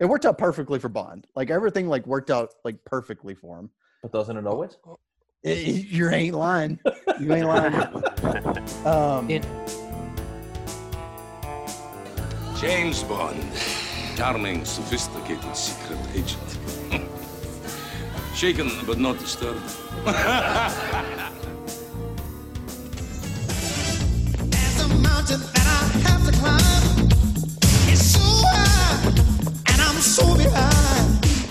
it worked out perfectly for Bond. Like everything like worked out like perfectly for him. But doesn't it always? It- it- you ain't lying. You ain't lying. um, In- James Bond, charming, sophisticated secret agent. Shaken but not disturbed. There's a mountain that I have to climb. It's so high, and I'm so.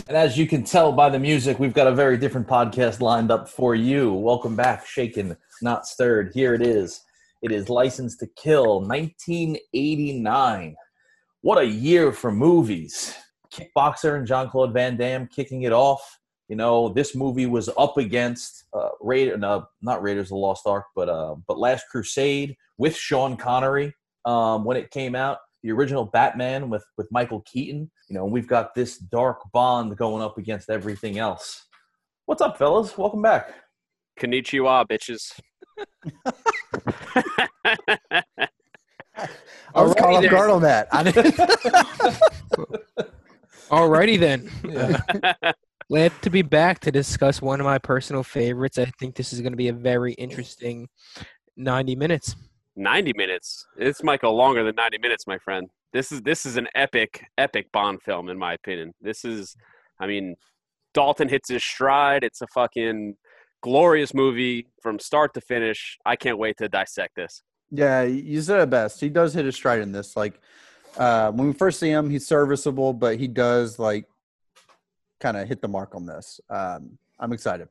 And as you can tell by the music, we've got a very different podcast lined up for you. Welcome back, Shaken, Not Stirred. Here it is. It is License to Kill, 1989. What a year for movies. Kickboxer and Jean Claude Van Damme kicking it off. You know, this movie was up against uh, Raider, no, not Raiders of the Lost Ark, but uh, but Last Crusade with Sean Connery um, when it came out. The original Batman with with Michael Keaton. You know, we've got this dark Bond going up against everything else. What's up, fellas? Welcome back. Konnichiwa, bitches. I was caught off Alrighty guard on that. I didn't, Alrighty then. Uh, glad to be back to discuss one of my personal favorites. I think this is going to be a very interesting 90 minutes. 90 minutes. This might go longer than 90 minutes, my friend. This is this is an epic, epic Bond film, in my opinion. This is, I mean, Dalton hits his stride. It's a fucking glorious movie from start to finish. I can't wait to dissect this. yeah, you said it best. He does hit his stride in this. Like uh, when we first see him, he's serviceable, but he does like kind of hit the mark on this. Um, I'm excited.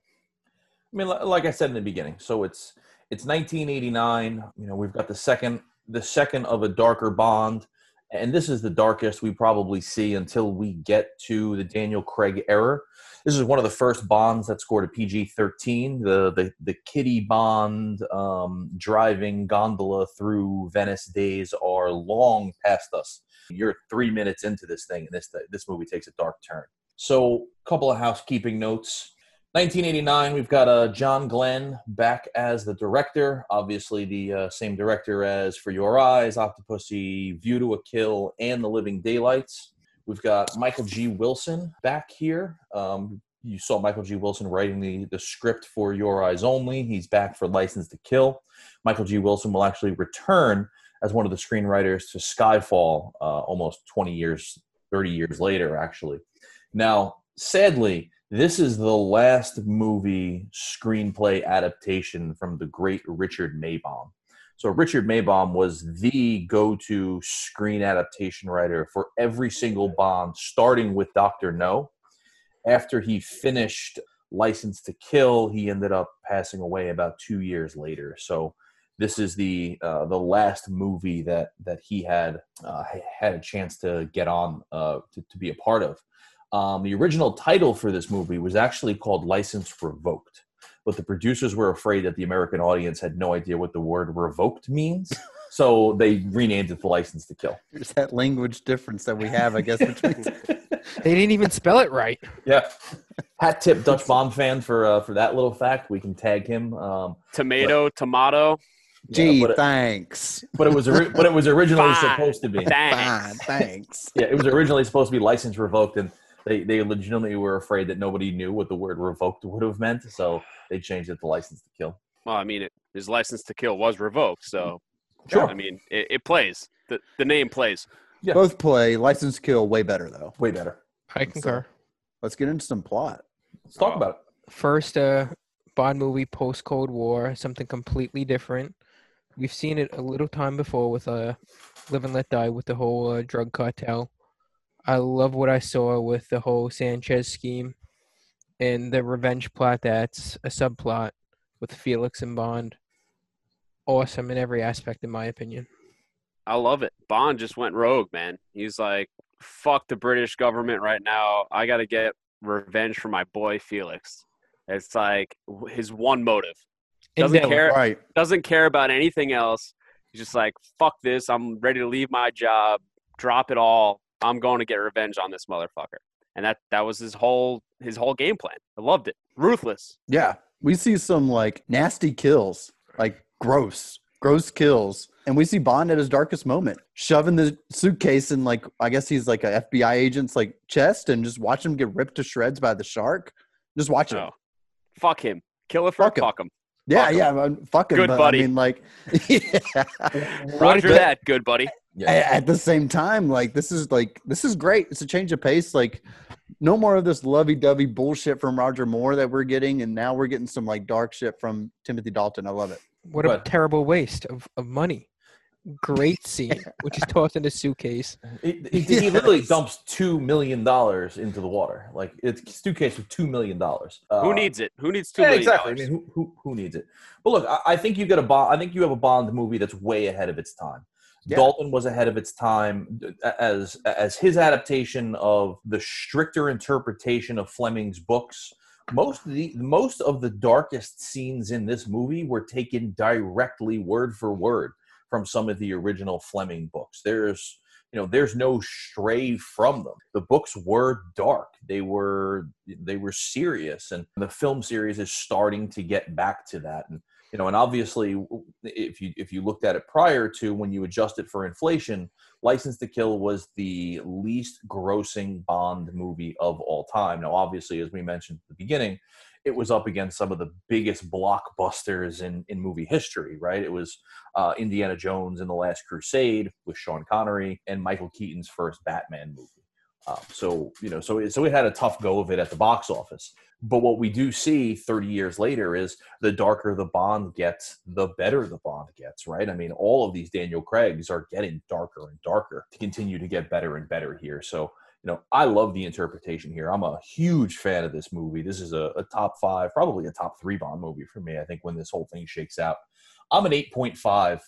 I mean, like I said in the beginning, so it's it's 1989. You know, we've got the second the second of a darker Bond, and this is the darkest we probably see until we get to the Daniel Craig era. This is one of the first Bonds that scored a PG-13. The the the Kitty Bond um, driving gondola through Venice days are long past us. You're three minutes into this thing, and this this movie takes a dark turn. So, a couple of housekeeping notes. 1989, we've got uh, John Glen back as the director. Obviously, the uh, same director as For Your Eyes, Octopussy, View to a Kill, and The Living Daylights. We've got Michael G. Wilson back here. Um, you saw Michael G. Wilson writing the, the script for Your Eyes Only. He's back for License to Kill. Michael G. Wilson will actually return as one of the screenwriters to Skyfall uh, almost 20 years, 30 years later, actually. Now, sadly, this is the last movie screenplay adaptation from the great Richard Maibaum. So Richard Maibaum was the go-to screen adaptation writer for every single Bond, starting with Doctor No. After he finished License to Kill, he ended up passing away about two years later. So this is the uh, the last movie that that he had uh, had a chance to get on uh, to, to be a part of. Um, the original title for this movie was actually called License Revoked, but the producers were afraid that the American audience had no idea what the word revoked means. So they renamed it the License to Kill. There's that language difference that we have, I guess, between. They didn't even spell it right. Yeah. Hat tip Dutch Bomb fan for uh, for that little fact. We can tag him. Um, Tomato, tomato. yeah, Gee, but, it, thanks. but it was ori- but it was originally Fine. supposed to be. Fine, Thanks. thanks. Yeah, it was originally supposed to be license revoked, and they they legitimately were afraid that nobody knew what the word revoked would have meant, so they changed it to license to kill. Well, I mean, it, his license to kill was revoked, so Sure. I mean, it, it plays. The the name plays. Yeah. Both play license to kill way better though. Way better. I concur. Let's get into some plot. Let's talk about it. First uh, Bond movie post Cold War, something completely different. We've seen it a little time before with uh, Live and Let Die with the whole uh, drug cartel. I love what I saw with the whole Sanchez scheme and the revenge plot that's a subplot with Felix and Bond. Awesome in every aspect, in my opinion. I love it. Bond just went rogue, man. He's like, fuck the British government right now. I got to get revenge for my boy Felix. It's like his one motive. Doesn't Endeavor. care. Right. Doesn't care about anything else. He's just like, fuck this. I'm ready to leave my job, drop it all. I'm going to get revenge on this motherfucker. And that that was his whole his whole game plan. I loved it. Ruthless. Yeah. We see some like nasty kills, like gross, gross kills, and we see Bond at his darkest moment, shoving the suitcase in like I guess he's like a FBI agent's like chest, and just watch him get ripped to shreds by the shark. Just watch it. No. Oh. Fuck him. Kill it for Fuck him. fuck him. yeah, fuck yeah, man, fuck him. Good but, buddy. I mean, like, yeah. Roger But- that, good buddy. Yeah. A- at the same time, like this is like this is great. It's a change of pace. Like no more of this lovey-dovey bullshit from Roger Moore that we're getting, and now we're getting some like dark shit from Timothy Dalton. I love it. What a terrible waste of, of money. Great scene, which is tossed in a suitcase. He, he, he literally dumps two million dollars into the water. Like it's a suitcase with two million dollars. Who Uh, needs it? Who needs two Yeah, million exactly. I mean, who, who who needs it? But look, I, I think you get a bond. I think you have a Bond movie that's way ahead of its time. Yeah. Dalton was ahead of its time as as his adaptation of the stricter interpretation of Fleming's books. Most of the most of the darkest scenes in this movie were taken directly word for word from some of the original Fleming books. There's you know there's no stray from them the books were dark they were they were serious and the film series is starting to get back to that and you know and obviously if you if you looked at it prior to when you adjust it for inflation license to kill was the least grossing bond movie of all time now obviously as we mentioned at the beginning it was up against some of the biggest blockbusters in in movie history right it was uh, Indiana Jones and the Last Crusade with Sean Connery and Michael Keaton's first Batman movie. Um, so you know, so it, so it had a tough go of it at the box office. But what we do see 30 years later is the darker the Bond gets, the better the Bond gets, right? I mean, all of these Daniel Craigs are getting darker and darker to continue to get better and better here. So you know, I love the interpretation here. I'm a huge fan of this movie. This is a, a top five, probably a top three Bond movie for me. I think when this whole thing shakes out. I'm an 8.5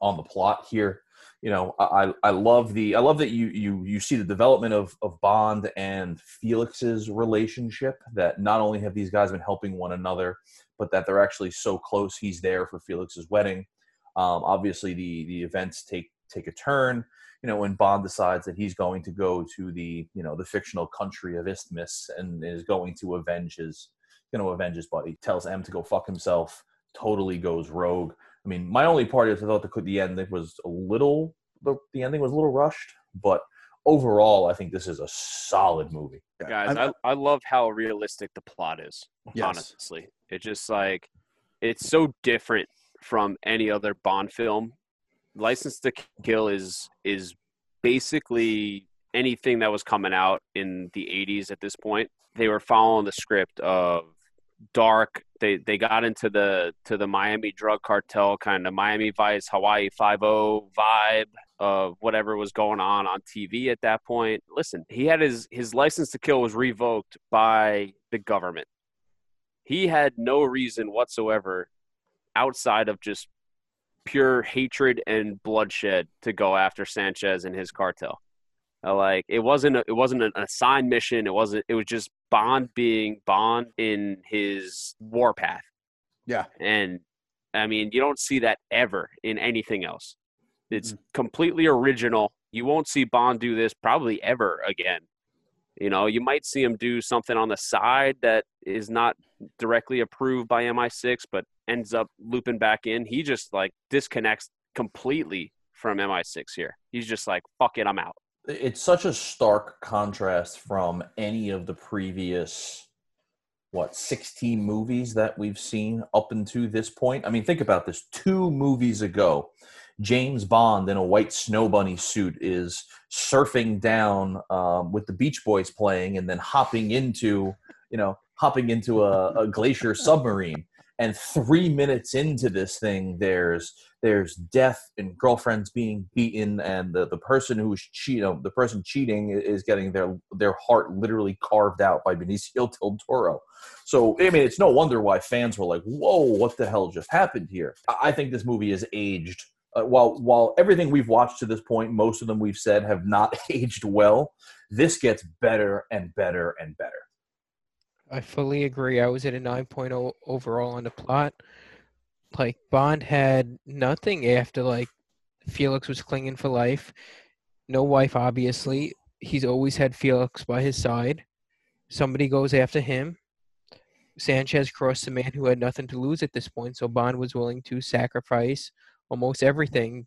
on the plot here. You know, I, I love the I love that you you you see the development of of Bond and Felix's relationship. That not only have these guys been helping one another, but that they're actually so close. He's there for Felix's wedding. Um, obviously, the the events take take a turn. You know, when Bond decides that he's going to go to the you know the fictional country of Isthmus and is going to avenge his going to avenge his buddy. Tells M to go fuck himself totally goes rogue. I mean, my only part is I thought the the ending was a little the, the ending was a little rushed, but overall, I think this is a solid movie. Guys, I'm- I, I love how realistic the plot is. Yes. Honestly, it's just like it's so different from any other Bond film. License to Kill is is basically anything that was coming out in the 80s at this point. They were following the script of dark they they got into the to the Miami drug cartel kind of Miami Vice Hawaii 50 vibe of whatever was going on on TV at that point. Listen, he had his his license to kill was revoked by the government. He had no reason whatsoever outside of just pure hatred and bloodshed to go after Sanchez and his cartel. Uh, Like it wasn't a, it wasn't an assigned mission. It wasn't. It was just Bond being Bond in his warpath. Yeah. And I mean, you don't see that ever in anything else. It's completely original. You won't see Bond do this probably ever again. You know, you might see him do something on the side that is not directly approved by MI6, but ends up looping back in. He just like disconnects completely from MI6 here. He's just like, fuck it, I'm out. It's such a stark contrast from any of the previous what 16 movies that we've seen up until this point. I mean, think about this. 2 movies ago, James Bond in a white snow bunny suit is surfing down um, with the Beach Boys playing and then hopping into, you know, hopping into a, a glacier submarine. And three minutes into this thing, there's there's death and girlfriends being beaten, and the, the person who's cheat, you know, the person cheating is getting their their heart literally carved out by Benicio del Toro. So I mean, it's no wonder why fans were like, "Whoa, what the hell just happened here?" I think this movie is aged uh, while while everything we've watched to this point, most of them we've said have not aged well. This gets better and better and better. I fully agree. I was at a 9.0 overall on the plot. Like Bond had nothing after like Felix was clinging for life. No wife, obviously. He's always had Felix by his side. Somebody goes after him. Sanchez crossed a man who had nothing to lose at this point, so Bond was willing to sacrifice almost everything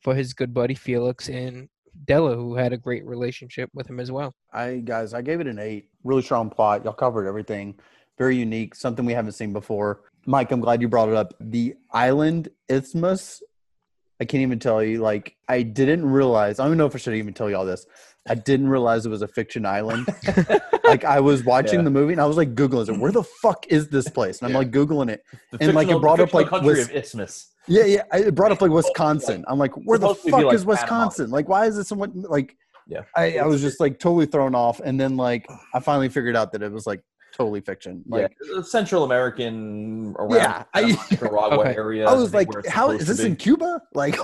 for his good buddy Felix and Della, who had a great relationship with him as well. I guys, I gave it an eight. Really strong plot. Y'all covered everything. Very unique. Something we haven't seen before. Mike, I'm glad you brought it up. The island isthmus. I can't even tell you. Like, I didn't realize. I don't know if I should even tell you all this. I didn't realize it was a fiction island. like, I was watching Yeah. the movie and I was like googling it. Where the fuck is this place? And I'm Yeah. like googling it. The And, like, it brought up, like, country Wis- of Isthmus. Yeah, yeah. It brought up like Wisconsin. I'm like, where the fuck like is Panama. Wisconsin? Like, why is it someone like? Yeah. I, I was just like totally thrown off, and then like I finally figured out that it was like totally fiction. Like, yeah, Central American around Yeah, I- Panama, Nicaragua Okay. area. I was like, where it's how supposed is to this in Cuba? Like,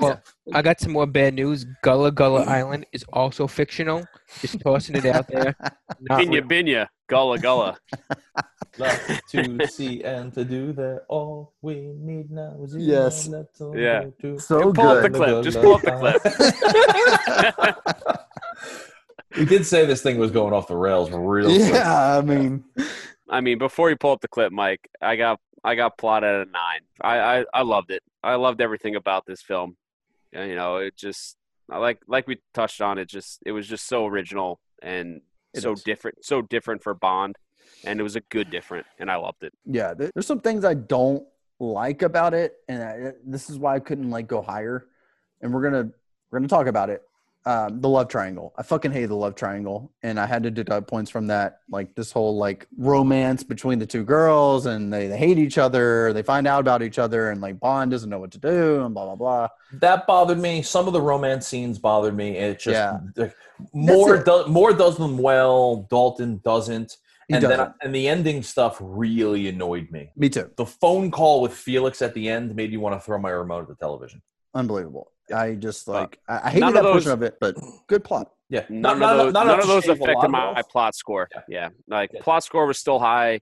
Well. I got some more bad news. Gullah Gullah mm. Island is also fictional. Just tossing it out there. Not Binya real. binya, gullah gullah. Love to see and to do that. All we need now is you Yes. and that's Yeah. we so Pull up the good. clip. Just pull up the clip. We did say this thing was going off the rails real quick. Yeah, I mean, I mean, before you pull up the clip, Mike, I got I got plot at a nine. I, I I loved it. I loved everything about this film. You know, it just I like like we touched on it. Just it was just so original and It so is. different, so different for Bond, and it was a good different, and I loved it. yeah. There's some things I don't like about it, and I, this is why I couldn't like go higher. And we're gonna we're gonna talk about it. Um, the love triangle. I fucking hate the love triangle, and I had to deduct points from that. Like this whole like romance between the two girls, and they, they hate each other. They find out about each other, and like Bond doesn't know what to do, and blah blah blah. That bothered me. Some of the romance scenes bothered me. It just Yeah. more it. do, more does them well. Dalton doesn't. He and then doesn't. and the ending stuff really annoyed me. Me too. The phone call with Felix at the end made me want to throw my remote at the television. Unbelievable. I just Uh, like I, I hated that of portion of it, but good plot. Yeah, None not, of those, not, none of those shave a lot affected my off. plot score. Yeah. Yeah, like Yeah. plot score was still high.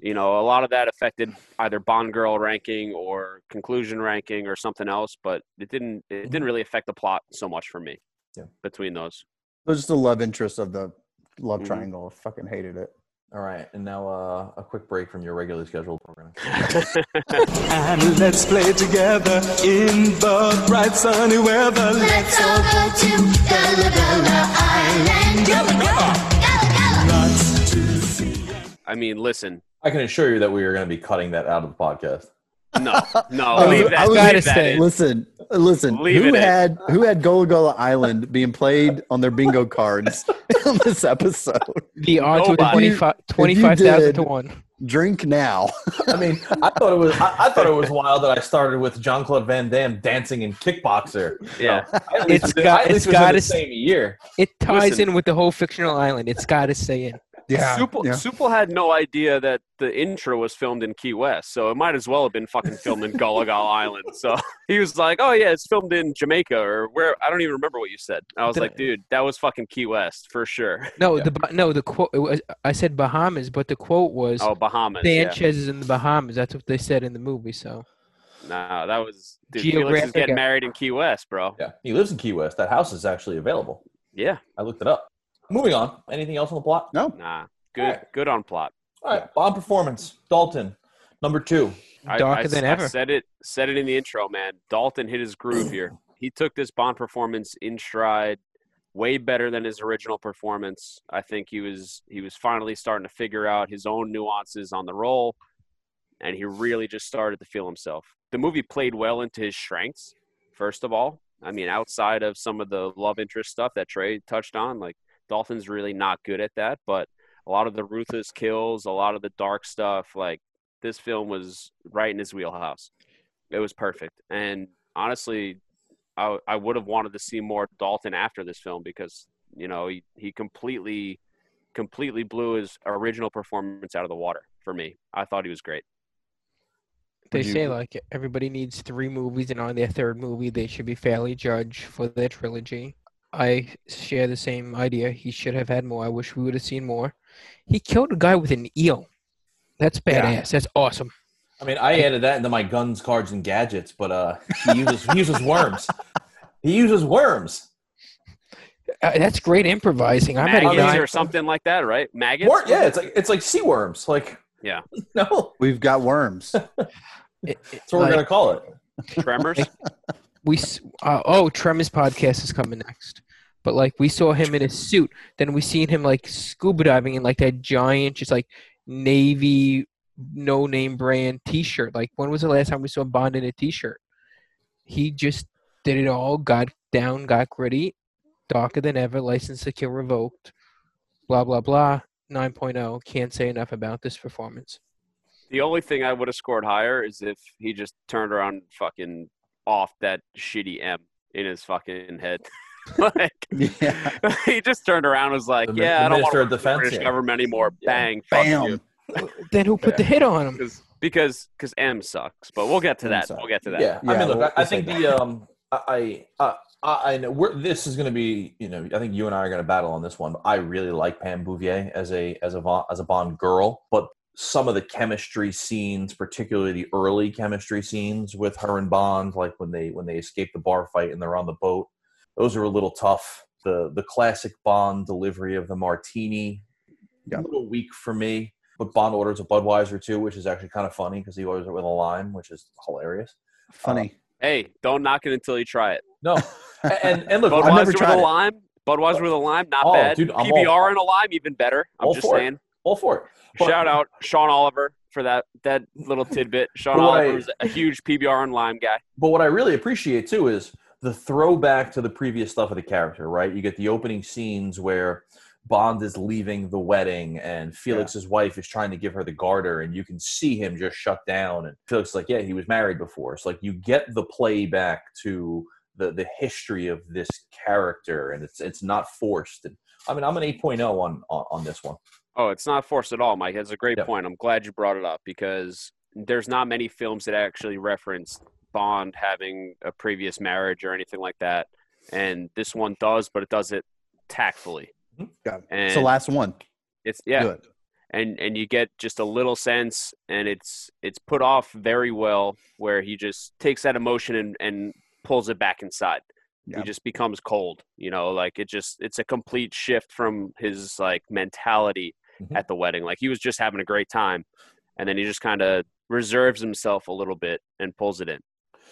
You know, a lot of that affected either Bond girl ranking or conclusion ranking or something else, but it didn't. It didn't really affect the plot so much for me. Yeah. Between those, It was just the love interest of the love Mhm. triangle. I fucking hated it. All right, and now uh, a quick break from your regularly scheduled programming. And let's play together in the bright sunny weather. Let's all go to Gullah Gullah Island. Gullah Gullah. Gullah I mean, listen, I can assure you that we are going to be cutting that out of the podcast. No, no, I was- I was- leave Gotta that stay. in. Listen, listen. Leave who it in. had who had Gullah Gullah Island being played on their bingo cards on this episode? The odds were Nobody. 25 25,000 to 1. Drink now. I mean, I thought it was I, I thought it was wild that I started with Jean Claude Van Damme dancing in Kickboxer. Yeah. I at least It's was- got- I at least it's was in gotta the same year. It ties Listen. in with the whole fictional island. It's got to stay in. Supple, yeah. Supple had no idea that the intro was filmed in Key West, so it might as well have been fucking filmed in Gullah Gullah Island. So he was like, "Oh yeah, it's filmed in Jamaica or where." I don't even remember what you said. I was Did like, "Dude, that was fucking Key West for sure." No, Yeah. the no the quote. Was, I said Bahamas, but the quote was Oh, Bahamas. Yeah. Sanchez is in the Bahamas. That's what they said in the movie. So No, that was dude. Felix is getting married in Key West, bro. Yeah, he lives in Key West. That house is actually available. Yeah. I looked it up. Moving on. Anything else on the plot? No. Nah. Good. Alright. Good on plot. All right, Bond performance. Dalton, number two. I- darker I, than I ever. said it. Said it in the intro, man. Dalton hit his groove here. He took this Bond performance in stride, way better than his original performance. I think he was he was finally starting to figure out his own nuances on the role, and he really just started to feel himself. The movie played well into his strengths. First of all, I mean, outside of some of the love interest stuff that Trey touched on, like Dalton's really not good at that, but a lot of the ruthless kills, a lot of the dark stuff, like this film was right in his wheelhouse. It was perfect. And honestly, I, I would have wanted to see more Dalton after this film because, you know, he, he completely, completely blew his original performance out of the water for me. I thought he was great. they you- say like everybody needs three movies, and on their third movie, they should be fairly judged for their trilogy. I share the same idea. He should have had more. I wish we would have seen more. He killed a guy with an eel. That's Yeah. badass. That's awesome. I mean, I added that into my guns, cards, and gadgets, but uh, he uses he uses worms. He uses worms. Uh, that's great improvising. I'm at a Maggots nine. or something like that, right? Maggots? Wor- yeah, it's like it's like sea worms. Like Yeah. no, We've got worms. It- it- that's what we're gonna call it. Tremors. we uh, oh Tremors podcast is coming next. But like we saw him in a suit, then we seen him like scuba diving in like that giant, just like navy no name brand T-shirt. Like when was the last time we saw Bond in a T-shirt? He just did it all, got down, got gritty, darker than ever, license to kill revoked, blah blah blah. 9.0. Can't say enough about this performance. The only thing I would have scored higher is if he just turned around fucking off that shitty M in his fucking head. like Yeah. he just turned around and was like, The "Yeah, the I don't want to of the Defense, British yeah. government anymore." Yeah. Bang, fuck you. Bam. Then who put the hit on him? Because because because M sucks. But we'll get to M that. sucks. We'll get to that. Yeah, I mean, look, we'll- I, I we'll say think the um, I I I, I know we're, this is going to be, you know, I think you and I are going to battle on this one. I really like Pam Bouvier as a as a Von- as a Bond girl, but some of the chemistry scenes, particularly the early chemistry scenes with her and Bond, like when they when they escape the bar fight and they're on the boat, those are a little tough. The the classic Bond delivery of the martini, Yeah. a little weak for me. But Bond orders a Budweiser too, which is actually kind of funny because he orders it with a lime, which is hilarious. Funny. Um, hey, don't knock it until you try it. No, and and look, I've Budweiser never with a lime. Budweiser with a lime, not Oh, bad. dude, I'm PBR all- and a lime, even better. I'm just saying. it. All for it. But- Shout out Sean Oliver for that that little tidbit. Sean Oliver I- was a huge PBR and lime guy. But what I really appreciate too is the throwback to the previous stuff of the character, right? You get the opening scenes where Bond is leaving the wedding and Felix's wife is trying to give her the garter and you can see him just shut down and Felix is like, yeah, he was married before. So like you get the play back to the the history of this character and it's it's not forced. And I mean, I'm an 8.0 on on, on this one. Oh, it's not forced at all, Mike. That's a great Yep. point. I'm glad you brought it up because there's not many films that actually reference Bond having a previous marriage or anything like that. And this one does, but it does it tactfully. Mm-hmm. Yeah. And It's the last one. it's yeah, Good. and and you get just a little sense and it's it's put off very well where he just takes that emotion and, and pulls it back inside Yeah. he just becomes cold you know like it just it's a complete shift from his like mentality Mhm. at the wedding like he was just having a great time and then he just kind of reserves himself a little bit and pulls it in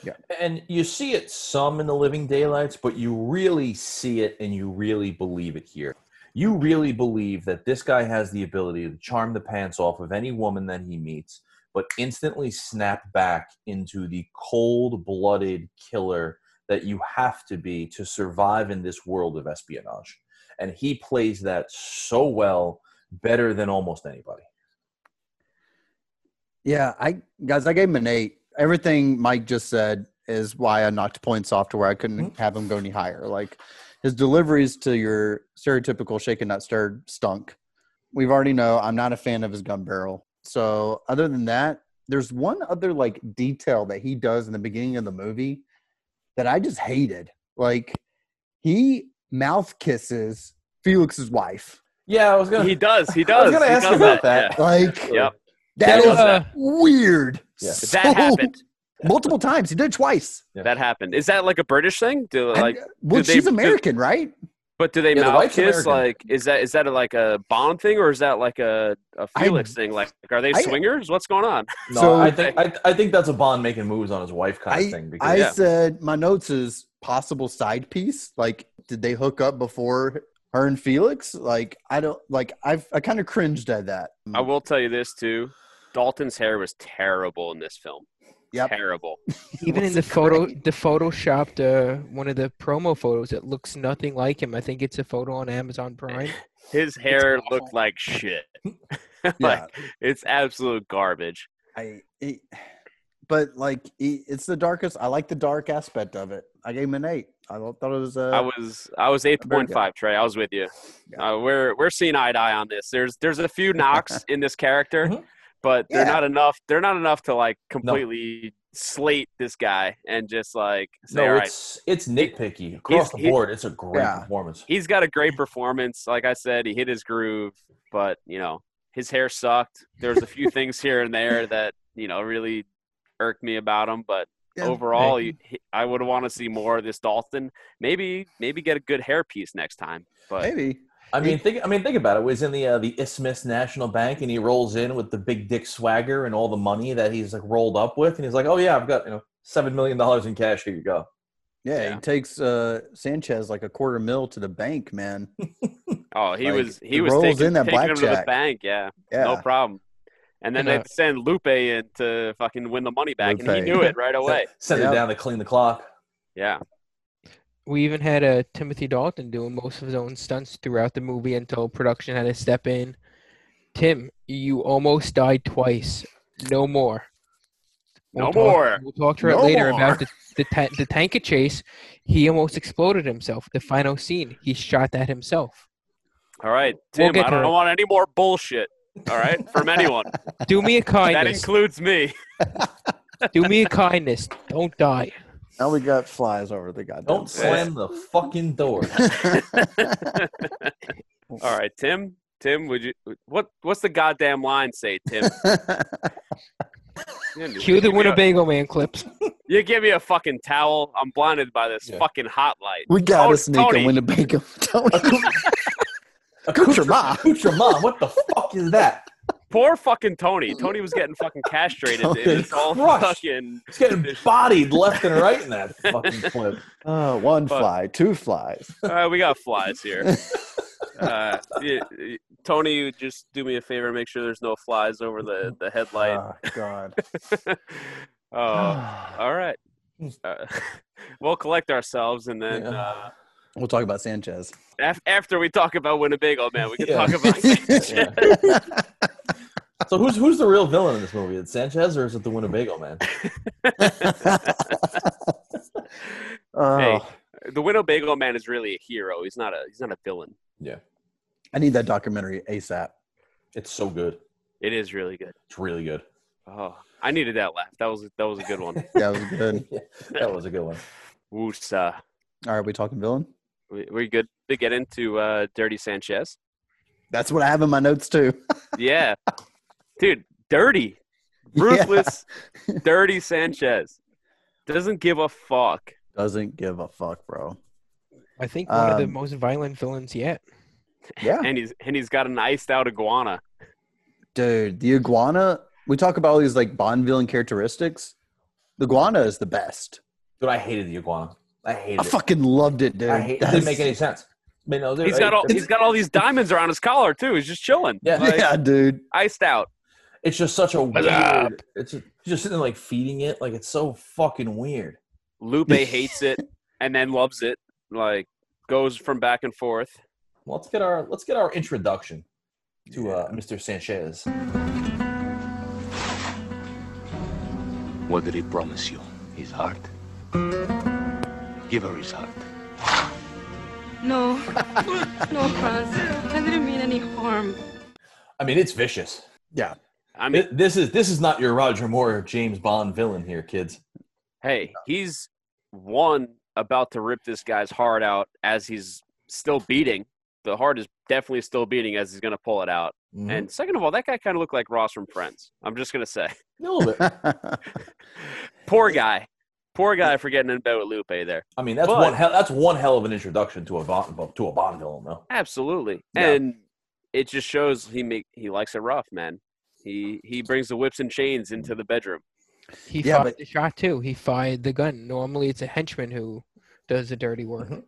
Yeah. And you see it some in the Living Daylights, but you really see it and you really believe it here. You really believe that this guy has the ability to charm the pants off of any woman that he meets, but instantly snap back into the cold blooded killer that you have to be to survive in this world of espionage. And he plays that so well, better than almost anybody. Yeah, I guys, I gave him an eight. Everything Mike just said is why I knocked points off to where I couldn't mm-hmm. have him go any higher. Like his deliveries to your stereotypical shaken not stirred stunk. We've already know I'm not a fan of his gun barrel. So other than that, there's one other like detail that he does in the beginning of the movie that I just hated. Like he mouth kisses Felix's wife. Yeah, I was gonna he does he does. I does was gonna He ask does about that. Like yeah. Yep. that He is does that. weird. Yeah. that happened multiple times. He did it twice. that happened is that like a british thing do And- like uh, well, do they- she's do- American, right? But do they Yeah, mouth wife's kiss? American. Like, is that is that a, like a Bond thing, or is that like a Felix thing? Like, are they I- swingers? What's going on? No, So- I think I, I think that's a Bond making moves on his wife kind of thing. Because I Yeah. said my notes is possible side piece. Like, did they hook up before her and Felix? Like, I don't like. I've I kind of cringed at that. I will tell you this too: Dalton's hair was terrible in this film. Yep. Terrible. Even in the photo, the photoshopped uh, one of the promo photos, it looks nothing like him. I think it's a photo on Amazon Prime. His hair looked like shit. like, Yeah, it's absolute garbage. I. It, but like, it, it's the darkest. I like the dark aspect of it. I gave him an eight. I thought it was. Uh, I was I was eight very point five. Trey, I was with you. Yeah. Uh, we're we're seeing eye to eye on this. There's there's a few knocks in this character, Mhm. but they're Yeah. not enough. They're not enough to like completely slate this guy and just like say, no, all right, it's it's nitpicky across the he- board. It's a great Yeah. performance. he's got a great performance. Like I said, he hit his groove, but you know his hair sucked. There's a few things here and there that you know really irked me about him, but Yeah, overall, hey. he, he- I would want to see more of this Dalton. Maybe maybe get a good hairpiece next time. But maybe. I mean, think I mean, think about it. Was in the uh, the Isthmus National Bank, and he rolls in with the big dick swagger and all the money that he's like rolled up with, and he's like, "Oh yeah, I've got you know Seven million dollars in cash. Here you go. Yeah, Yeah. he takes uh, Sanchez like a quarter mil to the bank, man. Oh, he Like, was he he was rolls taking, in that taking him to the blackjack. bank. Yeah, Yeah, no problem. And then And, they send Lupe in to fucking win the money back, and he Lupe. knew it right away. Send Yep. it down to clean the clock. Yeah, We even had uh, Timothy Dalton doing most of his own stunts throughout the movie until production had to step in. Tim, you almost died twice. No more. No talk- more. We'll talk to it No later more. about the the, ta- the tanker chase. He almost exploded himself. The final scene, he shot that himself. all right, We'll Tim. I don't want any more bullshit. All right, from anyone. Do me a kindness. that includes me. Do me a kindness. Don't die. now we got flies over the goddamn. Don't slam the fucking door. All right, Tim. Tim, would you what? What's the goddamn line say, Tim? You Cue the give a- Winnebago man clips. You give me a fucking towel. I'm blinded by this Yeah. fucking hot light. we got Tony- to sneak Tony. a Winnebago. Tony. Accoutrement. Accoutrement. What the fuck is that? Poor fucking Tony. Tony was getting fucking castrated. Tony It's all crushed. fucking. He's getting bodied left and right in that fucking clip. Uh, one But- fly, two flies. Uh, we got flies here. Uh, y- y- Tony, just do me a favor. Make sure there's no flies over the the headlight. Oh God. oh, all right. Uh, we'll collect ourselves, and then Yeah. uh, We'll talk about Sanchez. after we talk about Winnebago, man, we can Yeah. talk about. Yeah. So who's who's the real villain in this movie? Is it Sanchez or is it the Winnebago man? Oh, Hey. the Winnebago man is really a hero. He's not a he's not a villain. Yeah, I need that documentary ASAP. it's so good. It is really good. It's really good. Oh, I needed that laugh. That was that was a good one. That was good. Yeah, that was a good one. Woosa. All right, we talking villain? We, we good to get into uh, Dirty Sanchez? That's what I have in my notes too. Yeah, dude, dirty, Yeah. ruthless, dirty Sanchez doesn't give a fuck. Doesn't give a fuck, bro. I think one of the Um, most violent villains yet. Yeah, and he's and he's got an iced out iguana. dude. The iguana. We talk about all these like Bond villain characteristics. The iguana is the best. Dude, I hated the iguana. I hated I it. fucking loved it, dude. I hate, it That's- didn't make any sense. I mean, no, He's got all he's got all these diamonds around his collar too. He's just chilling, Yeah. like, yeah, dude. iced out. It's just such a What's up? weird. It's just, just sitting like feeding it. Like it's so fucking weird. Lupe hates it and then loves it. Like goes from back and forth. Well, let's get our let's get our introduction to uh, Mr. Sanchez. What did he promise you? His heart? Give her his heart. No. no, Franz. I didn't mean any harm. I mean, it's vicious. Yeah, I mean, Th- This is this is not your Roger Moore James Bond villain here, kids. hey, he's one about to rip this guy's heart out as he's still beating. The heart is definitely still beating as he's going to pull it out. Mhm. And second of all, that guy kind of looked like Ross from Friends. I'm just going to say, a little bit. poor guy, poor guy for getting in bed with Lupe there. I mean, that's But- one hell. That's one hell of an introduction to a Bond to a Bond villain, though. Absolutely, Yeah. and it just shows he make he likes it rough, man. He he brings the whips and chains into the bedroom. He Yeah, fired but- the shot too. He fired the gun. Normally, it's a henchman who does the dirty work. Mhm.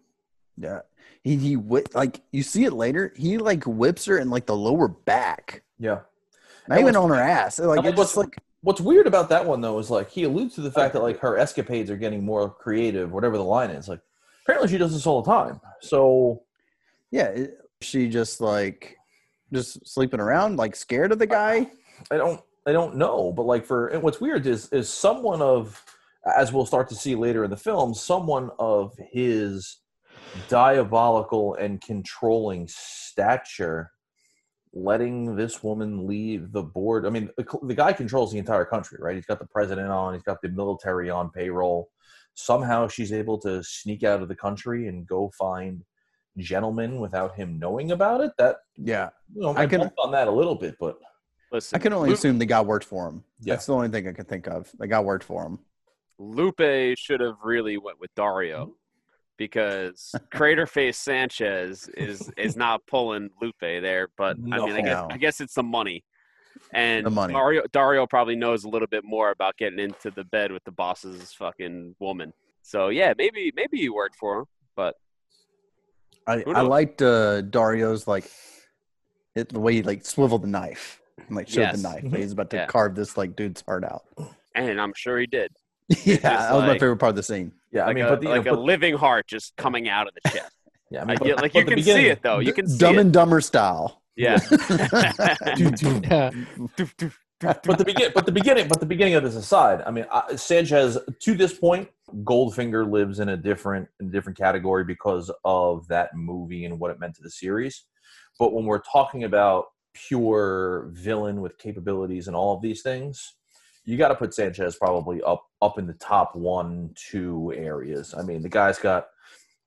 yeah. He he whi- like you see it later. He like whips her in like the lower back, Yeah. not And even what's- on her ass. Like and it what's- just like What's weird about that one though is like he alludes to the fact oh. that like her escapades are getting more creative, whatever the line is. Like apparently she does this all the time. So yeah. It, she just like just sleeping around, like scared of the guy. I don't I don't know, but like for and what's weird is is someone of as we'll start to see later in the film, someone of his diabolical and controlling stature letting this woman leave the board. I mean, the, the guy controls the entire country, right? He's got the president on, he's got the military on payroll. Somehow she's able to sneak out of the country and go find gentlemen without him knowing about it. That Yeah, you know, I I can- can on that a little bit, but Listen, I can only Lupe, assume the guy worked for him. Yeah. That's the only thing I can think of. The guy worked for him. Lupe should have really went with Dario because Crater Face Sanchez is is not pulling Lupe there. But I mean, I guess No. I guess it's the money. and The money. Dario, Dario probably knows a little bit more about getting into the bed with the boss's fucking woman. So yeah, maybe maybe he worked for him, but I, I liked uh, Dario's like it, the way he like swiveled the knife and like showed Yes. the knife. Mhm. He's about to Yeah. carve this like dude's heart out. and I'm sure he did. yeah, that was my favorite part of the scene. Yeah, I Like mean, a, but the, like know, a but- living heart just coming out of the chest. yeah, I I mean, but- get, like you can see it though. You can see Dumb it. and Dumber style. Yeah. Yeah. but the begin, but the beginning, but the beginning of this aside, I mean, uh, Sanchez to this point, Goldfinger lives in a different, in a different category because of that movie and what it meant to the series. But when we're talking about pure villain with capabilities and all of these things, you got to put Sanchez probably up, up in the top one, two areas. I mean, the guy's got,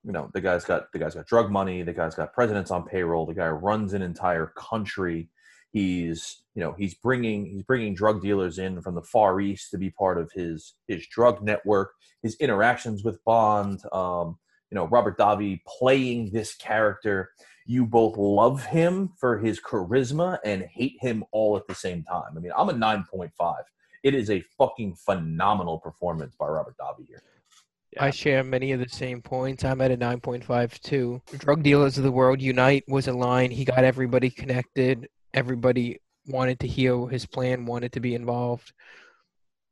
you know, the guy's got, the guy's got drug money. The guy's got presidents on payroll. The guy runs an entire country he's you know he's bringing he's bringing drug dealers in from the far east to be part of his his drug network his interactions with bond um you know robert davi playing this character you both love him for his charisma and hate him all at the same time i mean i'm a 9.5 it is a fucking phenomenal performance by robert davi here I share many of the same points. I'm at a 9.5 too. Drug dealers of the world unite was a line. He got everybody connected. Everybody wanted to hear his plan, wanted to be involved.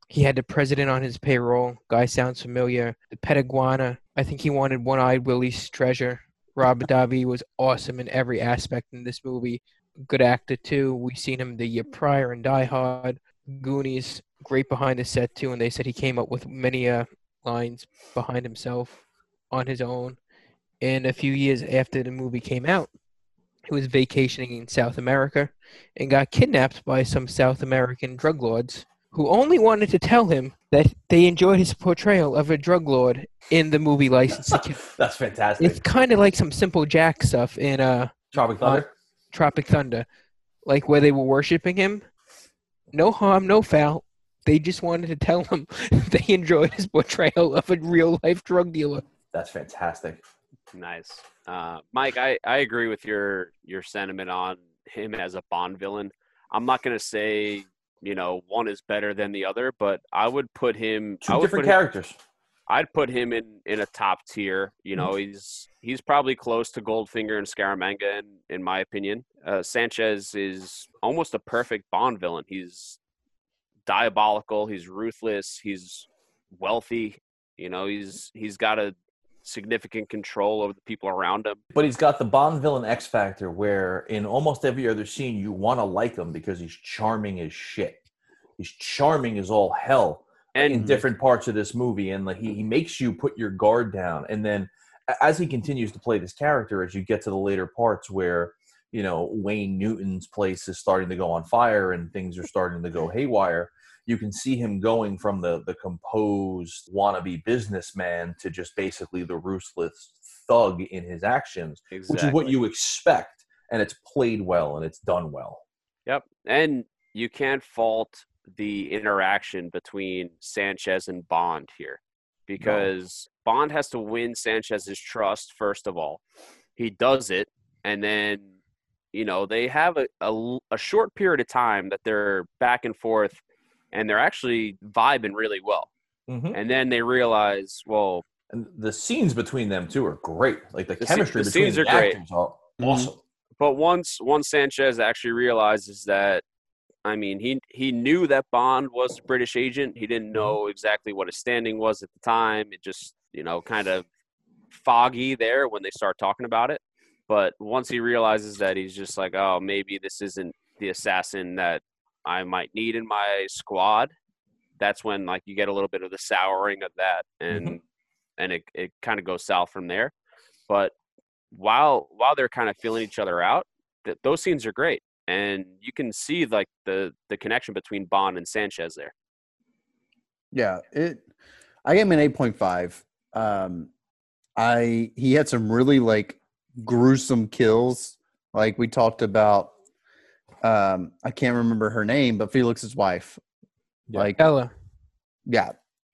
He had the president on his payroll. Guy sounds familiar. The pet iguana. I think he wanted one-eyed Willie's treasure. Robert Davi was awesome in every aspect in this movie. Good actor too. We've seen him the year prior in Die Hard. Goonies, great behind the set too. And they said he came up with many uh, lines behind himself on his own. And a few years after the movie came out, he was vacationing in South America and got kidnapped by some South American drug lords who only wanted to tell him that they enjoyed his portrayal of a drug lord in the movie License to Kill. that's fantastic It's kind of like some Simple Jack stuff in uh, tropic thunder Tropic Thunder, like where they were worshiping him. No harm, no foul. They just wanted to tell him they enjoyed his portrayal of a real life drug dealer. that's fantastic Nice, uh, Mike. I, I agree with your your sentiment on him as a Bond villain. I'm not gonna say you know one is better than the other, but I would put him. I two would different put him- characters I'd put him in in a top tier. You know, he's he's probably close to Goldfinger and Scaramanga in in my opinion. Uh, Sanchez is almost a perfect Bond villain. He's diabolical. He's ruthless. He's wealthy. You know, he's he's got a significant control over the people around him. But he's got the Bond villain X factor where in almost every other scene you want to like him because he's charming as shit. He's charming as all hell And in different parts of this movie, and like he, he makes you put your guard down. And then as he continues to play this character, as you get to the later parts where you know Wayne Newton's place is starting to go on fire and things are starting to go haywire, you can see him going from the the composed wannabe businessman to just basically the ruthless thug in his actions, which is what you expect, and it's played well and it's done well. Yep. And you can't fault the interaction between Sanchez and Bond here because Bond has to win Sanchez's trust, first of all. He does it. And then, you know, they have a a short period of time that they're back and forth and they're actually vibing really well. Mm-hmm. And then they realize, well, And the scenes between them two are great. Like the, The chemistry the between the are great. actors are Mhm. awesome. but once once Sanchez actually realizes that I mean he he knew that Bond was a British agent. He didn't mm-hmm. know exactly what his standing was at the time. It just, you know, kind of foggy there when they start talking about it. But once he realizes that he's just like, oh, maybe this isn't the assassin that I might need in my squad. That's when like you get a little bit of the souring of that and mm-hmm. and it, it kind of goes south from there. But while while they're kind of feeling each other out, th- those scenes are great, and you can see like the the connection between Bond and Sanchez there. Yeah, it. I gave him an eight point five. Um, I he had some really like gruesome kills, like we talked about. Um, I can't remember her name, but Felix's wife. Like, Ella. yeah,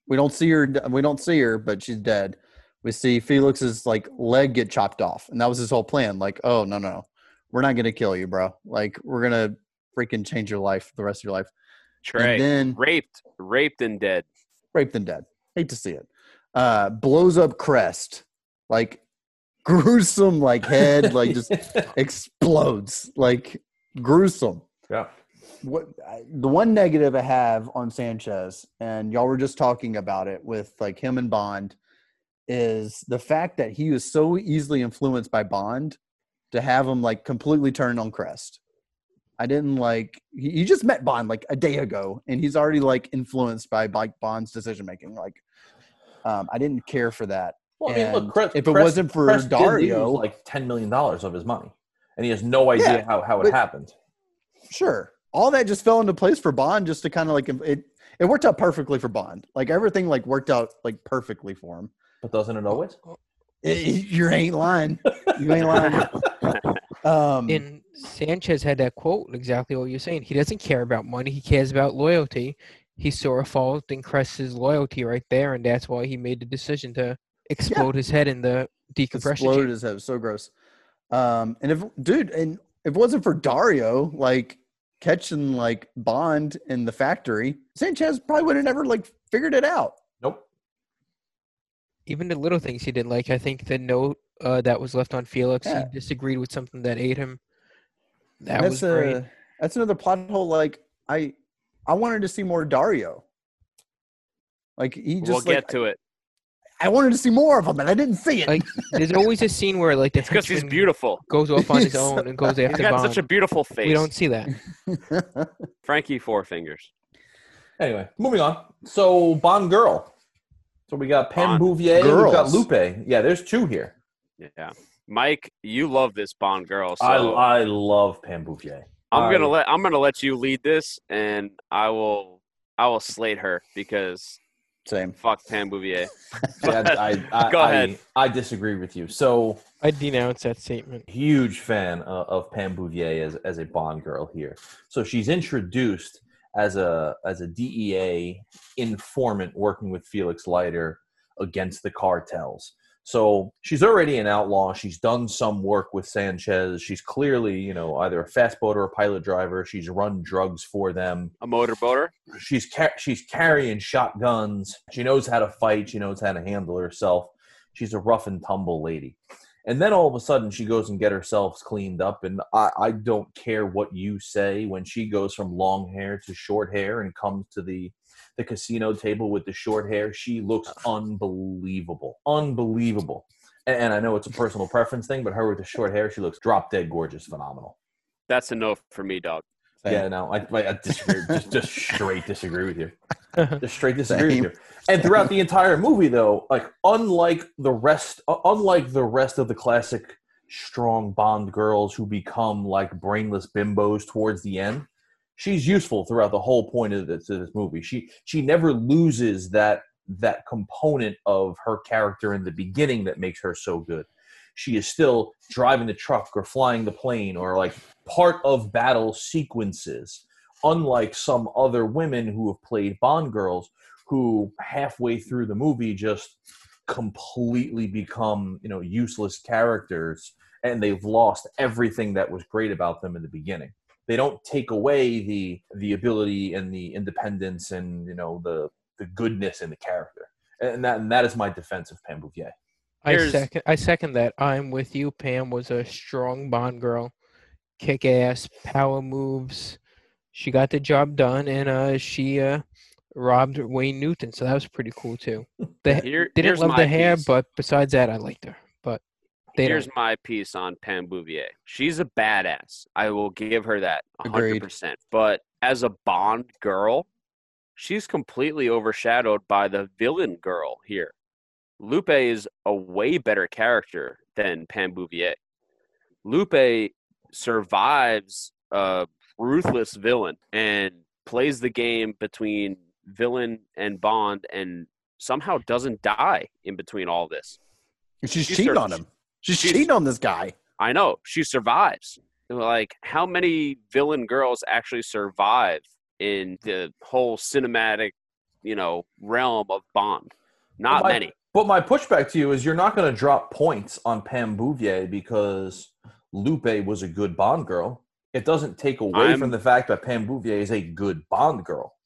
we don't see her. We don't see her, but she's dead. We see Felix's like leg get chopped off, and that was his whole plan. Like, oh no, no, we're not gonna kill you, bro. Like, we're gonna freaking change your life the rest of your life. Trey, And then raped, raped and dead. raped and dead. Hate to see it. Uh, blows up Krest, like gruesome, like head, like just explodes, like gruesome. Yeah. What the one negative I have on Sanchez, and y'all were just talking about it with like him and Bond, is the fact that he was so easily influenced by Bond to have him like completely turn on Krest. I didn't like he, he just met Bond like a day ago, and he's already like influenced by like Bond's decision making. Like, um, I didn't care for that. Well, I mean, look, Krest, if it Krest- wasn't for Krest did Dario, lose, like ten million dollars of his money, and he has no idea Yeah, how, how it but- happened. sure, all that just fell into place for Bond, just to kind of like it. It worked out perfectly for Bond. Like everything, like worked out like perfectly for him. But doesn't it always? Eh, you ain't lying. You ain't lying. Um, And Sanchez had that quote exactly what you're saying. He doesn't care about money. He cares about loyalty. He saw a fault in Krest's loyalty right there, and that's why he made the decision to explode his head in the decompression exploded chamber. his head. So gross. Um, and if dude, and if it wasn't for Dario, like catching like Bond in the factory, Sanchez probably would have never like figured it out. Nope. Even the little things he didn't like. I think the note uh, that was left on Felix, Yeah. he disagreed with something that ate him. That that's was great. a that's another plot hole. Like I, I wanted to see more Dario. Like he just we'll like, get to it. I wanted to see more of him, and I didn't see it. Like there's always a scene where like the because he's beautiful. goes off on his own and goes He's after got Bond. such a beautiful face. we don't see that. Frankie Four Fingers. Anyway, moving on. So Bond girl. So we got Pam Bond Bouvier. We've got. Lupe. Yeah, there's two here. Yeah, Mike, you love this Bond girl, so I I love Pam Bouvier. I'm gonna I- let I'm gonna let you lead this, and I will I will slate her because Same. fuck Pam Bouvier. Yeah, I, I, Go I- ahead. I disagree with you. So I denounce that statement. huge fan uh, of Pam Bouvier as, as a Bond girl here. So she's introduced as a as a DEA informant working with Felix Leiter against the cartels. So she's already an outlaw. She's done some work with Sanchez. She's clearly, you know, either a fast boat or a pilot driver. She's run drugs for them. A motorboater. She's ca- she's carrying shotguns. She knows how to fight. She knows how to handle herself. She's a rough and tumble lady. And then all of a sudden, she goes and get herself cleaned up. And I, I don't care what you say when she goes from long hair to short hair and comes to the the casino table with the short hair. She looks unbelievable, unbelievable. And, and I know it's a personal preference thing, but her with the short hair, she looks drop dead gorgeous, phenomenal. That's a no for me, dog. Same. Yeah, no, I, I disagree. just, just straight disagree with you. Just straight disagree with you. And throughout the entire movie, though, like unlike the rest, uh, unlike the rest of the classic strong Bond girls who become like brainless bimbos towards the end, she's useful throughout the whole point of this, of this movie. She she never loses that that component of her character in the beginning that makes her so good. She is still driving the truck or flying the plane or like part of battle sequences unlike some other women who have played Bond girls who halfway through the movie just completely become, you know, useless characters and they've lost everything that was great about them in the beginning. They don't take away the the ability and the independence and, you know, the the goodness in the character. And that and that is my defense of Pam Bouvier. I second. I second that. I'm with you. Pam was a strong Bond girl, kick ass, power moves. She got the job done, and uh, she uh, robbed Wayne Newton, so that was pretty cool too. The, Here, didn't love the hair, piece. but besides that, I liked her. But they Here's don't. my piece on Pam Bouvier. She's a badass. I will give her that 100%. But as a Bond girl, she's completely overshadowed by the villain girl here. Lupe is a way better character than Pam Bouvier. Lupe survives a ruthless villain and plays the game between villain and Bond and somehow doesn't die in between all this. She's cheating on him. She's, she's- cheating on this guy. I know she survives. Like, how many villain girls actually survive in the whole cinematic, you know, realm of Bond? Not my- many. But my pushback to you is you're not going to drop points on Pam Bouvier because Lupe was a good Bond girl. It doesn't take away I'm- from the fact that Pam Bouvier is a good Bond girl.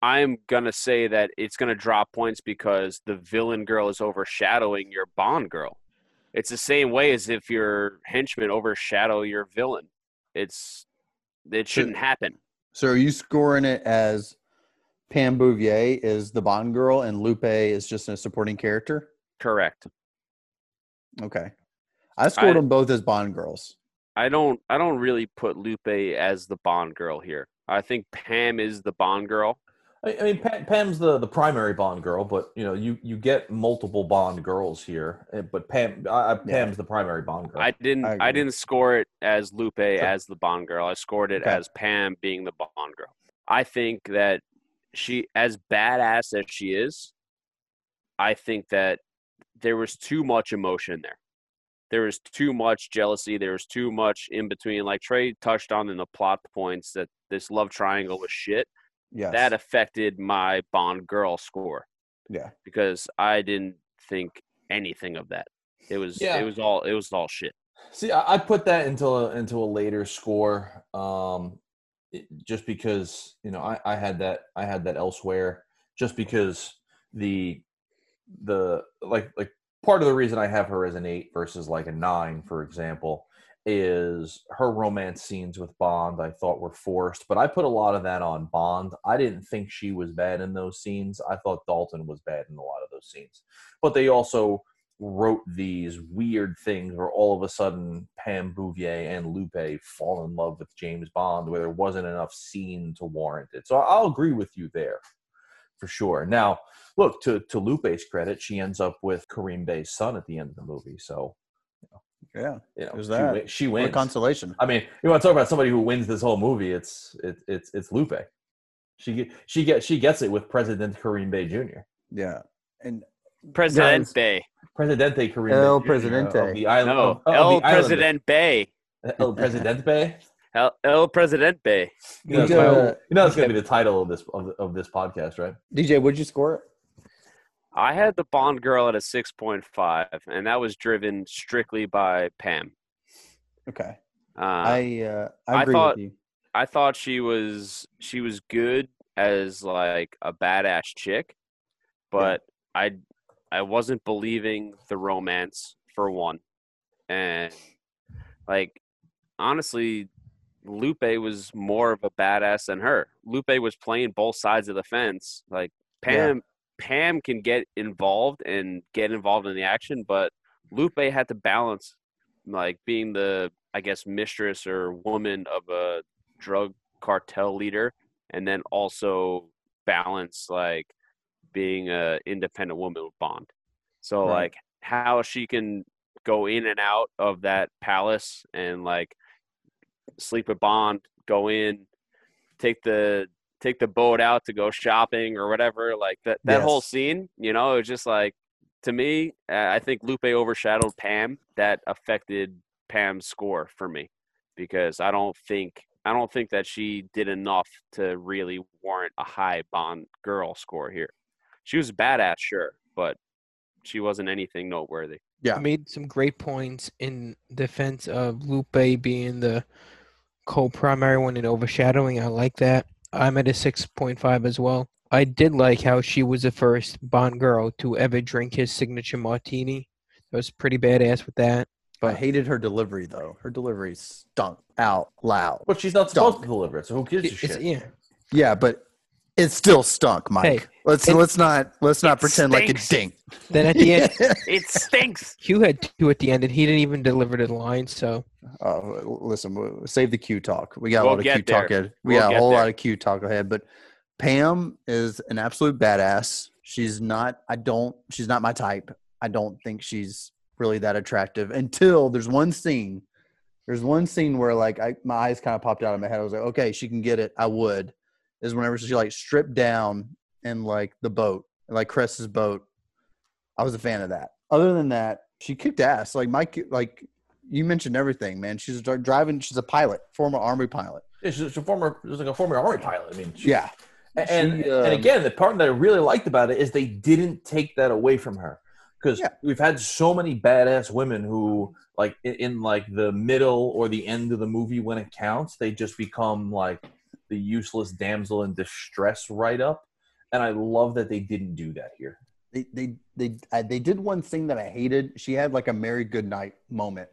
I'm gonna say that it's gonna drop points because the villain girl is overshadowing your Bond girl. It's the same way as if your henchmen overshadow your villain. It's it shouldn't happen. So are you scoring it as Pam Bouvier is the Bond girl and Lupe is just a supporting character? Correct. Okay. I scored I- them both as Bond girls. I don't I don't really put Lupe as the Bond girl here. I think Pam is the Bond girl. I, I mean, Pam, Pam's the, the primary Bond girl, but you know, you you get multiple Bond girls here. eh, But Pam, I, I- Yeah. Pam's the primary Bond girl. I didn't I I, didn't score it as Lupe as the Bond girl. I scored it Okay. as Pam being the Bond girl. I think that she as badass as she is, I think that there was too much emotion there. There was too much jealousy. There was too much in between. Like Trey touched on in the plot points that this love triangle was shit. Yeah, That affected my Bond girl score yeah. because I didn't think anything of that. It was Yeah. it was all it was all shit. See, I, I put that into a, into a later score, um, it- just because you know I, I had that I had that elsewhere. Just because the the like like part of the reason I have her as an eight versus like a nine, for example, is her romance scenes with Bond. I thought were forced, but I put a lot of that on Bond. I didn't think she was bad in those scenes. I thought Dalton was bad in a lot of those scenes, but they also wrote these weird things where all of a sudden Pam Bouvier and Lupe fall in love with James Bond where there wasn't enough scene to warrant it. So I'll agree with you there for sure. Now, look, to, to Lupe's credit, she ends up with Kerim Bey's son at the end of the movie. So, Yeah. you know, There's she, that. wi- she What a wins. consolation. I mean, you want to talk about somebody who wins this whole movie? It's it, it's it's Lupe. She get, she gets she gets it with President Kerim Bey Jr. Yeah. And Presidente. Bey, Presidente Kerim El Bey Jr. of Presidente. the island. No, of- of El the island. Presidente. El Presidente. El, El Presidente. You know, that's DJ, gonna- uh, you know that's going to be the title of this of, of this podcast, right? DJ, what'd you score it? I had the Bond girl at a 6.5, and that was driven strictly by Pam. Okay. Uh, I uh, I I agree thought- with you. I thought she was she was good as like a badass chick, but I I wasn't believing the romance for one, and like honestly, Lupe was more of a badass than her. Lupe was playing both sides of the fence. Like Pam Pam can get involved and get involved in the action, but Lupe had to balance like being the I guess mistress or woman of a drug cartel leader and then also balance like being a independent woman with bond so Right. like how she can go in and out of that palace and like sleep with bond go in take the take the boat out to go shopping or whatever like that that whole scene you know it was just like to me uh, i think lupe overshadowed pam. That affected pam's score for me because i don't think i don't think that she did enough to really warrant a high bond girl score here. She was badass sure but she wasn't anything noteworthy. Yeah. I made some great points in defense of Lupe being the co-primary one and overshadowing. I like that. I'm at a 6.5 as well. I did like how she was the first Bond girl to ever drink his signature martini. I was pretty badass with that. But I hated her delivery though. Her delivery stunk out loud. But she's not supposed Dunk. to deliver it, so who gives a It's- shit? yeah, Yeah, but it still stunk, Mike. Hey, let's it- let's not let's not It pretend like it stinks. dink. Then at the end, it stinks Hugh had two at the end, and he didn't even deliver the line. So Oh, listen, save the Q talk. We got a We'll lot of get Q talk there. ahead. We We'll got a whole there. lot of Q talk ahead. But Pam is an absolute badass. She's not. I don't. She's not my type. I don't think she's really that attractive until there's one scene. There's one scene where like I, my eyes kind of popped out of my head. I was like, okay, she can get it. I would. Is whenever she like stripped down in like the boat, like Chris's boat. I was a fan of that. Other than that, she kicked ass. Like Mike, like you mentioned everything, man. She's driving. She's a pilot, former army pilot. Yeah, she's a former, she's like a former army pilot. I mean, she, Yeah, and She, and um, again, the part that I really liked about it is they didn't take that away from her. because Yeah. we've had so many badass women who like in, in like the middle or the end of the movie when it counts they just become like the useless damsel in distress write up and i love that they didn't do that here They they they uh, they did one thing that I hated. She had like a Mary Goodnight moment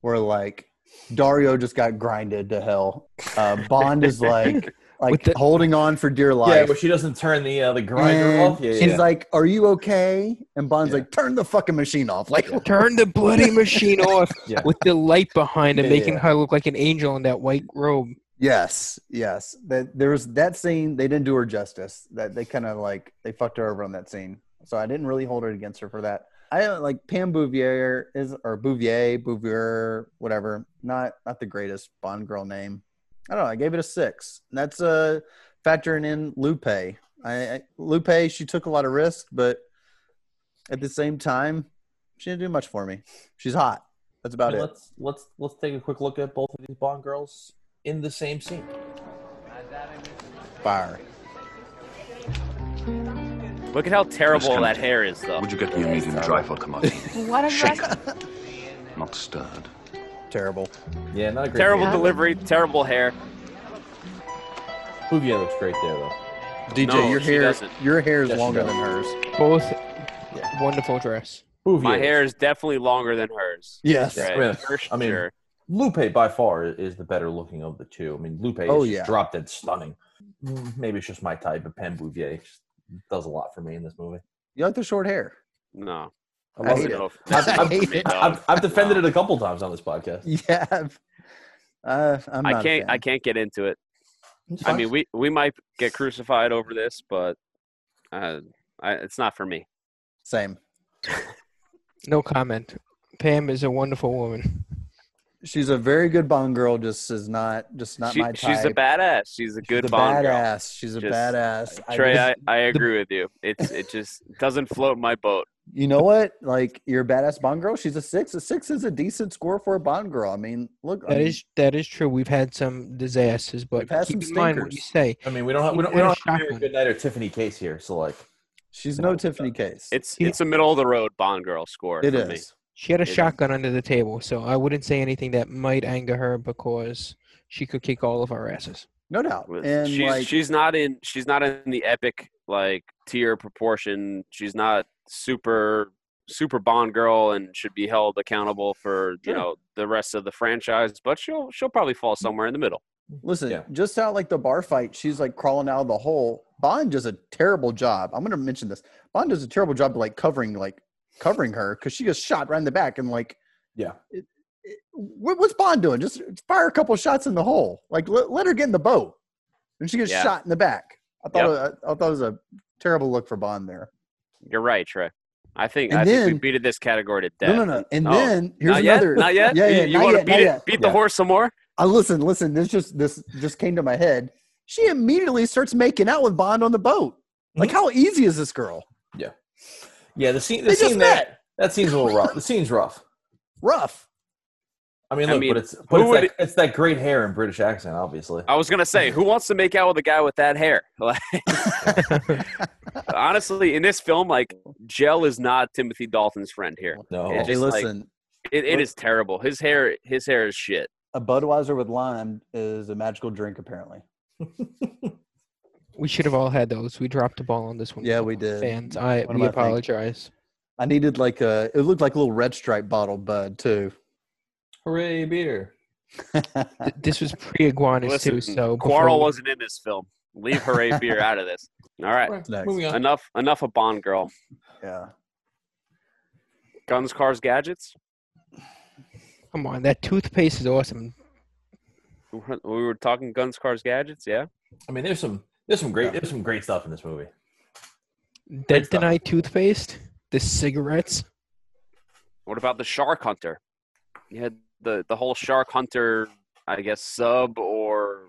where like Dario just got grinded to hell. Uh, Bond is like like the- holding on for dear life. yeah but she doesn't turn the uh, the grinder And off yeah, she's yeah. like, "Are you okay?" And Bond's Yeah. like, "Turn the fucking machine off!" Like, Turn the bloody machine off Yeah. with the light behind it, Yeah, making yeah. her look like an angel in that white robe. Yes, yes. That there was that scene. They didn't do her justice. That they kind of like they fucked her over on that scene. So I didn't really hold it against her for that. I like Pam Bouvier is or Bouvier Bouvier whatever. Not not the greatest Bond girl name. I don't know. I gave it a six. That's uh factoring in Lupe. I, I Lupe. She took a lot of risk, but at the same time, she didn't do much for me. She's hot. That's about it. let's let's let's take a quick look at both of these bond girls in the same scene Fire. Look at how terrible that hair is, though. Would you get me a medium dry for martini? What a Shaken, not stirred. Terrible. yeah not a great Terrible hair. delivery, terrible hair. Bouvier looks great there though DJ, No, your hair, doesn't. your hair is Yes, longer than hers. Both wonderful dress. Bouvier My looks- hair is definitely longer than hers. Yes. Yeah. Right, Yeah. for I mean, sure. Lupe by far is the better looking of the two. I mean, Lupe is Oh, just yeah. drop dead stunning. Maybe it's just my type, but Pam Bouvier just does a lot for me in this movie. You like the short hair. No. I love hate it. it. No, I've, I I've- it. I've- I've defended it a couple times on this podcast. Yeah. Uh, I'm I not a can't. I can't get into it. I mean, we we might get crucified over this, but uh, I, it's not for me. Same. No comment. Pam is a wonderful woman. She's a very good Bond girl. Just is not just not She- my type. she's a badass. She's a She's good a Bond girl. badass. She's a Just- badass. I Trey, just- I, I agree with you. It's it just doesn't float my boat. you know what? Like you're a badass Bond girl. She's a six. A six is a decent score for a Bond girl. I mean, look. I mean, is that is true. We've had some disasters, but We've had keep some in mind what you say. I mean, we don't have we don't, He we a don't have Mary shotgun. Goodnight or Tiffany Case here, so like, she's No, no Tiffany Case. It's it's a middle of the road Bond girl score. it for me. Is. She had a shotgun under the table, so I wouldn't say anything that might anger her because she could kick all of our asses. No doubt. And she's like she's not in she's not in the epic like tier proportion. She's not super super Bond girl and should be held accountable for you Sure. know the rest of the franchise. But she'll she'll probably fall mm. somewhere in the middle. Listen, Yeah. just out like the bar fight, she's like crawling out of the hole. Bond does a terrible job. I'm gonna mention this. Bond does a terrible job of like covering like covering her because she gets shot right in the back and like yeah, it- what, what's Bond doing? Just fire a couple shots in the hole. Like let, let her get in the boat, and she gets Yeah. shot in the back. I thought it, I, I thought it was a terrible look for Bond there. You're right, Trey. I think And I think we then- beat this category to death. No, no, no. And Oh, then here's not yet. another. Not yet. Yeah, yeah. You, not want to beat it? Beat the Yeah. horse some more? I listen, listen. This just this just came to my head. She immediately starts making out with Bond on the boat. Like, hmm. how easy is this girl? yeah. Yeah, the scene, the They scene that that scene's a little rough. The scene's rough. Rough. I mean, I look, mean, but it's but it's, would- that, it's that great hair and British accent, obviously. I was gonna say, who wants to make out with a guy with that hair? Like, honestly, in this film, like gel is not Timothy Dalton's friend here. No, It Hey, just, like- listen. It, it What- is terrible. His hair, his hair is shit. a Budweiser with lime is a magical drink, apparently. We should have all had those. We dropped the ball on this one. Yeah, we did. Fans, I What am we I thinking? apologize. I needed like a. It looked like a little red stripe bottle bud too. hooray, beer! Th- This was pre iguanas Listen, too, so Quarrel before- wasn't in this film. Leave Hooray Beer out of this. All right, Right, Next. moving on. enough, enough of Bond girl. yeah. Guns, cars, gadgets. Come on, that toothpaste is awesome. We were talking guns, cars, gadgets. Yeah. I mean, there's some there's some great there's some great stuff in this movie. Dead stuff. tonight toothpaste, the cigarettes. What about the Shark Hunter? You had the the whole Shark Hunter, I guess, sub or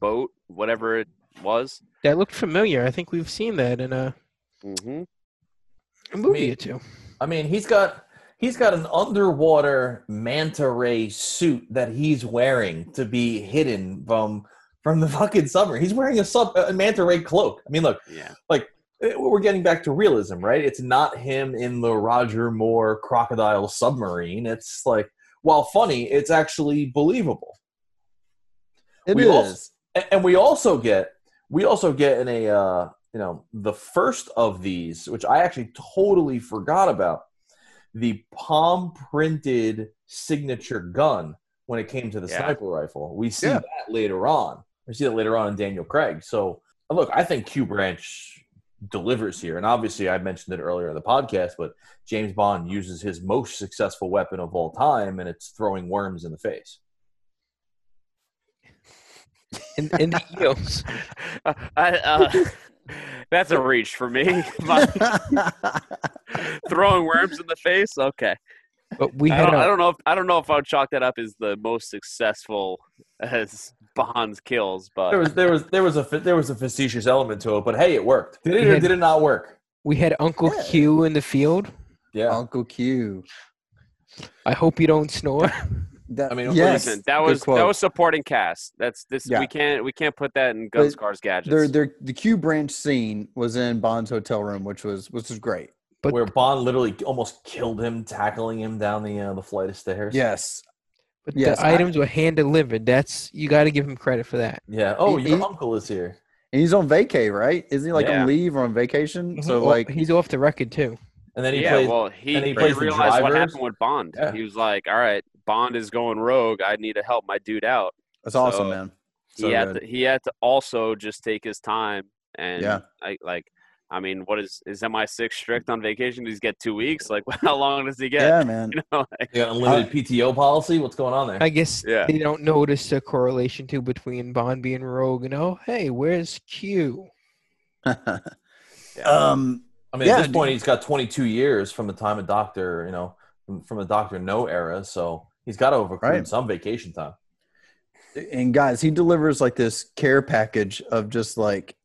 boat, whatever it was. That looked familiar. I think we've seen that in a, hmm a movie mean- or two. I mean, he's got he's got an underwater manta ray suit that he's wearing to be hidden from from the fucking summer. He's wearing a sub a manta ray cloak. I mean, look, Yeah. like eh, we're getting back to realism, right? It's not him in the Roger Moore crocodile submarine. It's like, while funny, it's actually believable. It We is. also- and we also get we also get in a uh, you know the first of these which i actually totally forgot about the palm printed signature gun when it came to the Yeah. sniper rifle we see Yeah. that later on we see that later on in daniel craig so look i think q branch delivers here and obviously i mentioned it earlier in the podcast but james bond uses his most successful weapon of all time and it's throwing worms in the face in, in the eels. I, uh, that's a reach for me. Throwing worms in the face. Okay. But we I don't, I a, don't know if I don't know if I would chalk that up as the most successful as Bond's kills, but there was there was there was a there was a facetious element to it, but hey, it worked. Did it We or had- did it not work? we had Uncle Yeah. Q in the field. Yeah, Uncle Q. I hope you don't snore. That, I mean, yes, listen, that was that was supporting cast. That's this Yeah. we can't we can't put that in Guns Cars Gadgets. Their, their, the Q branch scene was in Bond's hotel room, which was which was great. But where Bond literally almost killed him, tackling him down the uh, the flight of stairs. Yes, but Yes, the I- items were hand delivered. That's you got to give him credit for that. yeah. Oh, He- your he- uncle is here. and he's on vacay, right? Isn't he like Yeah. on leave or on vacation? Mm-hmm. So Well, like, he's off the record too. And then he yeah, plays. well, he, and he he realized what happened with Bond. Yeah. He was like, "All right, Bond is going rogue. I need to help my dude out." that's awesome, man. So he had good. to, he had to also just take his time and Yeah. I like. I mean, what is is MI6 strict on vacation? Does he get two weeks? Like, how long does he get? yeah, man. You know, like, You got unlimited PTO policy. What's going on there? I guess Yeah. they don't notice a correlation too between Bond being rogue and oh hey, where's Q? um, I mean, Yeah, at this dude. point, he's got 22 years from the time of Doctor, you know, from, from the Doctor No era. So he's got to overcome Right. some vacation time. and guys, he delivers like this care package of just like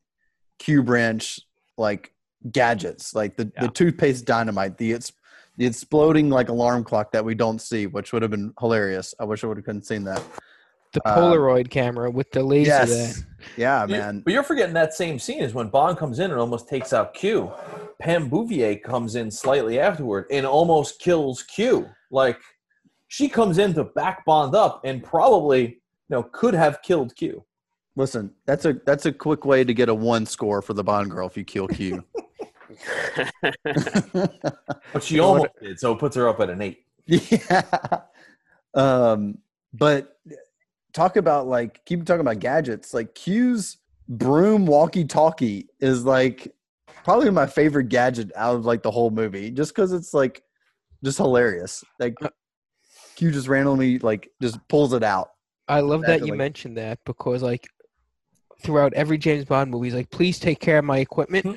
Q branch like gadgets, like the, Yeah. the toothpaste dynamite, the it's the exploding like alarm clock that we don't see, which would have been hilarious. I wish I would have couldn't seen that. The Um, Polaroid camera with the laser. Yes, yeah, You- man. But you're forgetting that same scene is when Bond comes in and almost takes out Q. Pam Bouvier comes in slightly afterward and almost kills Q. Like she comes in to back Bond up and probably you know could have killed Q. Listen, that's a that's a quick way to get a one score for the Bond girl if you kill Q. But she You know what- almost did, so it puts her up at an eight. yeah. Um, but talk about like keep talking about gadgets. Like Q's broom walkie-talkie is like probably my favorite gadget out of like the whole movie, just because it's like just hilarious. Like Q just randomly like just pulls it out. I love that you like- mentioned that because like throughout every James Bond movie, he's like, please take care of my equipment. Mm-hmm.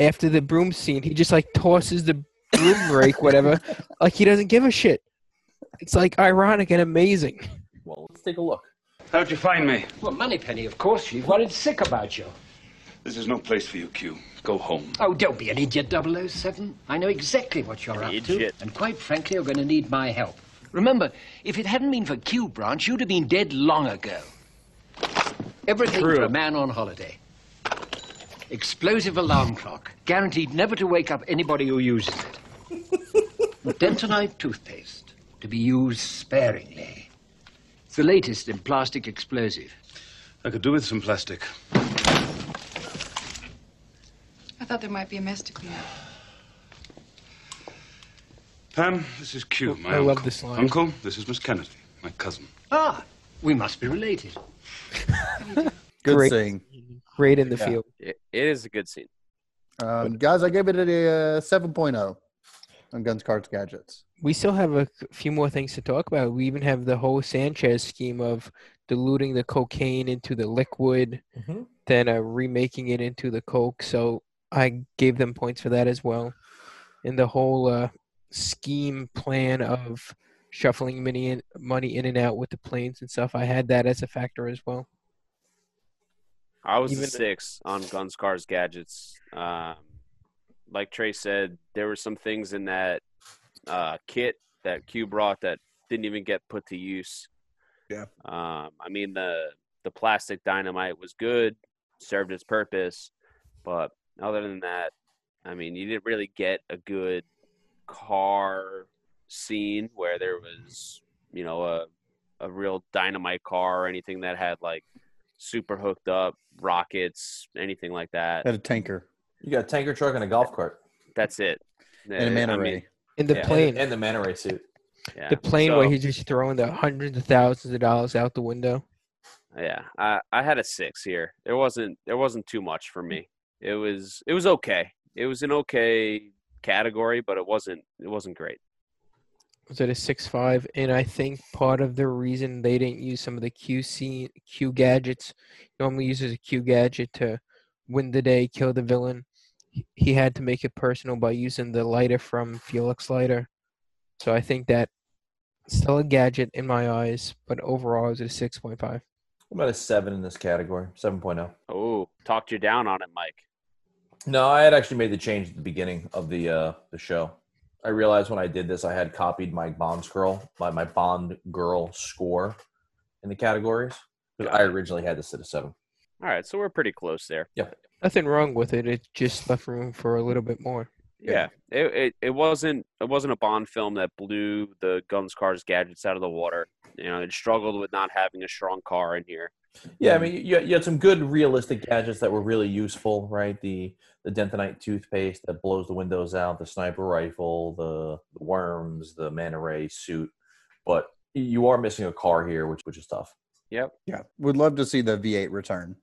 After the broom scene, he just like tosses the broom rake, whatever. Like he doesn't give a shit. It's like ironic and amazing. Well, let's take a look. How'd you find me? Well, Moneypenny, of course. She worried sick about you. This is no place for you, Q. Go home. Oh, don't be an idiot, 007. I know exactly what you're An up idiot. to. And quite frankly, you're going to need my help. Remember, if it hadn't been for Q Branch, you'd have been dead long ago. Everything True. for a man on holiday. Explosive alarm clock, guaranteed never to wake up anybody who uses it. Dentonite toothpaste, to be used sparingly. It's the latest in plastic explosive. I could do with some plastic. I thought there might be a mess to clean up. Pam, this is Q, my I uncle. love this line. Uncle, this is Miss Kennedy, my cousin. Ah, we must be related. Good Great. saying. Great in the Yeah. field. it, it is a good scene. Um, guys, I gave it a uh, 7.0 on Guns, Cards, Gadgets. We still have a few more things to talk about. We even have the whole Sanchez scheme of diluting the cocaine into the liquid, Mhm. then uh, remaking it into the coke. So I gave them points for that as well. And the whole uh, scheme plan of shuffling money in, money in and out with the planes and stuff, I had that as a factor as well. I was Even a the- six on Guns, Cars, Gadgets. Um, like Trey said, there were some things in that uh, kit that Q brought that didn't even get put to use. Yeah. Um, I mean the the plastic dynamite was good, served its purpose, but other than that, I mean, you didn't really get a good car scene where there was, you know, a a real dynamite car or anything that had like super hooked up rockets, anything like that. Had a tanker You got a tanker truck and a golf cart. That's it. and a Uh, manta I mean, ray. In the Yeah. plane, And the manta ray suit. yeah. the plane where he's just throwing the hundreds of thousands of dollars out the window. Yeah, I, I had a six here. There wasn't there wasn't too much for me. It was it was okay. It was an okay category, but it wasn't it wasn't great. Was at a six five, and I think part of the reason they didn't use some of the QC Q gadgets normally uses a Q gadget to win the day, kill the villain. he- He had to make it personal by using the lighter from Felix Leiter. So I think that still a gadget in my eyes, but overall is a six point five. What about a seven in this category? 7.0. Oh, talked you down on it, Mike. No, I had actually made the change at the beginning of the uh, the show. I realized when I did this, I had copied my Bond girl, my, my Bond girl score in the categories. Because I originally had this at a seven. All right, so we're pretty close there. Yeah, nothing wrong with it. It just left room for a little bit more. Yeah, it, it it wasn't it wasn't a Bond film that blew the guns, cars, gadgets out of the water. You know, it struggled with not having a strong car in here. Yeah, I mean, you, you had some good realistic gadgets that were really useful, right? The the Dentonite toothpaste that blows the windows out, the sniper rifle, the, the worms, the manta ray suit. But you are missing a car here, which which is tough. Yep. Yeah, would love to see the V8 return.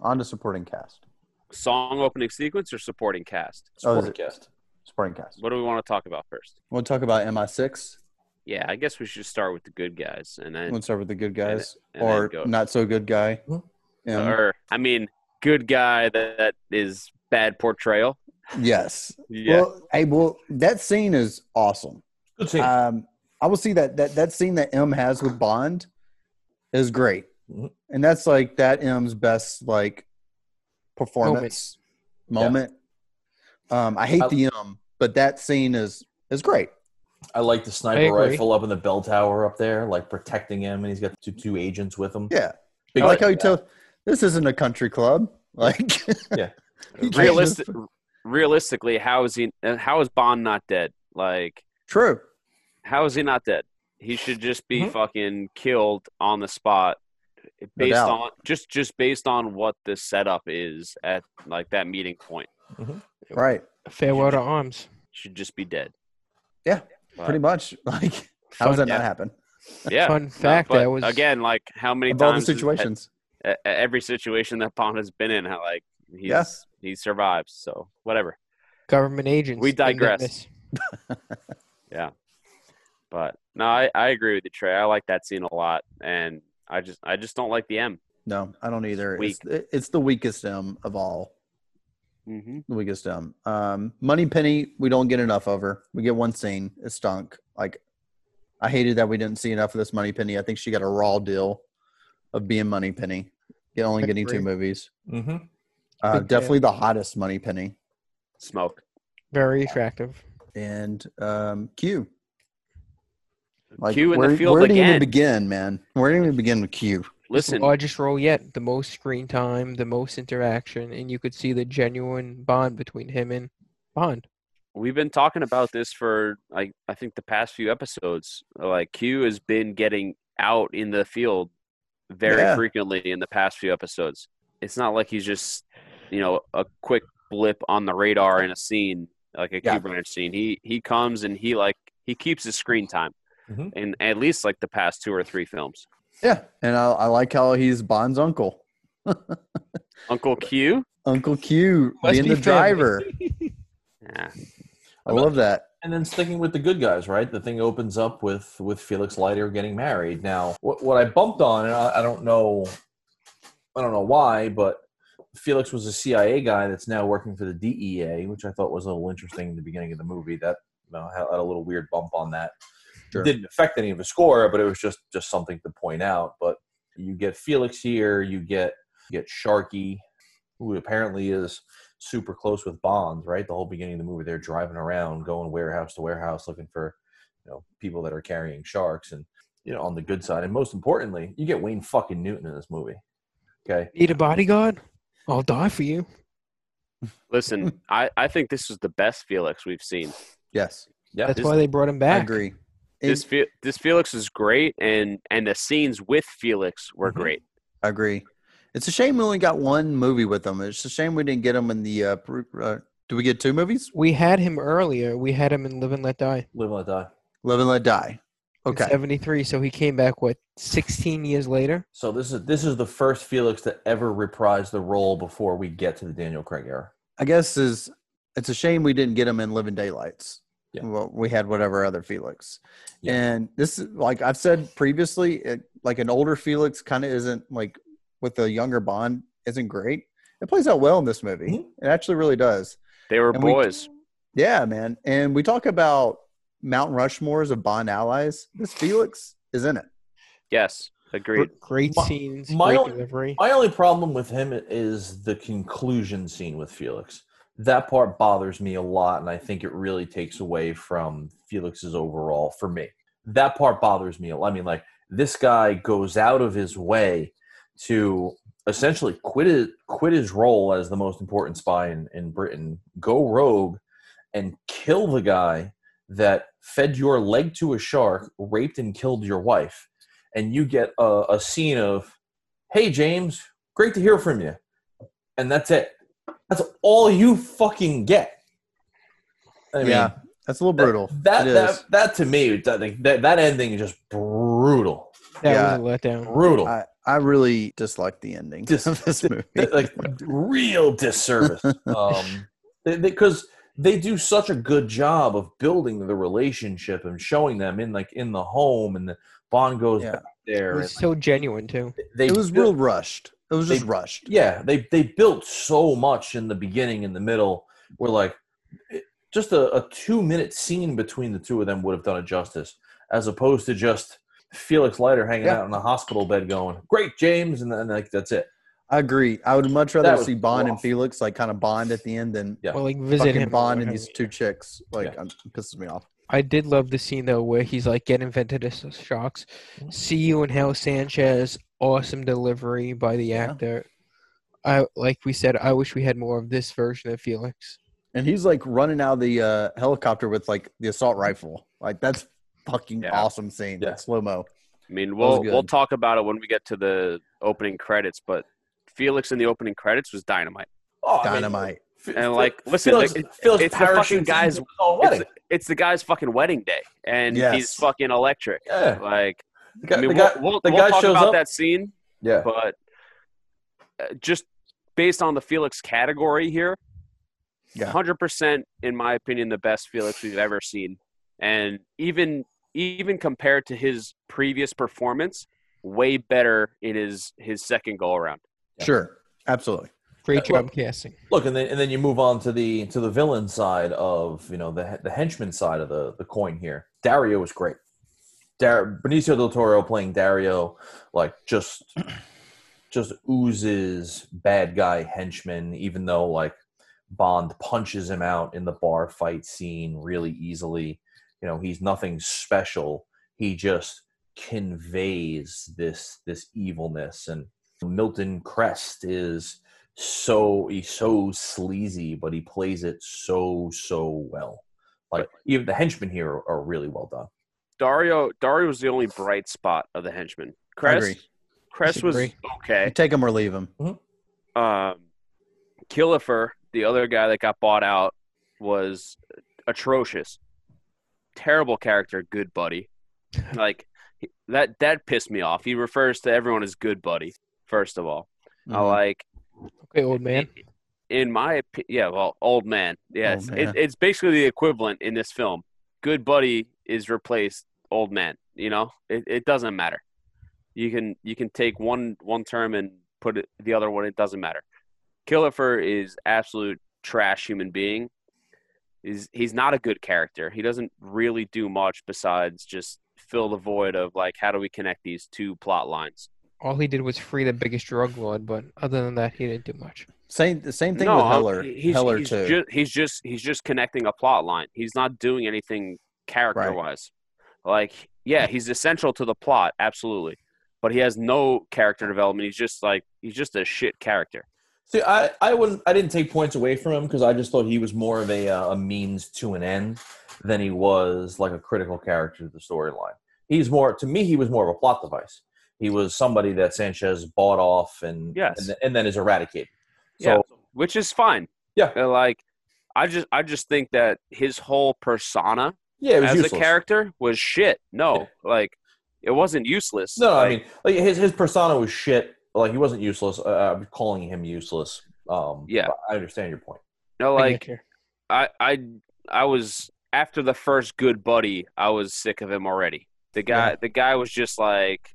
On to supporting cast. Song opening sequence or supporting cast? Oh, Supporting it- cast. Supporting cast. What do we want to talk about first? We'll talk about MI6. Yeah, I guess we should start with the good guys, and then We'll start with the good guys, and then or go- not so good guy. Mhm. M. or I mean, good guy that, that is bad portrayal. yes. Yeah, Well, hey, well, that scene is awesome. Good scene. Um, I will see that that that scene that M has with Bond is great, Mhm. and that's like that M's best like performance moment. Um, I hate I- the M, but that scene is is great. I like the sniper rifle up in the bell tower up there, like protecting him, and he's got two, two agents with him. Yeah, Big I like how you of that. tell this isn't a country club. Like, Yeah. You can't realistic, realistically, how is he? uh, How is Bond not dead? Like, True. how is he not dead? He should just be Mhm. fucking killed on the spot, based doubt. on just just based on what the setup is at like that meeting point. Right. Farewell to arms. Should just be dead. Yeah, But- Pretty much. Like, how does that Yeah. not happen? Yeah. Fun no, fact but that was again like how many Of all the times has- situations. every situation that Bond has been in, how like he's Yeah. He survives. So whatever. government agents. We digress. yeah, But no, I, I agree with you, Trey. I like that scene a lot, and I just I just don't like the M. No, I don't either. Weak. It's, it's the weakest M of all. Mm-hmm. The weakest M. Um, Moneypenny, we don't get enough of her. We get one scene. It stunk. Like, I hated that we didn't see enough of this Moneypenny. I think she got a raw deal of being Moneypenny. Get only getting two movies. Mm-hmm. Uh, definitely the hottest Moneypenny. Smoke. Very attractive. And um, Q. Like, Q in where, the field where do you again. even begin, man? Where do you even begin with Q? Listen, largest role yet, the most screen time, the most interaction, and you could see the genuine bond between him and Bond. we've been talking about this for like I think the past few episodes. Like Q has been getting out in the field very Yeah. frequently in the past few episodes. It's not like he's just you know a quick blip on the radar in a scene like a Yeah. Q scene. He he comes and he like he keeps his screen time Mhm. in at least like the past two or three films. Yeah, and I, I like how he's Bond's uncle, Uncle Q. Uncle Q, Must being the driver. Yeah. I love that. And then sticking with the good guys, right? The thing opens up with with Felix Leiter getting married. Now, what, what I bumped on, and I, I don't know, I don't know why, but Felix was a CIA guy that's now working for the DEA, which I thought was a little interesting in the beginning of the movie. That you know, had, a little weird bump on that. Sure. It didn't affect any of the score, but it was just just something to point out. But you get Felix here, you get you get Sharky, who apparently is super close with Bond, right? The whole beginning of the movie, they're driving around, going warehouse to warehouse, looking for you know people that are carrying sharks, and you know on the good side, and most importantly, you get Wayne fucking Newton in this movie. Okay, Need a bodyguard? I'll die for you. Listen, I, I think this is the best Felix we've seen. Yes, Yeah, That's this- why they brought him back. I back. agree. This It- Fe- this Felix is great, and and the scenes with Felix were Mhm. great. I agree. It's a shame we only got one movie with him. It's a shame we didn't get him in the. Uh, pr- uh, do we get two movies? We had him earlier. We had him in Live and Let Die. live and let die. Live and Let Die. In Okay. 73. So he came back, what, 16 years later? So this is this is the first Felix to ever reprise the role before we get to the Daniel Craig era. I guess is it's a shame we didn't get him in Living Daylights. Yeah. Well, we had whatever other Felix, Yeah. and this is like I've said previously, it, like an older Felix kind of isn't like with a younger Bond isn't great. It plays out well in this movie. Mhm. It actually really does. They were And we- boys. Yeah, man. And we talk about Mount Rushmores of Bond allies. This Felix is in it. yes, agreed. Great My- scenes, my great only- delivery. My only problem with him is the conclusion scene with Felix. That part bothers me a lot, and I think it really takes away from Felix's overall for me. That part bothers me. a lot. I mean, like this guy goes out of his way to essentially quit his, quit his role as the most important spy in, in Britain, go rogue, and kill the guy that fed your leg to a shark, raped and killed your wife, and you get a, a scene of, "Hey James, great to hear from you," and that's it. That's all you fucking get. I mean, yeah, that's a little brutal. That It that, is. that to me, that, that that ending is just brutal. That yeah. was a letdown. Brutal. I, I really dislike the ending Dis- of this movie. like real disservice. Um, because they, do such a good job of building the relationship and showing them in like in the home, and the Bond goes Yeah. back It there. was so genuine, too. they it was built- real rushed. It was they- just rushed. yeah they they built so much in the beginning in the middle where like just a, a two minute scene between the two of them would have done it justice as opposed to just felix leiter hanging Yeah. out in the hospital bed going great james and then like that's it I agree. I would much rather see Bond and. Felix like kind of bond at the end than Yeah. Well, like, visit him. Bond and these two chicks. Like, Yeah. um, it pisses me off. I did love the scene, though, where he's like getting ventilus shocks. Mm-hmm. See you in Hell Sanchez. Awesome delivery by the Yeah. actor. I Like we said, I wish we had more of this version of Felix. And he's like running out of the uh, helicopter with like the assault rifle. Like that's fucking Yeah. awesome scene. Yeah. Like slow mo. I mean, we'll we'll talk about it when we get to the opening credits. But Felix in the opening credits was dynamite. oh, I mean, Dynamite. And F- like, listen, Felix, like, it- Felix it's the fucking guy's- into his It's, wedding. it's the guy's fucking wedding day, and he's fucking electric. yeah Like, the guy, I mean, the we'll, we'll, the we'll talk shows about up that scene, yeah but uh, just based on the Felix category here, Yeah. hundred percent, in my opinion, the best Felix we've ever seen, and even even compared to his previous performance, way better in his his second go around. Yeah. Sure. Absolutely. Great Uh, job look- casting. look and then and then you move on to the to the villain side of you know the the henchman side of the the coin here dario was great Dar- benicio del toro playing dario like just just oozes bad guy henchman even though like bond punches him out in the bar fight scene really easily you know he's nothing special he just conveys this this evilness and milton krest is so he's so sleazy, but he plays it so so well. Like even the henchmen here are, are really well done. Dario Dario was the only bright spot of the henchmen. I Krest. Krest was okay. You take him or leave him. um, Killifer, the other guy that got bought out, was atrocious. Terrible character, good buddy. Like that that pissed me off. He refers to everyone as good buddy. First of all, I Mhm. like Okay, old man. in my opinion, yeah, well, old man. Yes, Old it's, man. It, it's basically the equivalent in this film. Good buddy is replaced old man. You know, it, it doesn't matter. You can you can take one one term and put it the other one. It doesn't matter. Killifer is absolute trash human being. He's he's not a good character. He doesn't really do much besides just fill the void of like how do we connect these two plot lines. All he did was free the biggest drug lord, but other than that, he didn't do much. Same the same thing no, with Heller. He's, Heller he's too. Just, he's just he's just connecting a plot line. He's not doing anything character wise. Like, yeah, he's essential to the plot, absolutely, but he has no character development. He's just like he's just a shit character. See, I, I wouldn't I didn't take points away from him because I just thought he was more of a uh, a means to an end than he was like a critical character to the storyline. He's more to me he was more of a plot device. He was somebody that Sanchez bought off and Yes. and, and then is eradicated. Yeah, which is fine. Yeah. Uh, like I just I just think that his whole persona yeah, it as useless. a character was shit. No, like it wasn't useless. No, no, I mean like his his persona was shit. Like he wasn't useless. Uh, I'm calling him useless. Um, Yeah. I understand your point. no, like. I I I was after the first good buddy, I was sick of him already. The guy Yeah. the guy was just like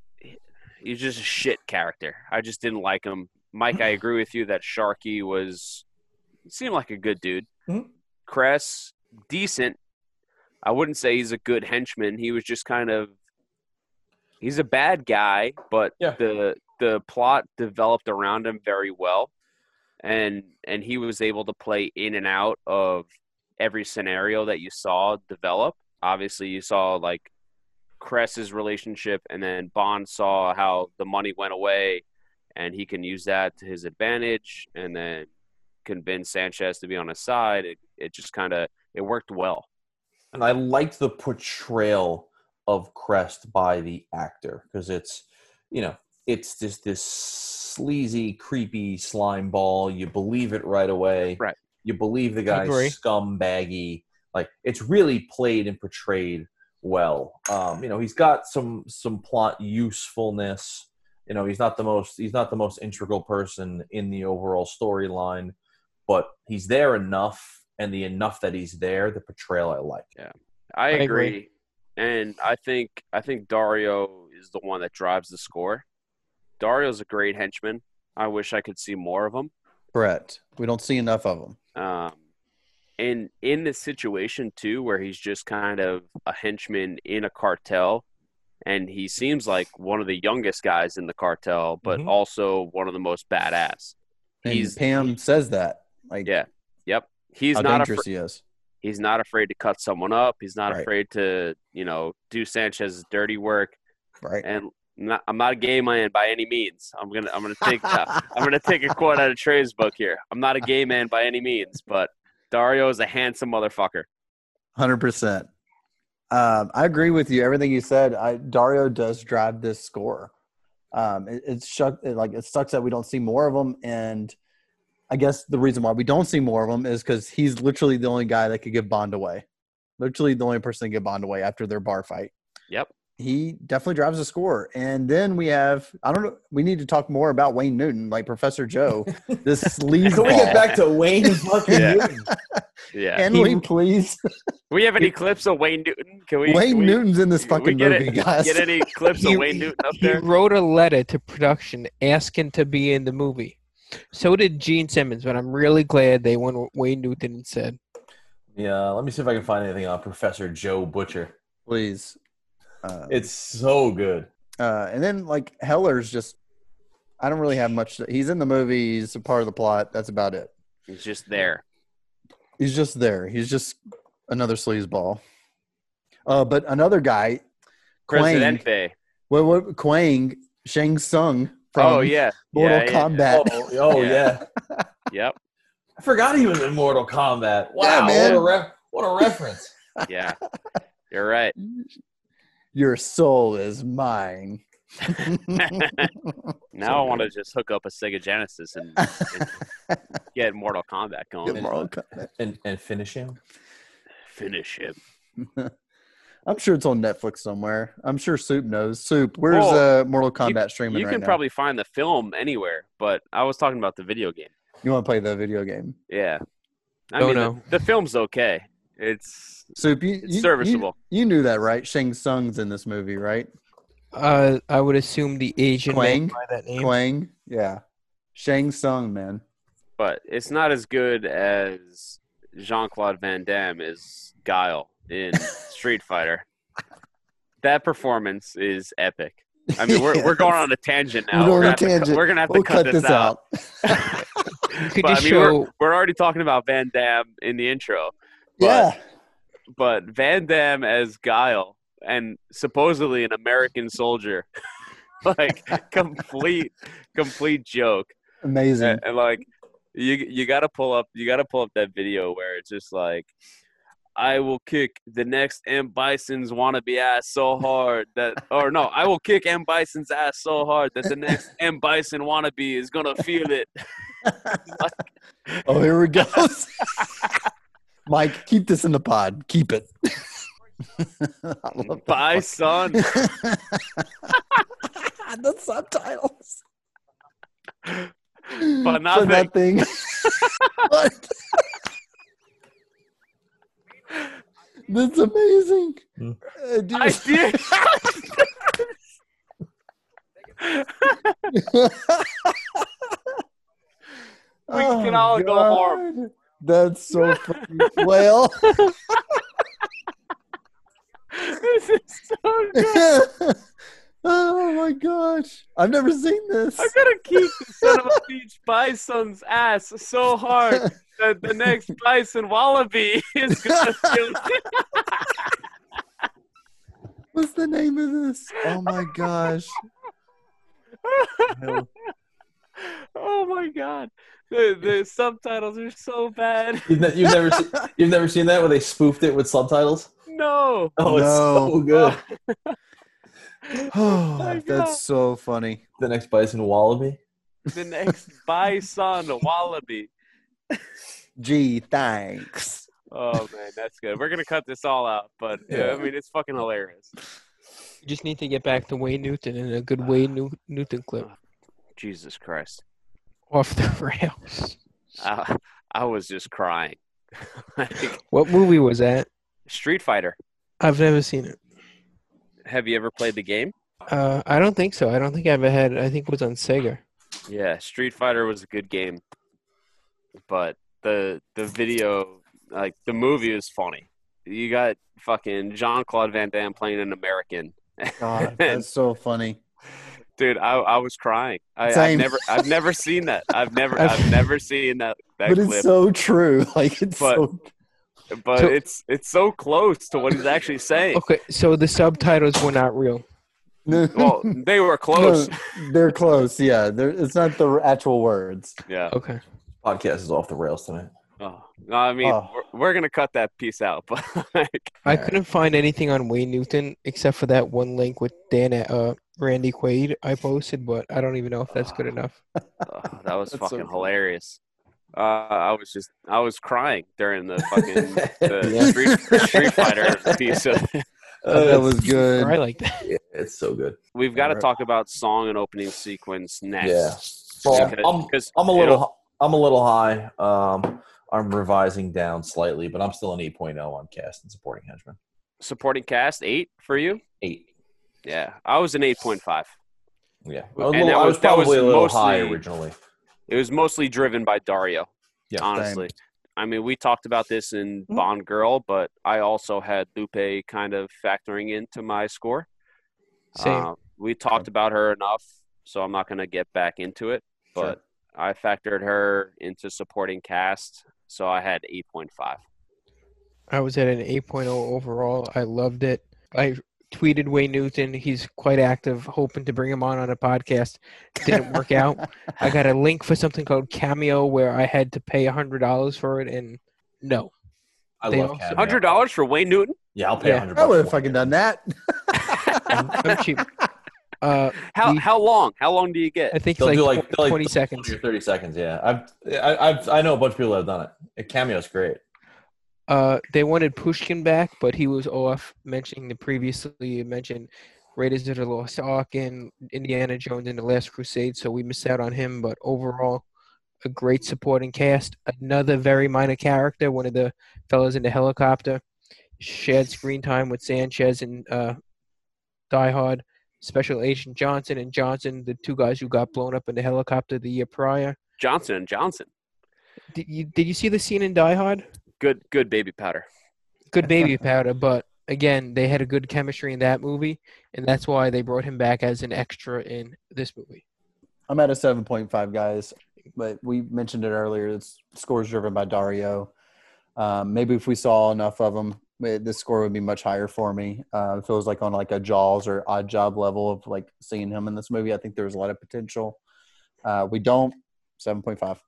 he's just a shit character. I just didn't like him. Mike, I agree with you that Sharkey was seemed like a good dude. Mhm. Krest, decent. I wouldn't say he's a good henchman. He was just kind of he's a bad guy, but Yeah. the the plot developed around him very well. And and he was able to play in and out of every scenario that you saw develop. Obviously, you saw like Krest's relationship, and then Bond saw how the money went away, and he can use that to his advantage, and then convince Sanchez to be on his side. It, it just kind of it worked well. and I liked the portrayal of Krest by the actor because it's, you know, it's just this sleazy, creepy slime ball. You believe it right away. Right. You believe the guy's scumbaggy. Like it's really played and portrayed well. Um, you know, he's got some some plot usefulness. You know, he's not the most he's not the most integral person in the overall storyline, but he's there enough, and the enough that he's there, the portrayal I like. Yeah, I agree. agree. And I think I think Dario is the one that drives the score. Dario's a great henchman. I wish I could see more of him. Brett, We don't see enough of them. Um, and in this situation too, where he's just kind of a henchman in a cartel, and he seems like one of the youngest guys in the cartel, but Mhm. also one of the most badass. And He's- Pam says that. Like Yeah. Yep. He's how not dangerous afraid. he is. He's not afraid to cut someone up. He's not Right. afraid to, you know, do Sanchez's dirty work. Right. And not, I'm not a gay man by any means. I'm gonna I'm gonna take uh, I'm gonna take a quote out of Trey's book here. I'm not a gay man by any means, but Dario is a handsome motherfucker. Hundred percent. Um, I agree with you. Everything you said. I, Dario does drive this score. Um, it, it's shuck, it, like it sucks that we don't see more of him, and I guess the reason why we don't see more of him is because he's literally the only guy that could give Bond away. Literally the only person to give Bond away after their bar fight. Yep. He definitely drives the score, and then we have I don't know. We need to talk more about Wayne Newton, like Professor Joe. This sleazeball. Can we get back to Wayne fucking Yeah. Newton? Yeah. Can He- we please? we have any clips of Wayne Newton? Can we? Wayne can we, Newton's in this fucking get movie, it- guys. Get any clips He- of Wayne Newton up there? He wrote a letter to production asking to be in the movie. So did Gene Simmons, but I'm really glad they went with Wayne Newton instead. Yeah, let me see if I can find anything on Professor Joe Butcher. please. Uh, It's so good. uh, and then like Heller's just. I don't really have much. To, he's in the movie. He's a part of the plot. That's about it. He's just there. He's just there. He's just another sleazeball. Uh, but another guy, Kwang. Presidente. What? What? Kwang Shang Tsung from Oh yeah. Mortal Yeah, yeah. Oh, oh Yeah. yeah. Yep. I forgot he was in Mortal Kombat. Wow, Yeah, man. what a re- what a reference. Yeah. You're right. Your soul is mine. Now I want to just hook up a Sega Genesis and, and get Mortal Kombat going. Get Mortal Kombat. And and finish him. Finish him. I'm sure it's on Netflix somewhere. I'm sure Soup knows. Soup, where's Well, uh, Mortal Kombat streaming You right can now? probably find the film anywhere, but I was talking about the video game. You want to play the video game? Yeah. I Oh, mean, no. the, the film's okay. It's Soup, you, It's you- serviceable. You, you knew that, right? Shang Tsung's in this movie, right? Uh, I would assume the Asian Kwang? by that name. Kwang, yeah. Shang Tsung, man. but it's not as good as Jean Claude Van Damme is Guile in Street Fighter. That performance is epic. I mean, we're, we're going on a tangent now. We're going gonna on a have to cut- we're gonna have We'll to cut, this, out. You could But, I just mean, we're, we're already talking about Van Damme in the intro, yeah. but Van Damme as Guile and supposedly an American soldier, like complete, complete joke. Amazing. And, and, like You you gotta pull up you gotta pull up that video where it's just like I will kick the next M Bison's wannabe ass so hard that or no, I will kick M Bison's ass so hard that the next M Bison wannabe is gonna feel it. Oh, here we go. Mike, keep this in the pod. Keep it. I love that Bye, fuck- son. the subtitles. For nothing. nothing. what? That's amazing. Hmm. Uh. I did. We can all go home. That's so funny. well, this is so good. oh my gosh. I've never seen this. I'm gonna kick the son of a beach bison's ass so hard that the next bison wallaby is gonna feel it. What's the name of this? Oh my gosh. Oh my god. The, the subtitles are so bad. You've, ne- you've never seen, you've never seen that where they spoofed it with subtitles. No. Oh, it's No. so good. Oh, that's so funny. The next Bison Wallaby. The next bison wallaby. Gee, thanks. Oh man, that's good. We're gonna cut this all out, but yeah, Yeah. I mean it's fucking hilarious. You just need to get back to Wayne Newton and a good Wayne New- Newton clip oh, Jesus Christ. Off the rails. I, I was just crying. like, What movie was that? Street Fighter. I've never seen it. Have you ever played the game? Uh, I don't think so. I don't think I ever had. I think it was on Sega. Yeah, Street Fighter was a good game, but the the video, like the movie, is funny. You got fucking Jean Claude Van Damme playing an American. God, that's so funny. Dude, I, I was crying. I, I've never I've never seen that. I've never I've- I've never seen that that But clip. it's so true. Like it's But- so but So- it's it's so close to what he's actually saying. Okay, so the subtitles were not real. Well, they were close. No, they're close. Yeah, they're, it's not the actual words. Yeah. Okay. Podcast is off the rails tonight. Oh, no, I mean, Oh. we're, we're gonna cut that piece out, but like, I couldn't find anything on Wayne Newton except for that one link with Dan uh Randy Quaid I posted, but I don't even know if that's good enough. oh, that was That's so fucking funny. hilarious. Uh, I was just, I was crying during the fucking the Yeah. Street, Street Fighter piece. Of, Oh, that was good. I like that. Yeah, it's so good. we've got to Alright. talk about song and opening sequence next. Yeah. Well, Because- I'm, because I'm a it'll- little I'm a little high. Um, I'm revising down slightly, but I'm still an 8.0 on cast and supporting henchman. supporting cast eight for you. Eight. Yeah, I was an eight point five. Yeah, And I was, that little- I was- was that was probably a little high originally. It was mostly driven by Dario. Yeah, honestly. I mean, we talked about this in Bond Girl, but I also had Lupe kind of factoring into my score. Same. Uh, we talked about her enough, so I'm not going to get back into it. But I factored her into supporting cast, so I had 8.5. I was at an 8.0 overall. I loved it. I tweeted Wayne Newton. He's quite active, hoping to bring him on on a podcast. Didn't work out. I got a link for something called Cameo where I had to pay $100 for it, and no. I They love also- $100 for Wayne Newton? Yeah, I'll pay Yeah. 100 I would have fucking done that. I'm, I'm cheap. Uh, How, We- how long? How long do you get? I think it's They'll like, do like, tw- they'll like 20 seconds. or 30 seconds. Yeah, I've I, I've I know a bunch of people that have done it. Cameo's great. Uh, they wanted Pushkin back, but he was off mentioning the previously mentioned Raiders of the Lost Ark and Indiana Jones and the Last Crusade, so we missed out on him. But overall, a great supporting cast. Another very minor character, one of the fellas in the helicopter, shared screen time with Sanchez and uh, Die Hard. Special Agent Johnson and Johnson, the two guys who got blown up in the helicopter the year prior. Johnson and Johnson. Did you did you see the scene in Die Hard? Good, good baby powder. good baby powder, but again, they had a good chemistry in that movie, and that's why they brought him back as an extra in this movie. I'm at a 7.5, guys. But we mentioned it earlier. It's scores driven by Dario. Um, maybe if we saw enough of them, this score would be much higher for me. Uh, it feels like on like a Jaws or Odd Job level of like seeing him in this movie. I think there's a lot of potential. Uh, we don't. 7.5.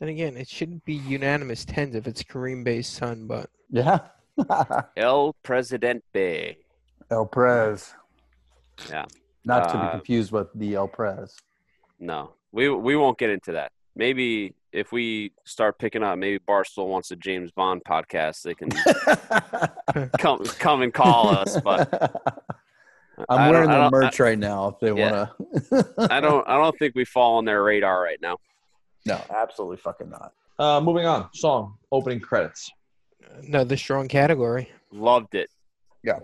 Then again, it shouldn't be unanimous tens if it's Kerim Bey's son, but Yeah. El Presidente. Bey. El Prez. Yeah. Not to be Uh, confused with the El Prez. No, we we won't get into that. Maybe if we start picking up, maybe Barstool wants a James Bond podcast. They can come come and call us. But I'm wearing the don't- merch right now if they Yeah. want to. I don't I don't think we fall on their radar right now. No, absolutely fucking not. Uh, moving on. Song opening credits. another strong category. Loved it. Yeah.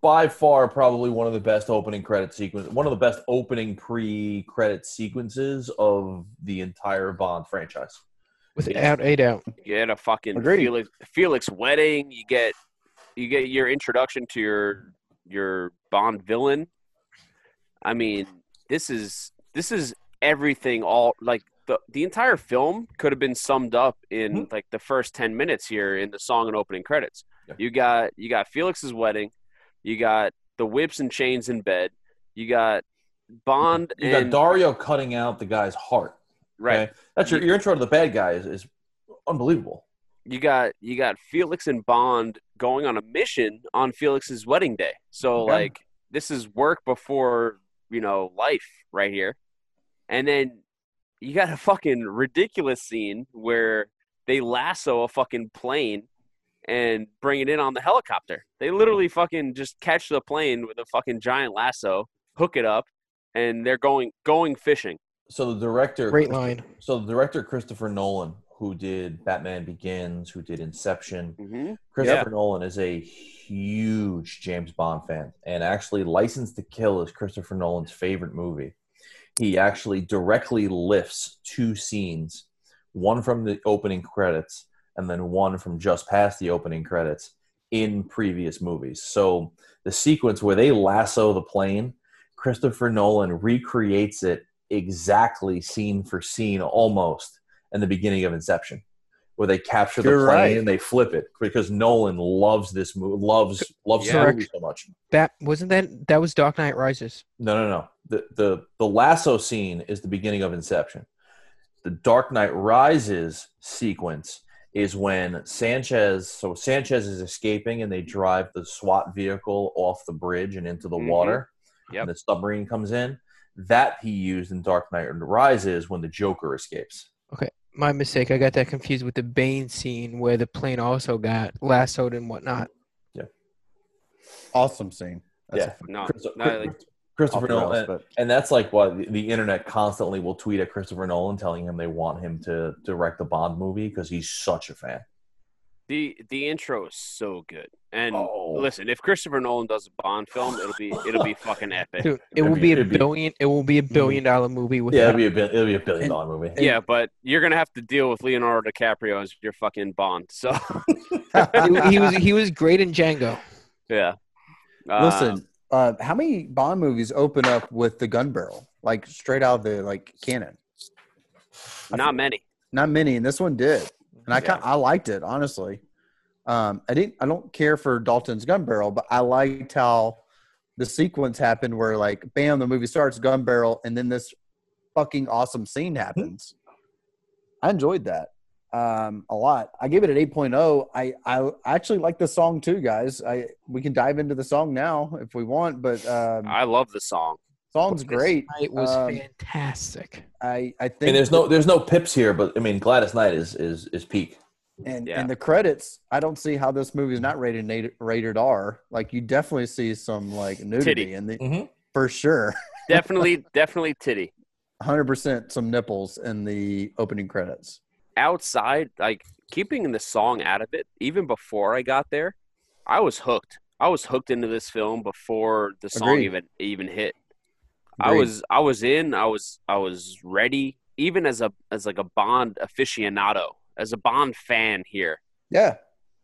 By far, probably one of the best opening credit sequence. One of the best opening pre-credit sequences of the entire Bond franchise. Without a doubt. You get a fucking Agreed. Felix Felix wedding. You get you get your introduction to your your Bond villain. I mean, this is this is everything. All like the the entire film could have been summed up in mm-hmm. like the first ten minutes here in the song and opening credits. Yeah. You got you got Felix's wedding. You got the whips and chains in bed. You got Bond You got Dario cutting out the guy's heart. right. okay? That's your, your intro to the bad guy is, is unbelievable. you got you got Felix and Bond going on a mission on Felix's wedding day. So Okay. like this is work before, you know, life right here. And then you got a fucking ridiculous scene where they lasso a fucking plane and bring it in on the helicopter. They literally fucking just catch the plane with a fucking giant lasso, hook it up, and they're going going fishing. So the director, Great line. So the director Christopher Nolan, who did Batman Begins, who did Inception, Mm-hmm. Christopher Nolan is a huge James Bond fan, and actually, License to Kill is Christopher Nolan's favorite movie. He actually directly lifts two scenes, one from the opening credits and then one from just past the opening credits in previous movies. So the sequence where they lasso the plane, Christopher Nolan recreates it exactly scene for scene almost in the beginning of Inception where they capture the You're plane right. and they flip it because Nolan loves this movie, loves loves Yeah. the movie so much. That wasn't that that was Dark Knight Rises. No, no, no. The the the lasso scene is the beginning of Inception. The Dark Knight Rises sequence is when Sanchez so Sanchez is escaping and they drive the SWAT vehicle off the bridge and into the Mhm. water. Yep. And the submarine comes in. That he used in Dark Knight Rises when the Joker escapes. My mistake. I got that confused with the Bane scene where the plane also got lassoed and whatnot. Yeah. Awesome scene. That's Yeah. No, Christo- no, like, Christopher off the rails, Nolan, but- and that's like why the, the internet constantly will tweet at Christopher Nolan telling him they want him to direct the Bond movie because he's such a fan. The the intro is so good. And Oh. listen, if Christopher Nolan does a Bond film, it'll be it'll be fucking epic. Dude, it will mean, be a it'd be- billion. It will be a billion dollar movie with Yeah, it'll be a bi- it'll be a billion dollar movie. Yeah, but you're gonna have to deal with Leonardo DiCaprio as your fucking Bond. So he, he was he was great in Django. yeah. Uh, Listen, uh, how many Bond movies open up with the gun barrel, like straight out of the like cannon? not many. Not many, and this one did, and I kind I liked it honestly. Um, I didn't. I don't care for Dalton's gun barrel, but I liked how the sequence happened where like, bam, the movie starts, gun barrel, and then this fucking awesome scene happens. I enjoyed that um, a lot. I gave it an 8.0. I I actually like the song too, guys. I we can dive into the song now if we want, but um, I love the song. Song's great. It was Um, fantastic. I I think And there's no there's no pips here, but I mean Gladys Knight is is is peak. And Yeah. and the credits, I don't see how this movie is not rated na- rated R. Like you definitely see some like nudity Titty. in the Mhm. for sure, Definitely, definitely titty. hundred percent some nipples in the opening credits. Outside, like keeping the song out of it, even before I got there, I was hooked. I was hooked into this film before the song Agreed. even even hit. I was I was in. I was I was ready. Even as a as like a Bond aficionado, as a Bond fan here, Yeah,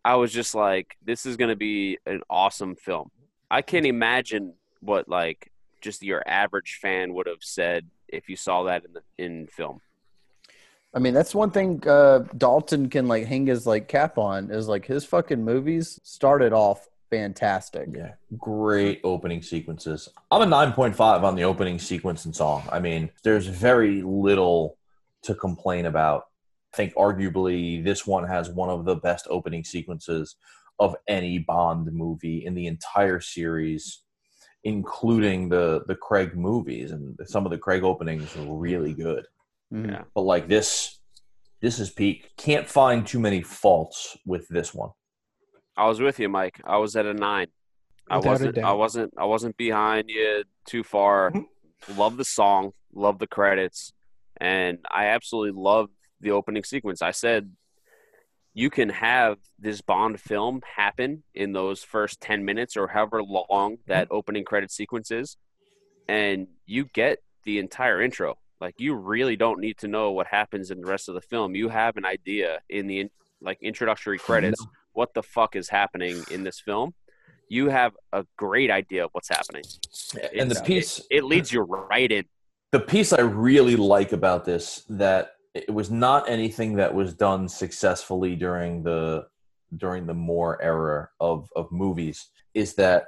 I was just like, this is gonna be an awesome film. I can't imagine what like just your average fan would have said if you saw that in the in film. I mean that's one thing uh, Dalton can like hang his like cap on is like his fucking movies started off fantastic. Yeah, great opening sequences. I'm a 9.5 on the opening sequence and song. I mean, there's very little to complain about I think arguably this one has one of the best opening sequences of any Bond movie in the entire series, including the the Craig movies. And some of the Craig openings are really good. Yeah. But like this, this is peak. Can't find too many faults with this one. I was with you, Mike. I was at a nine. I Without a wasn't. I wasn't. I wasn't behind you too far. love the song. Love the credits, and I absolutely love the opening sequence. I said you can have this Bond film happen in those first ten minutes or however long that mm-hmm. opening credit sequence is, and you get the entire intro. Like you really don't need to know what happens in the rest of the film. You have an idea in the in, like introductory credits what the fuck is happening in this film. You have a great idea of what's happening. And the piece it, it leads you right in. the piece I really like about this that it was not anything that was done successfully during the during the Moore era of of movies is that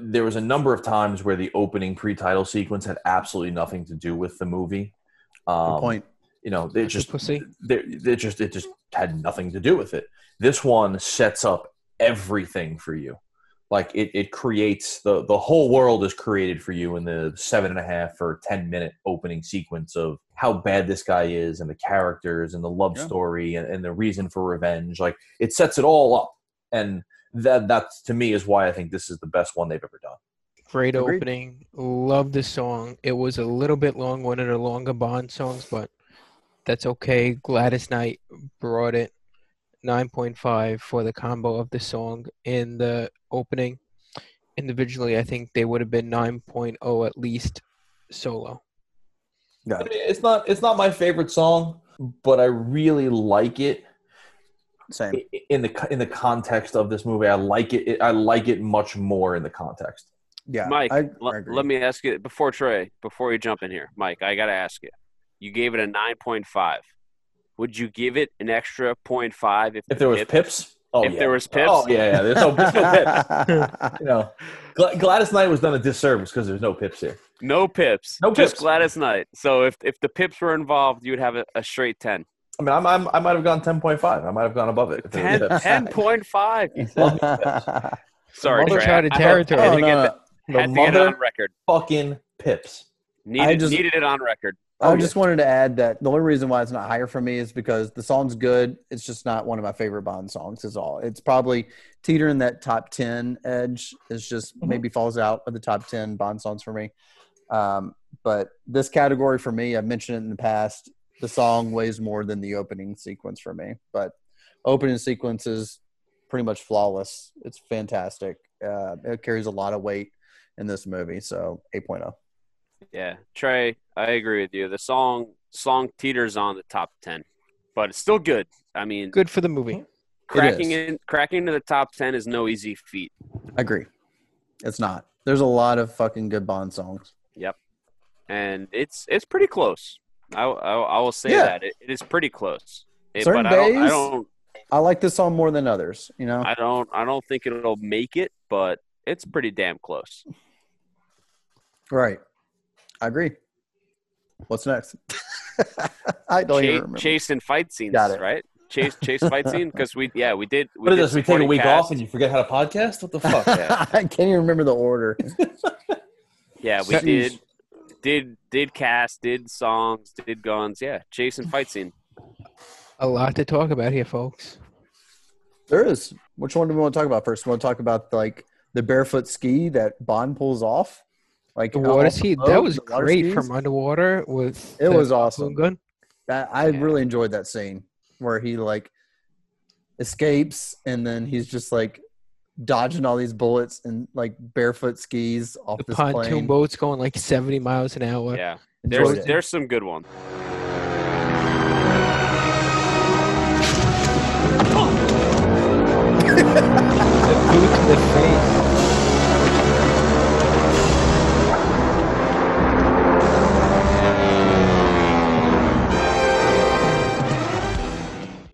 there was a number of times where the opening pre-title sequence had absolutely nothing to do with the movie. Um, Good point. You know, they just pussy. they, they just it just had nothing to do with it. This one sets up everything for you. Like it, it creates the the whole world is created for you in the seven and a half or ten minute opening sequence of how bad this guy is and the characters and the love Yeah. story and, and the reason for revenge. Like it sets it all up, and that that to me is why I think this is the best one they've ever done. Great Agreed. opening. Love the song. It was a little bit long, one of the longer Bond songs, but that's okay. Gladys Knight brought it. 9.5 for the combo of the song in the opening. Individually, I think they would have been 9.0 at least solo. I mean, it's not it's not my favorite song, but I really like it Same. in the in the context of this movie. I like it. I like it much more in the context. Yeah. Mike, I, l- I let me ask you before Trey, before you jump in here, Mike, I got to ask you. You gave it a 9.5. Would you give it an extra 0.5 if, If there was Pips- pips, oh if yeah. there was pips? oh yeah, yeah. There's no, there's no pips. You know, Gla- Gladys Knight was done a disservice because there's no pips here. No pips. No Just pips. Gladys Knight. So if if the pips were involved, you would have a, a straight 10. I mean, I'm, I'm, I might have gone 10.5. I might have gone above it. if there 10, was pips. 10.5. Sorry, Mother Trey. tried to I- territory. I had to no, get that- The had to get it on record. fucking pips. Needed, just- needed it on record. I Oh, just wanted to add that the only reason why it's not higher for me is because the song's good. It's just not one of my favorite Bond songs. Is all. It's probably teetering that top ten edge. Is just Mhm. maybe falls out of the top ten Bond songs for me. Um, but this category for me, I've mentioned it in the past. The song weighs more than the opening sequence for me. But opening sequence is pretty much flawless. It's fantastic. Uh, it carries a lot of weight in this movie. So oh. 8.0. Yeah, Trey, I agree with you. The song song teeters on the top ten, but it's still good. I mean, Good for the movie. cracking in cracking into the top ten is no easy feat. I agree. It's not. There's a lot of fucking good Bond songs. Yep, and it's it's pretty close. I I, I will say Yeah. that it, it is pretty close. It- Certain but I don't, I days- don't I like this song more than others. You know. I don't I don't think it'll make it, but it's pretty damn close. right. I agree. What's next? I don't even Chase, remember. chase and fight scenes, Got it. right? Chase chase fight scene because we yeah we did. We What is did this? We take a week cast. off and you forget how to podcast? What the fuck? Yeah. I can't even remember the order. Yeah, we Jeez. did did did cast, did songs, did guns. Yeah, chase and fight scene. A lot to talk about here, folks. There is. Which one do we want to talk about first? We want to talk about like the barefoot ski that Bond pulls off. Like The how water off ski, that was great skis. from underwater with It was awesome. gun. That I Yeah. really enjoyed that scene where he like escapes and then he's just like dodging all these bullets and like barefoot skis off The this pontoon plane. boat's going like 70 miles an hour. Yeah, Enjoyed there's it. there's some good ones. Boot to the face.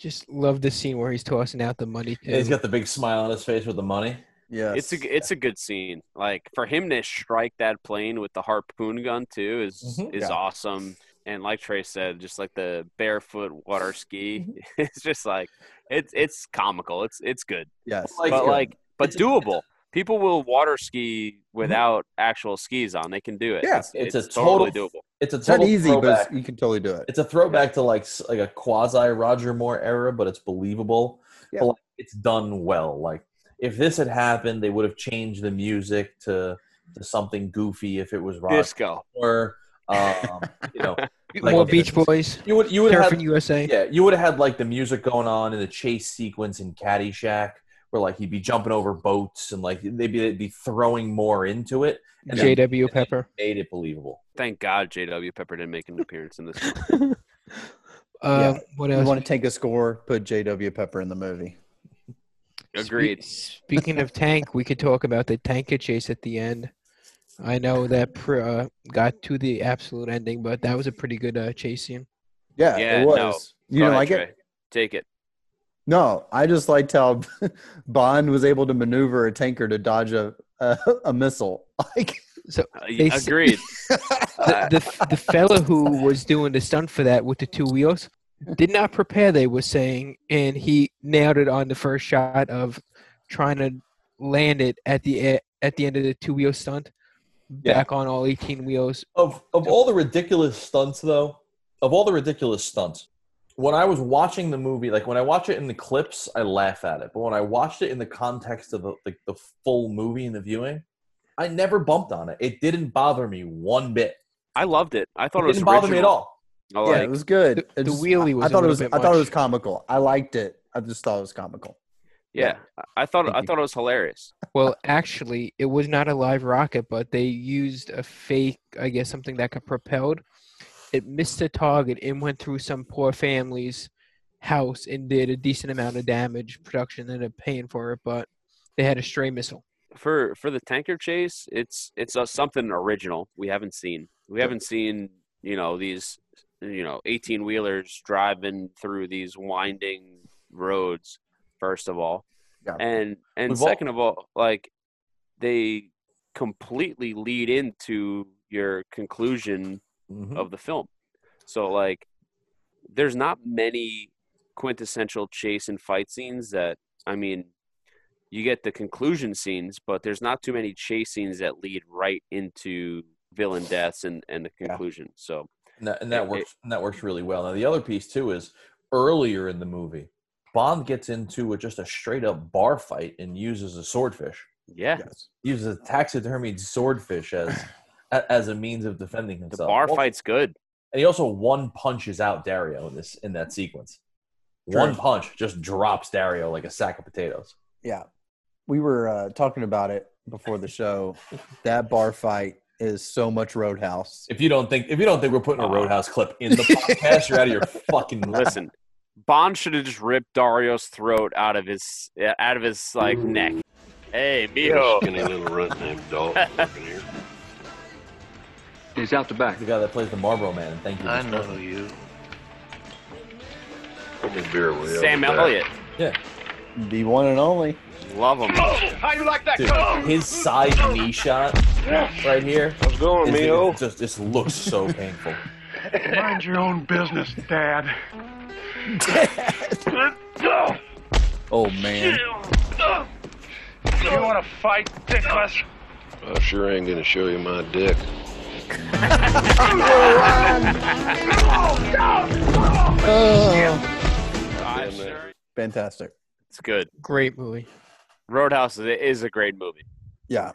Just love the scene where he's tossing out the money. Too. Yeah, he's got the big smile on his face with the money. Yeah, It's a it's a good scene. Like for him to strike that plane with the harpoon gun too is Mhm. is Yeah. awesome. and like Trey said, just like the barefoot water ski, it's just like it's it's comical. It's it's good, Yes. Like- but like but doable. People will water ski without actual skis on. They can do it. Yeah. it's, It's it's, a totally total- doable. It's a It's not easy, throwback. but you can totally do it. It's a throwback to like like a quasi Roger Moore era, but it's believable. Yeah. But like, it's done well. Like if this had happened, they would have changed the music to to something goofy. If it was Roger Disco. Moore, um, you know, like- More Beach Boys. you would you would have Surfing USA. yeah, you would have had like the music going on in the chase sequence in Caddyshack, where like he'd be jumping over boats and like they'd be they'd be throwing more into it, and J.W. Pepper. made it believable. Thank God J.W. Pepper didn't make an appearance in this. One. Uh, What You else? want to take a score? Put J.W. Pepper in the movie. Agreed. Spe- speaking of tank, we could talk about the tanker chase at the end. I know that pr- uh, got to the absolute ending, but that was a pretty good uh, chase scene. Yeah, Yeah, it was. no. You Go didn't ahead, like Trey. it? Take it. No, I just liked how Bond was able to maneuver a tanker to dodge a a, a missile. Like, So Uh, They agreed. the, the the fella who was doing the stunt for that with the two wheels did not prepare. They were saying, and he nailed it on the first shot of trying to land it at the at the end of the two wheel stunt, Yeah. back on all eighteen wheels. Of of all the ridiculous stunts, though, of all the ridiculous stunts, when I was watching the movie, like when I watch it in the clips, I laugh at it. But when I watched it in the context of the like the full movie and the viewing, I never bumped on it. It didn't bother me one bit. I loved it. I thought it, was didn't bother me at all. I yeah, like, it was good. the- It the just- wheelie I- was I a thought it was. bit I thought it was comical. I liked it. I just thought it was comical. yeah, I- I thought Thank I you. thought it was hilarious. Well, actually, it was not a live rocket, but they used a fake, I guess, something that got propelled. It missed the target and went through some poor family's house and did a decent amount of damage. Production ended up paying for it, but they had a stray missile. For for the tanker chase, it's it's uh, something original we haven't seen. We haven't seen you know these you know eighteen wheelers driving through these winding roads. First of all, Yeah. and and We've all- second of all, like they completely lead into your conclusion Mhm. of the film. So like there's not many quintessential chase and fight scenes that I mean you get the conclusion scenes, but there's not too many chase scenes that lead right into villain deaths and, and the conclusion. So And that, and that It- works. And that works really well. Now the other piece too is earlier in the movie, Bond gets into a, just a straight up bar fight and uses a swordfish. yeah, Yes. Uses a taxidermied swordfish as a- as a means of defending himself. the himself. bar Also- fight's good. and he also one punches out Dario in this in that sequence. One punch just drops Dario like a sack of potatoes. Yeah, we were uh, talking about it before the show. That bar fight is so much Roadhouse. If you don't think if you don't think we're putting a Roadhouse clip in the podcast, you're out of your fucking Listen, Bond should have just ripped Dario's throat out of his out of his like neck. Hey, mijo. Skinny little runt named Dog working here. He's out the back. The guy that plays the Marlboro Man, thank you. I know President. you. Beer. Sam I'll be back. Elliott. Yeah, The one and only. Love him. Oh, how you like that? Dude, his side knee shot right here. How's it going, is- Mio? it just just looks so painful. Mind your own business, Dad. Let's go! Oh man, You want to fight, dickless? I sure ain't gonna show you my dick. I'm sure fantastic. It's good. Great movie. Roadhouse is, is a great movie. Yeah,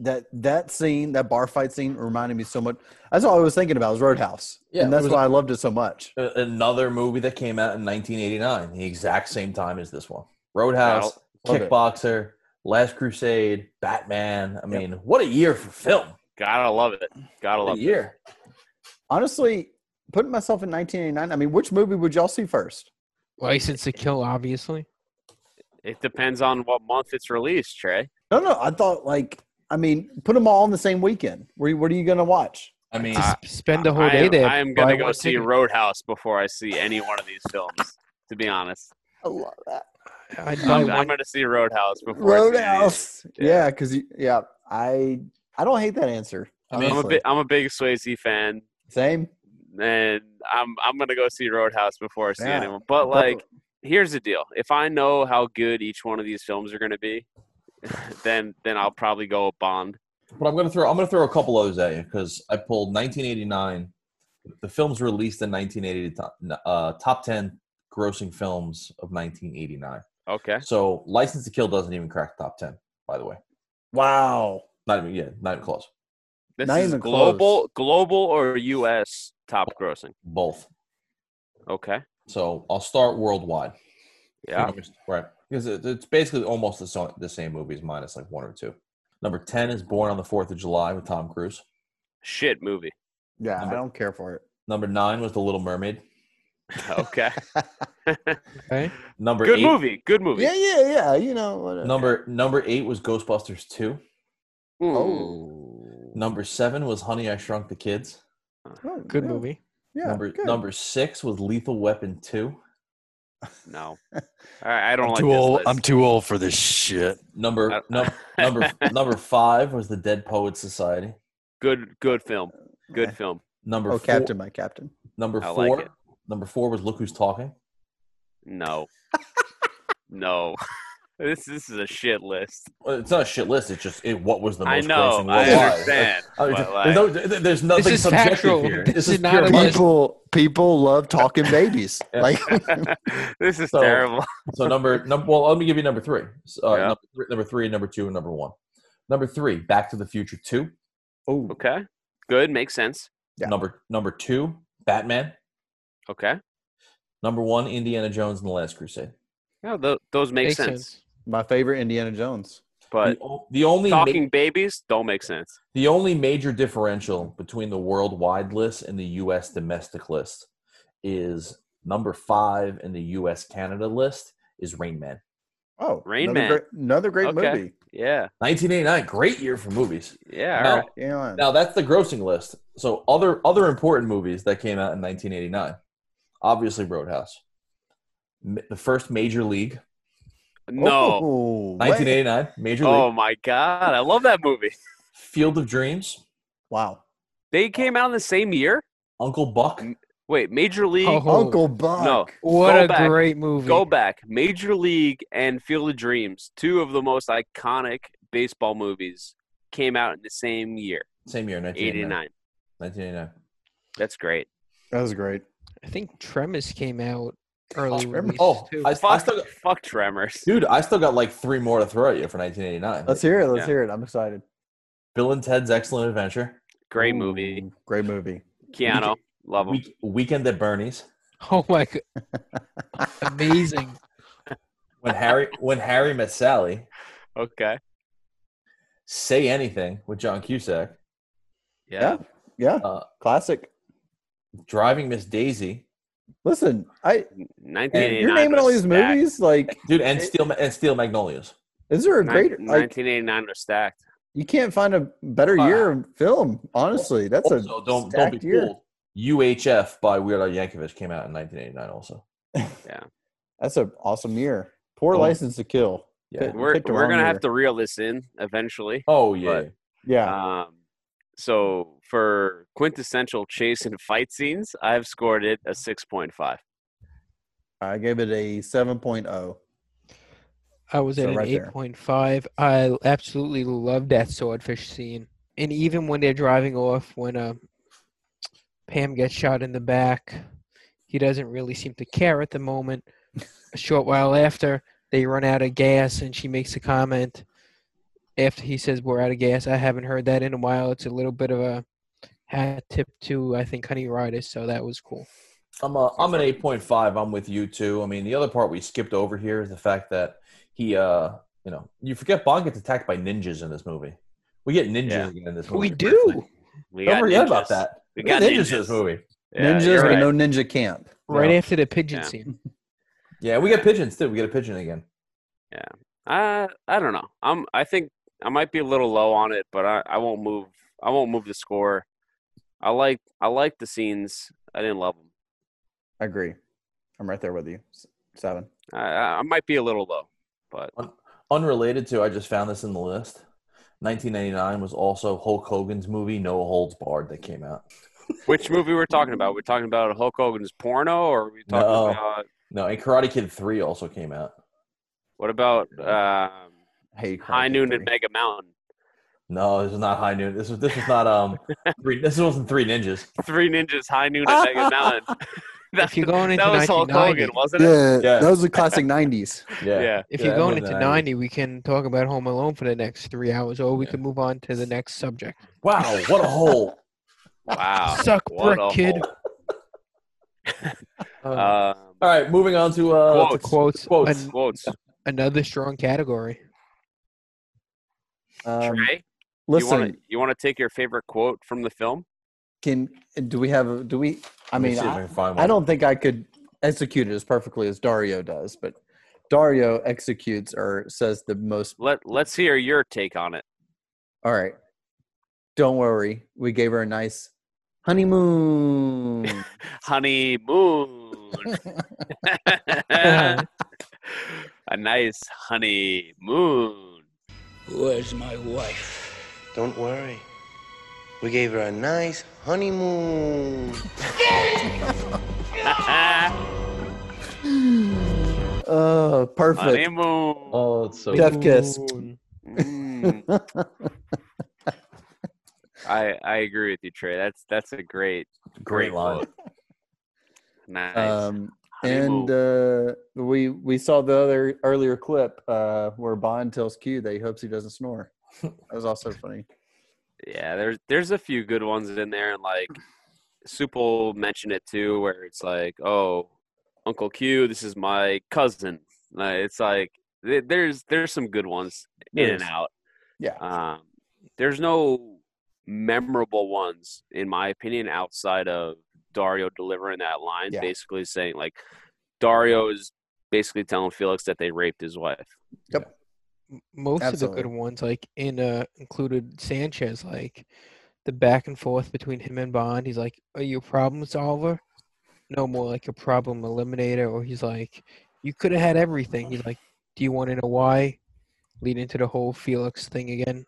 that that scene, that bar fight scene, reminded me so much. That's all I was thinking about was Roadhouse. Yeah, and that's it was- why I loved it so much. Another movie that came out in 1989, the exact same time as this one. Roadhouse, Love it. Kickboxer, Last Crusade, Batman. I mean, what a year for film! Gotta love it. Gotta love it. year. Honestly, putting myself in 1989, I mean, which movie would y'all see first? License to Kill, obviously. It depends on what month it's released, Trey. No, no, I thought like, I mean, put them all on the same weekend. Where, what are you going to watch? I mean, I- Spend the whole I day am, there. I am gonna go see ticket. Roadhouse before I see any one of these films. To be honest, I love that. I'd I'm, I'm going to see Roadhouse before. I see these. Roadhouse. Yeah. Yeah, because yeah, I I don't hate that answer. I mean, I'm a honestly. big I'm a big Swayze fan. Same. and I'm I'm gonna go see Roadhouse before I see Yeah. anyone. But like, here's the deal: if I know how good each one of these films are gonna be, then then I'll probably go with Bond. But I'm gonna throw I'm gonna throw a couple others at you because I pulled 1989. The films released in 1980 top, uh, top 10 grossing films of 1989. Okay. So License to Kill doesn't even crack the top 10. By the way, Wow. Not even yeah, not even close. This Not is even global, global or U.S. top grossing. Both. Okay. So I'll start worldwide. Yeah. Right. Because it, it's basically almost the, so, the same movies minus like one or two. Number 10 is Born on the 4th of July with Tom Cruise. Shit movie. Yeah, I don't care for it. Number 9 was The Little Mermaid. Okay. Okay. Number Good eight, movie. Good movie. Yeah, yeah, yeah. You know. Whatever. Number number 8 was Ghostbusters 2. Ooh. Oh. Number 7 was Honey I Shrunk the Kids. Oh, oh, Good yeah, movie. Yeah. number good. number 6 was Lethal Weapon 2. No. I, I don't I'm like too this old. list. I'm too old for this shit. Number I- num- number number 5 was The Dead Poets Society. Good. Good film. Good film. Number Oh, four, Captain, my Captain. Number I 4 like it. Number 4 was Look Who's Talking. No. no. This this is a shit list. Well, it's not a shit list. It's just it, what was the most I know. I worldwide. understand. I mean, but, there's, no, there's nothing is subjective factual. here. This This, is is not a fact. list. People, people love talking babies. Like, this is So- terrible. So number number well, let me give you number three. So, Uh, Yeah. number, three number three, number two, and number one. Number three, Back to the Future Two. oh, Okay. Good. Makes sense. Yeah. Number number two, Batman. Okay. Number one, Indiana Jones and the Last Crusade. Yeah, th- those make Makes sense. sense. My favorite Indiana Jones. But the, the only ma- talking babies don't make sense. the only major differential between the worldwide list and the U.S. domestic list is number five in the U.S. Canada list is Rain Man. Oh, Rain another Man. Great, another great Okay. movie. Yeah. 1989, great year for movies. Yeah. Now- all right. Yeah. Now that's the grossing list. So other other important movies that came out in 1989, obviously Roadhouse, the first Major League, No. Oh, what? 1989, Major League, Oh my god, I love that movie. Field of Dreams, Wow. They came out in the same year. Uncle Buck, Wait, Major League. Oh, Uncle Buck. No. What Go a back. great movie. Go back. Major League and Field of Dreams, two of the most iconic baseball movies, came out in the same year, same year, 1989. 1989. That's great. That was great. I think Tremors came out early Tremors. release Oh, too. I, I Fuck, still got, fuck Tremors. dude, I still got like three more to throw at you for 1989. Let's hear it. Let's Yeah. hear it. I'm excited. Bill and Ted's Excellent Adventure, Great Ooh, movie. Great movie. Keanu, love him. Week, Weekend at Bernie's, Oh my god, amazing! when Harry when Harry met Sally, Okay. Say Anything with John Cusack, Yeah. Yeah. uh, Classic. Driving Miss Daisy, Listen, I you're naming all these stacked. movies. Like, dude, and Steel and Steel Magnolias. is there a Nin- great like? 1989 was stacked. You can't find a better Ah. year of film. Honestly, that's a Also, don't don't stacked be year. fooled. UHF by Weird Al Yankovic came out in 1989. Also, yeah, That's an awesome year. Poor Oh. license to kill. yeah. Pick- We're we're gonna year. have to reel this in eventually. Oh yeah. But- Yeah. Um, so for quintessential chase and fight scenes, I've scored it a 6.5. I gave it a oh. 7.0. I was So at an right eight there. point. I absolutely love that swordfish scene, and even when they're driving off, when uh, Pam gets shot in the back, he doesn't really seem to care at the moment. a short while after, they run out of gas, and she makes a comment after he says we're out of gas. I haven't heard that in a while. It's a little bit of a hat tip to I think Honey Ryder's, so that was cool. I'm a, I'm an 8.5. I'm with you too. I mean, the other part we skipped over here is the fact that he, uh, you know, you forget Bond gets attacked by ninjas in this movie. We get ninjas Yeah. again in this movie. We do. We Don't got forget ninjas. about that. We We got got ninjas, in this movie. Yeah, Ninjas, you're right. no ninja camp. Right Yeah. after the pigeon Yeah. scene. Yeah, we get pigeons too. We get a pigeon again. Yeah. Uh, I don't know. I'm. I think I might be a little low on it, but I, I won't move. I won't move the score. I like. I like the scenes. I didn't love them. I agree. I'm right there with you. Seven. I, I I might be a little low, but Unrelated to, I just found this in the list. 1999 was also Hulk Hogan's movie No Holds Barred that came out. Which movie we're talking about? We're talking about Hulk Hogan's porno, or are we talking No. about No, and Karate Kid Three also came out. what about um, Hey, High Noon and Mega Mountain? No, this is not High Noon. This was this was not um. Three, this wasn't Three Ninjas. Three Ninjas, High Noon and Mega Mountain. If you're going into that was Hulk Hogan, wasn't it? Yeah, Yeah. that was the classic '90s. Yeah. Yeah. If Yeah, you're it going into the 90, we can talk about Home Alone for the next three hours, or we can move on to the next subject. Wow, what a hole! Wow. Suck what brick, kid. Uh, Um, All right, moving on to uh to Quotes. quotes. quotes. An- quotes. another strong category. Um, Trey, you listen, want to you want to take your favorite quote from the film? can do we have? Do we? I mean, I I, I don't think I could execute it as perfectly as Dario does, but Dario executes or says the most. Let Let's hear your take on it. All right, don't worry, we gave her a nice honeymoon. Honeymoon. a nice honeymoon. Where's my wife? Don't worry. We gave her a nice honeymoon. Oh, perfect. honeymoon. Oh, it's so Death kiss. Mm. I I agree with you, Trey. That's that's a great great line. Nice. Um, Honeymoon. And uh, we we saw the other earlier clip uh, where Bond tells Q that he hopes he doesn't snore. That was also funny. Yeah, there's there's a few good ones in there, and like Supple mentioned it too, where it's like, oh, Uncle Q, this is my cousin. Like, it's like th- there's there's some good ones in and out. Yeah. Um, there's no memorable ones in my opinion outside of Dario delivering that line, Yeah. basically saying like Dario is basically telling Felix that they raped his wife. Yep. Most of the good ones, like in uh, included Sanchez, like the back and forth between him and Bond. He's like, "Are you a problem solver?" No more like a problem eliminator. Or he's like, "You could have had everything." He's like, "Do you want to know why?" Leading to the whole Felix thing again.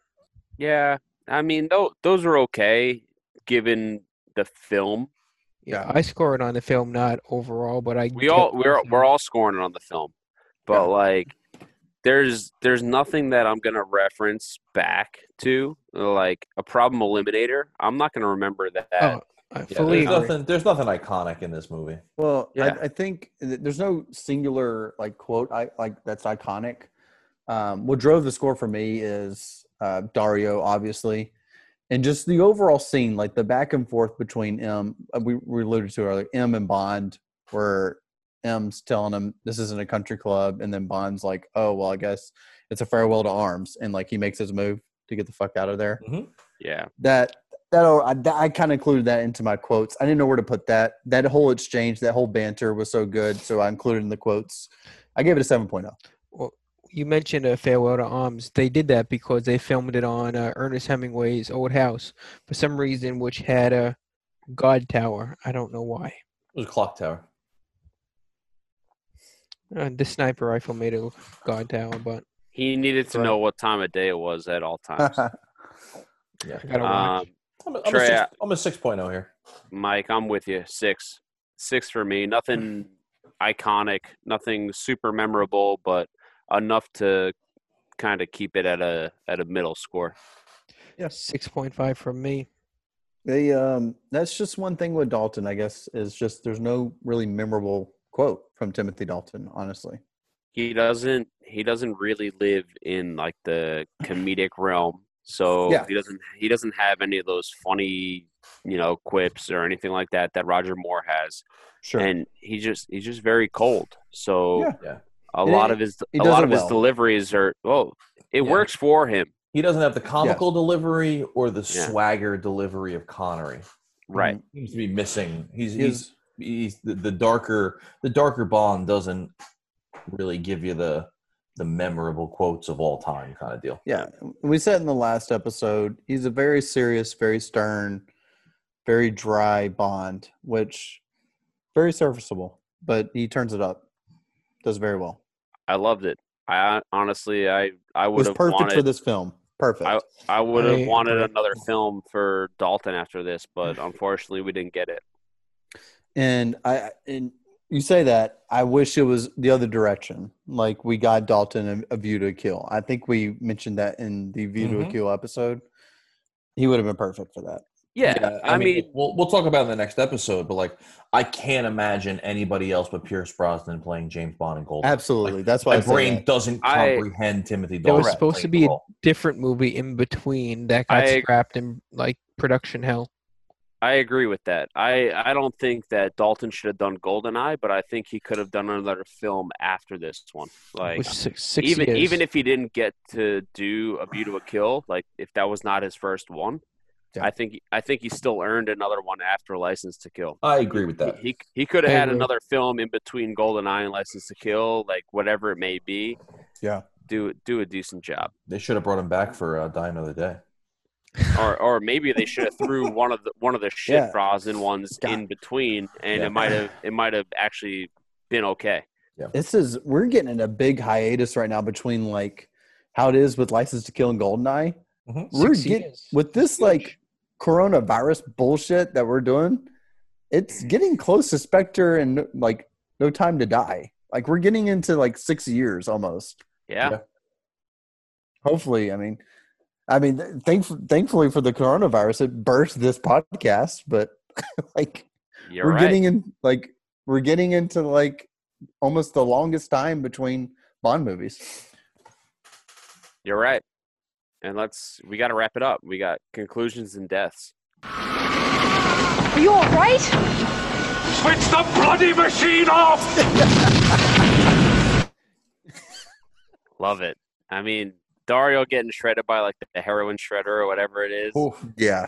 Yeah, I mean, those those are okay given the film. Yeah, I score it on the film, not overall, but I We all we're you're we're all scoring it on the film, but like, there's there's nothing that I'm gonna reference back to like a problem eliminator. I'm not gonna remember that. Oh, I Yeah, fully there's nothing. There's nothing iconic in this movie. Well, Yeah. I, I think there's no singular like quote I like that's iconic. Um, what drove the score for me is uh, Dario, obviously, and just the overall scene, like the back and forth between M. uh, We, we alluded to earlier, M and Bond, where M's telling him this isn't a country club, and then Bond's like, "Oh, well, I guess it's a farewell to arms," and like he makes his move to get the fuck out of there. Yeah, That that I, that- I kind of included that into my quotes. I didn't know where to put that. That whole exchange, that whole banter was so good, so I included in the quotes. I gave it a oh. 7.0. Well, you mentioned a farewell to arms. They did that because they filmed it on uh, Ernest Hemingway's old house for some reason, which had a god tower. I don't know why. It was a clock tower. Uh, the sniper rifle made a god tower, but he needed to Right. know what time of day it was at all times. Yeah. I gotta watch. um, I'm a, I'm a Trey, six, I'm a 6.0 here. Mike, I'm with you. Six, six for me. Nothing iconic, nothing super memorable, but enough to kind of keep it at a at a middle score. Yeah. six point five from me. They um that's just one thing with Dalton, I guess, is just there's no really memorable quote from Timothy Dalton, honestly. He doesn't he doesn't really live in like the comedic realm. So Yeah. he doesn't he doesn't have any of those funny, you know, quips or anything like that that Roger Moore has. Sure. And he just he's just very cold. So Yeah. Yeah. a And lot it- of his a lot it of his deliveries are well, it Yeah. works for him. He doesn't have the comical delivery or the Yeah. swagger delivery of Connery. Right. Seems to be missing. He's He he's he's the, the darker the darker Bond doesn't really give you the the memorable quotes of all time kind of deal. Yeah. We said in the last episode, he's a very serious, very stern, very dry Bond, which very serviceable, but he turns it up. Does very well. I loved it. I honestly I I It would was have perfect wanted for this film. Perfect. I I would have I wanted agree. another film for Dalton after this, but unfortunately we didn't get it. And I and you say that I wish it was the other direction. Like we got Dalton a, a View to a Kill. I think we mentioned that in the View to Mhm. a Kill episode. He would have been perfect for that. Yeah, I, mean, we'll we'll talk about it in the next episode, but like, I can't imagine anybody else but Pierce Brosnan playing James Bond and Gold. Absolutely. That's why My I brain that. doesn't I- comprehend Timothy Dalton. There was supposed to be a different movie in between that got I- scrapped in like production hell. I agree with that. I I don't think that Dalton should have done Goldeneye, but I think he could have done another film after this one. Like six, six even years. even if he didn't get to do a View to a Kill, like if that was not his first one, Yeah. I think I think he still earned another one after License to Kill. I agree with that. He he could have had agree. another film in between Goldeneye and License to Kill, like whatever it may be. Yeah. Do do a decent job, They should have brought him back for uh, Die Another Day. or or maybe they should have threw one of the one of the shit Yeah. Brosnan ones God. in between, and Yeah. it might have it might have actually been okay. This is we're getting in a big hiatus right now between like how it is with License to Kill and Goldeneye. Mhm. We're getting with this like coronavirus bullshit that we're doing. It's getting close to Spectre and like No Time to Die. Like we're getting into like six years almost. Yeah, Yeah. Hopefully, I mean, I mean, thank, thankfully for the coronavirus, it burst this podcast. But like, you're we're right. getting in like we're getting into like almost the longest time between Bond movies. You're right. And let's we got to wrap it up. We got conclusions and deaths. Are you all right? Switch the bloody machine off! Love it. I mean, Dario getting shredded by like the heroin shredder or whatever it is. Oof. Yeah,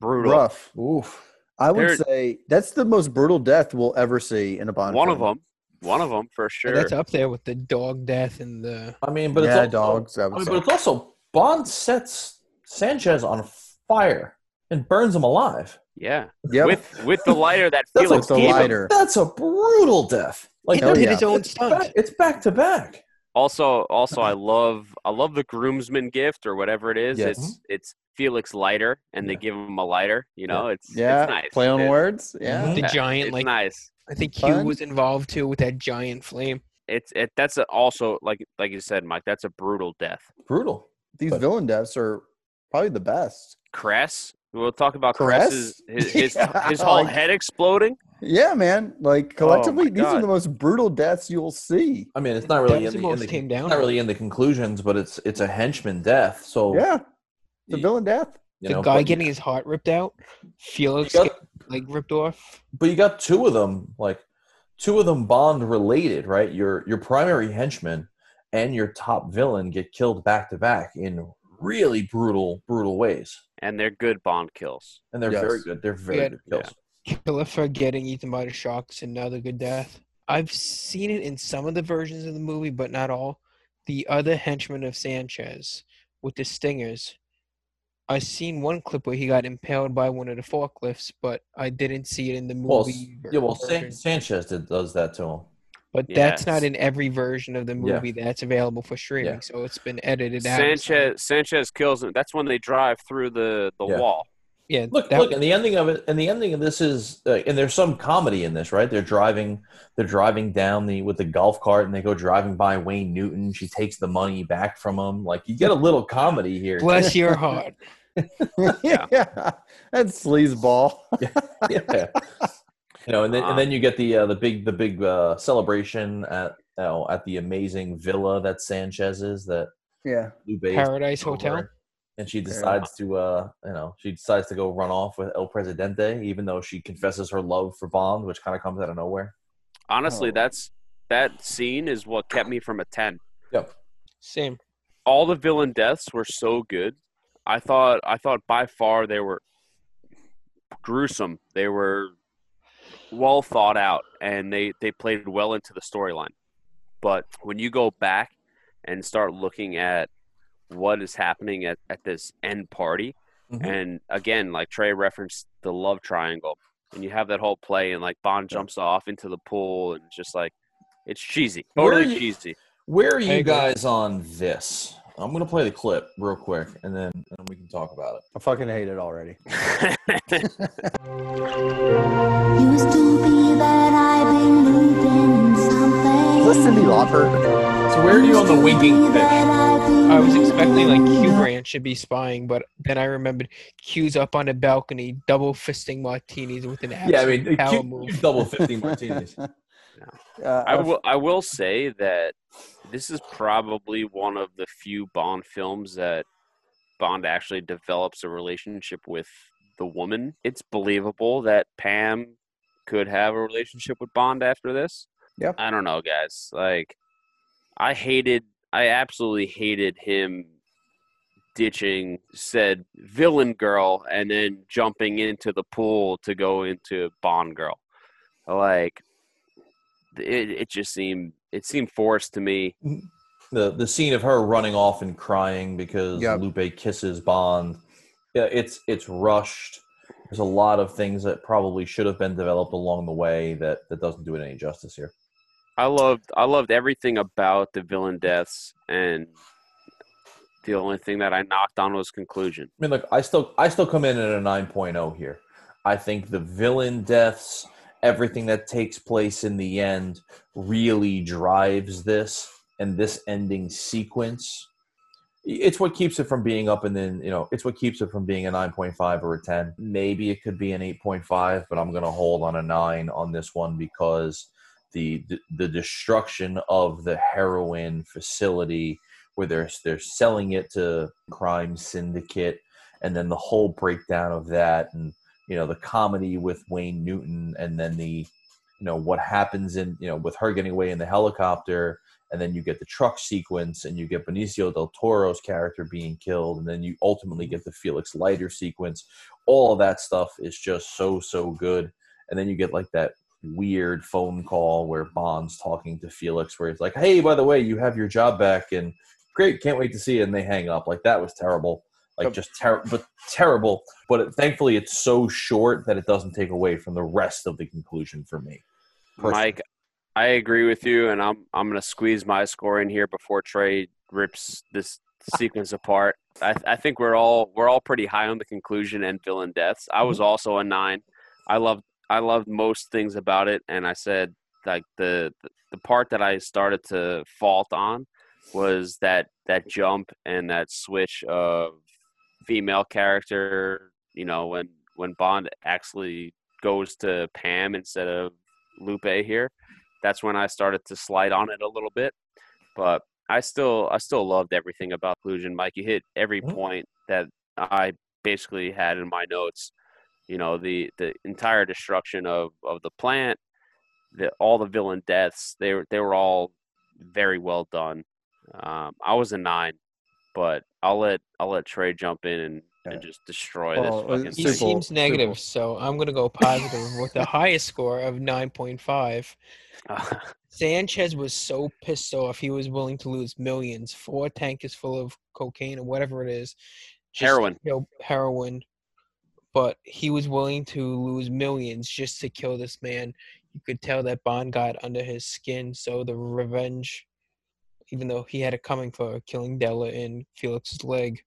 Brutal. rough. Oof. I would There- say that's the most brutal death we'll ever see in a Bond. One of them. One of them for And sure. That's up there with the dog death and the. I mean, but yeah, it's also, dogs. I I mean, but it's also Bond sets Sanchez on fire and burns him alive. Yeah. Yep. With with the lighter that That's Felix the gave him. lighter. That's a brutal death. Like He Hell hit yeah. his own it's stunt. back, it's back to back. Also, also, I love I love the groomsman gift or whatever it is. Yes. It's it's Felix lighter, and they give him a lighter. You know, it's yeah, it's nice. play on It- words. Yeah. The yeah, giant, it's like nice. I think Q Fun. was involved too with that giant flame. It's it. That's a, also like like you said, Mike. That's a brutal death. Brutal. These But- villain deaths are probably the best. Krest. We'll talk about Krest? Krest's his his, Yeah, his whole like- head exploding. Yeah, man. Like oh collectively, these are the most brutal deaths you'll see. I mean, it's not really in the the, in the came down not really in the conclusions, but it's it's a henchman death. So Yeah, the villain death. you the know, guy but- getting his heart ripped out, Felix got- like ripped off. but you got two of them, like two of them Bond related, right? Your your primary henchman and your top villain get killed back to back in really brutal brutal ways, and they're good Bond kills. and they're Yes. very good. They're very Yeah. good kills. Killifer getting eaten by the sharks, another good death. I've seen it in some of the versions of the movie, but not all. The other henchman of Sanchez with the stingers. I've seen one clip where he got impaled by one of the forklifts, but I didn't see it in the Well, movie. yeah, well, San- Sanchez did, does that to him. But that's not in every version of the Yeah. movie that's available for streaming, Yeah. so it's been edited out. Sanchez Sanchez kills him. That's when they drive through the the Yeah. wall. Yeah, Look, that, look, and the ending of it, and the ending of this is, uh, and there's some comedy in this, right? They're driving, they're driving down the with the golf cart, and they go driving by Wayne Newton. She takes the money back from him. Like you get a little comedy here. bless your heart. yeah, that's sleazeball. yeah. You know, and then and then you get the uh, the big the big uh, celebration at you know, at the amazing villa that Sanchez's that Yeah, Lou Bay Paradise over, Hotel. and she decides to uh you know she decides to go run off with El Presidente, even though she confesses her love for Bond, which kind of comes out of nowhere. Honestly, Oh. that's that scene is what kept me from a ten. Yep. Same. All the villain deaths were so good. I thought I thought by far they were gruesome. They were well thought out and they they played well into the storyline. But when you go back and start looking at what is happening at, at this end party, Mhm. and again, like Trey referenced the love triangle, and you have that whole play, and like Bond jumps off into the pool, and just like it's cheesy, Where totally you- cheesy. Where are you agree. guys on this? I'm gonna play the clip real quick, and then, and then we can talk about it. I fucking hate it already. Used to be that I believed in something. Is this Cyndi Lauper? So where are you on the winking fish? I was expecting like Q Brand should be spying, but then I remembered Q's up on a balcony, double fisting martinis with an Yeah, I mean, power you, move. double 15 martinis. Uh, I will. I will say that this is probably one of the few Bond films that Bond actually develops a relationship with the woman. It's believable that Pam could have a relationship with Bond after this. Yeah. I don't know, guys. Like, I hated. I absolutely hated him ditching said villain girl and then jumping into the pool to go into Bond girl. Like, it, it just seemed it seemed forced to me. the the scene of her running off and crying because Yep. Lupe kisses Bond. Yeah, it's it's rushed. There's a lot of things that probably should have been developed along the way that that doesn't do it any justice here. I loved I loved everything about the villain deaths, and the only thing that I knocked on was conclusion. I mean, look, I still I still come in at a 9.0 here. I think the villain deaths, everything that takes place in the end, really drives this and this ending sequence. It's what keeps it from being up and then you know it's what keeps it from being a 9.5 or a 10. Maybe it could be an 8.5, but I'm going to hold on a 9 on this one because the the, destruction of the heroin facility where they're they're selling it to crime syndicate and then the whole breakdown of that and you know the comedy with Wayne Newton and then the you know what happens in you know with her getting away in the helicopter and then you get the truck sequence and you get Benicio del Toro's character being killed and then you ultimately get the Felix Leiter sequence. All of that stuff is just so so good. And then you get like that weird phone call where Bond's talking to Felix where he's like hey by the way you have your job back and great can't wait to see you and they hang up. Like that was terrible like just terrible but terrible but it, thankfully it's so short that it doesn't take away from the rest of the conclusion for me personally. Mike, I agree with you, and I'm I'm gonna squeeze my score in here before Trey rips this sequence apart. I, I think we're all we're all pretty high on the conclusion and villain deaths. I was mm-hmm. also a nine. I loved I loved most things about it, and I said like the the part that I started to fault on was that that jump and that switch of female character. You know when when Bond actually goes to Pam instead of Lupe here. That's when I started to slide on it a little bit, but I still I still loved everything about Conclusion. Mike, you hit every point that I basically had in my notes. You know the the entire destruction of of the plant, the all the villain deaths. They were they were all very well done. Um, I was a nine, but I'll let I'll let Trey jump in and, and just destroy Well, this oh, fucking He thing. seems negative, so I'm gonna go positive with the highest score of 9.5. Sanchez was so pissed off he was willing to lose millions. Four tankers full of cocaine or whatever it is. Heroin. kill- heroin. But he was willing to lose millions just to kill this man. You could tell that Bond got under his skin. So the revenge, even though he had it coming for killing Della in Felix's leg,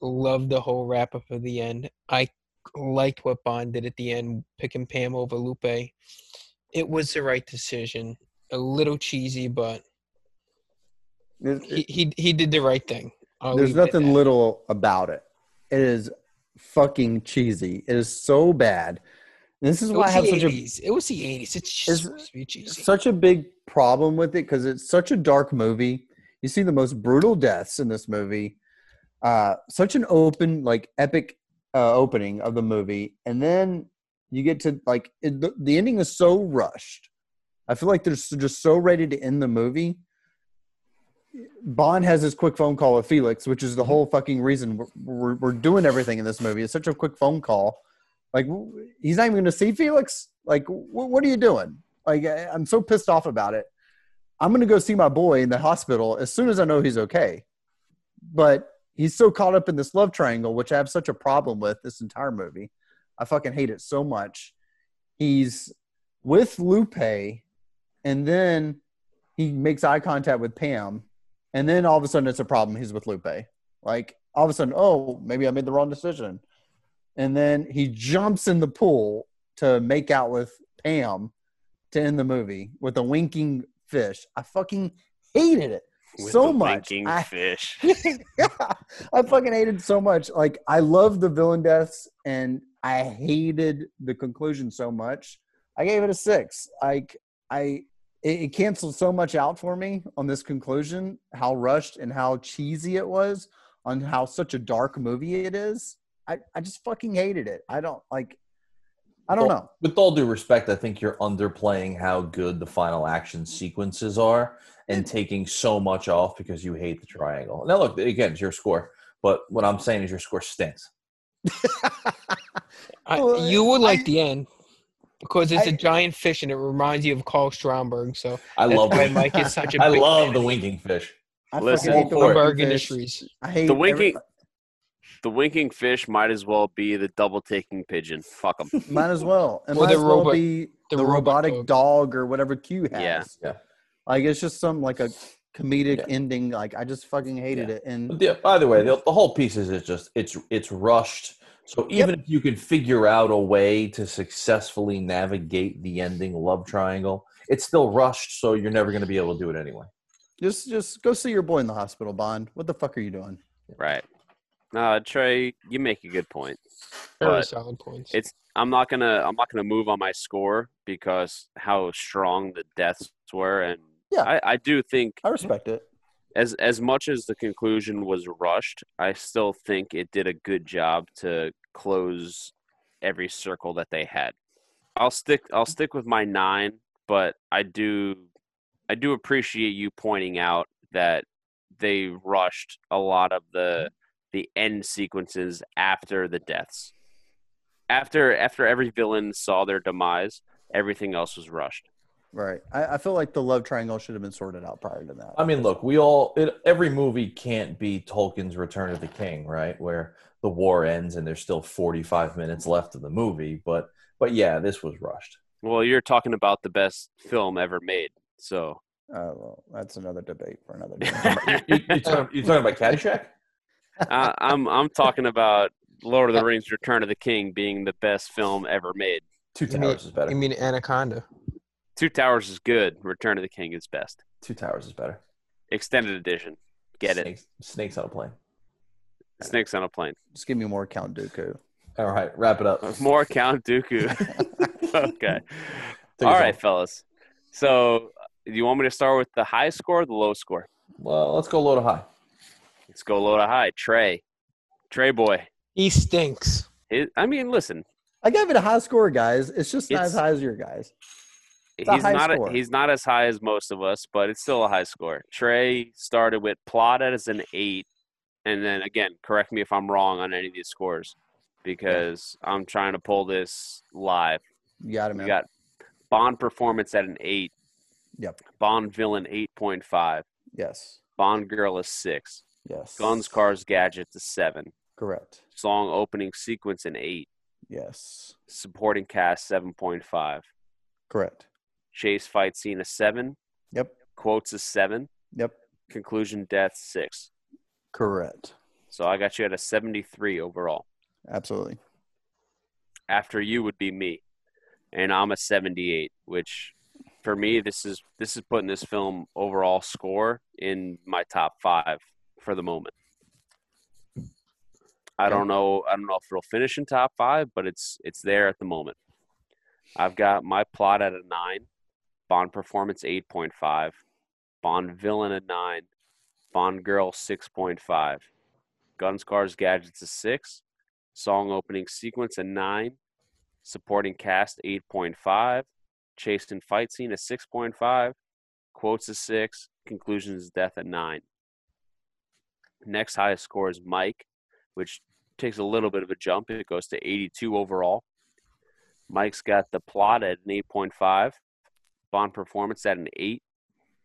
loved the whole wrap up of the end. I liked what Bond did at the end, picking Pam over Lupe. It was the right decision. A little cheesy, but he he, he did the right thing. I'll There's leave it at nothing little about it. It is fucking cheesy. It is so bad. And this is It why I have such a. It was the 80s. It's just It's- supposed to be cheesy. such a big problem with it because it's such a dark movie. You see the most brutal deaths in this movie. Uh, such an open, like epic uh, opening of the movie, and then you get to like it, the, the ending is so rushed. I feel like they're just so ready to end the movie. Bond has this quick phone call with Felix, which is the whole fucking reason we're, we're, we're doing everything in this movie. It's such a quick phone call. Like he's not even going to see Felix. Like, wh- what are you doing? Like, I'm so pissed off about it. I'm going to go see my boy in the hospital as soon as I know he's okay. But he's so caught up in this love triangle, which I have such a problem with this entire movie. I fucking hate it so much. He's with Lupe, and then he makes eye contact with Pam, and then all of a sudden it's a problem. He's with Lupe. Like all of a sudden, oh, maybe I made the wrong decision. And then he jumps in the pool to make out with Pam to end the movie with a winking fish. I fucking hated it With so much. winking I, fish. yeah, I fucking hated it so much. Like I love the villain deaths, and I hated the conclusion so much. I gave it a six. Like I, it, it canceled so much out for me on this conclusion. How rushed and how cheesy it was. On how such a dark movie it is. I, I just fucking hated it. I don't like. I don't Well, know. With all due respect, I think you're underplaying how good the final action sequences are and hmm. taking so much off because you hate the triangle. Now, look, again, it's your score, but what I'm saying is your score stinks. I, you would like I- the end because it's a I- giant fish and it reminds you of Karl Stromberg. So I love why the- Mike is such a I big love fan the winking fish. I Listen, hate the for winking Stromberg fish. Industries. I hate The every- winking the winking fish might as well be the double taking pigeon. Fuck them. Might as well. It Or might the as well robot- be the the, robotic dog. dog. or whatever Q has. Yeah. Yeah. Like it's just some like a comedic Yeah. ending. Like I just fucking hated Yeah. it. And But the, by the way, the, the whole piece is it's just it's it's rushed. So even if you can figure out a way to successfully navigate the ending love triangle, it's still rushed. So you're never going to be able to do it anyway. just just go see your boy in the hospital, Bond. What the fuck are you doing? Right. No, Trey, you make a good point. Very solid points. it's I'm not gonna I'm not gonna move on my score because how strong the deaths were, and Yeah. I, I do think I respect it. as as much as the conclusion was rushed, I still think it did a good job to close every circle that they had. I'll stick I'll stick with my nine, but I do I do appreciate you pointing out that they rushed a lot of the the end sequences after the deaths. After after every villain saw their demise, everything else was rushed. Right. I, I feel like the love triangle should have been sorted out prior to that. I mean, look, we all it, every movie can't be Tolkien's Return of the King, right? Where the war ends and there's still 45 minutes left of the movie, but but yeah, this was rushed. Well, you're talking about the best film ever made, so Uh, well, that's another debate for another day. You, you, talking, you talking about Caddyshack? I, I'm I'm talking about Lord of the Rings: Return of the King being the best film ever made. Two you mean, Towers is better. you mean Anaconda? Two Towers is good. Return of the King is best. Two Towers is better. Extended edition. Get it? Snakes, Snakes on a plane. Snakes on a plane. just give me more Count Dooku. All right, wrap it up. More Count Dooku. okay. Take All us fellas. So, do you want me to start with the high score or the low score? Well, let's go low to high. Let's go low to high. Trey. Trey boy. He stinks. It, I mean, listen. I gave it a high score, guys. It's just not It's- as high as your guys. a he's high not score. he's not as high as most of us, but it's still a high score. Trey started with plot as an eight, and then again, correct me if I'm wrong on any of these scores, because I'm trying to pull this live. You got it, We man. got Bond performance at an eight, Yep. Bond villain eight point five, Yes. Bond girl is six, Yes. Guns, Cars, Gadgets is seven, Correct. song opening sequence an eight, Yes. supporting cast seven point five, Correct. chase fight scene a seven, Yep. quotes a seven. Yep. conclusion death six. Correct. So I got you at a 73 overall. Absolutely. After you would be me, and I'm a 78, which for me this is this is putting this film overall score in my top five for the moment. I don't know. I don't know if it'll finish in top five, but it's it's there at the moment. I've got my plot at a nine, Bond performance 8.5, Bond villain at nine, Bond girl 6.5, Guns, Cars, Gadgets a six, song opening sequence a nine, supporting cast 8.5, chase and fight scene a 6.5, quotes a six, conclusions death at nine. Next highest score is Mike, which takes a little bit of a jump. It goes to 82 overall. Mike's got the plot at an 8.5, Bond performance at an 8,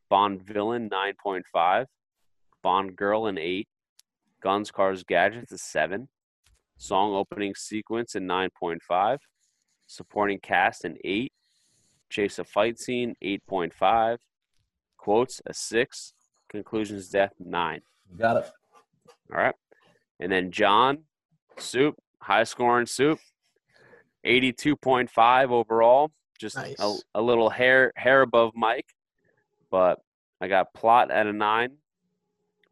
Bond villain 9.5, Bond girl an 8, Guns, Cars, Gadgets a 7, song opening sequence a 9.5, supporting cast an 8, chase a fight scene 8.5, quotes a 6, Conclusions Death nine. Got it. All right. And then John, Soup, high scoring Soup, 82.5 overall. Just a, Nice. a little hair hair above Mike. But I got Plot at a 9,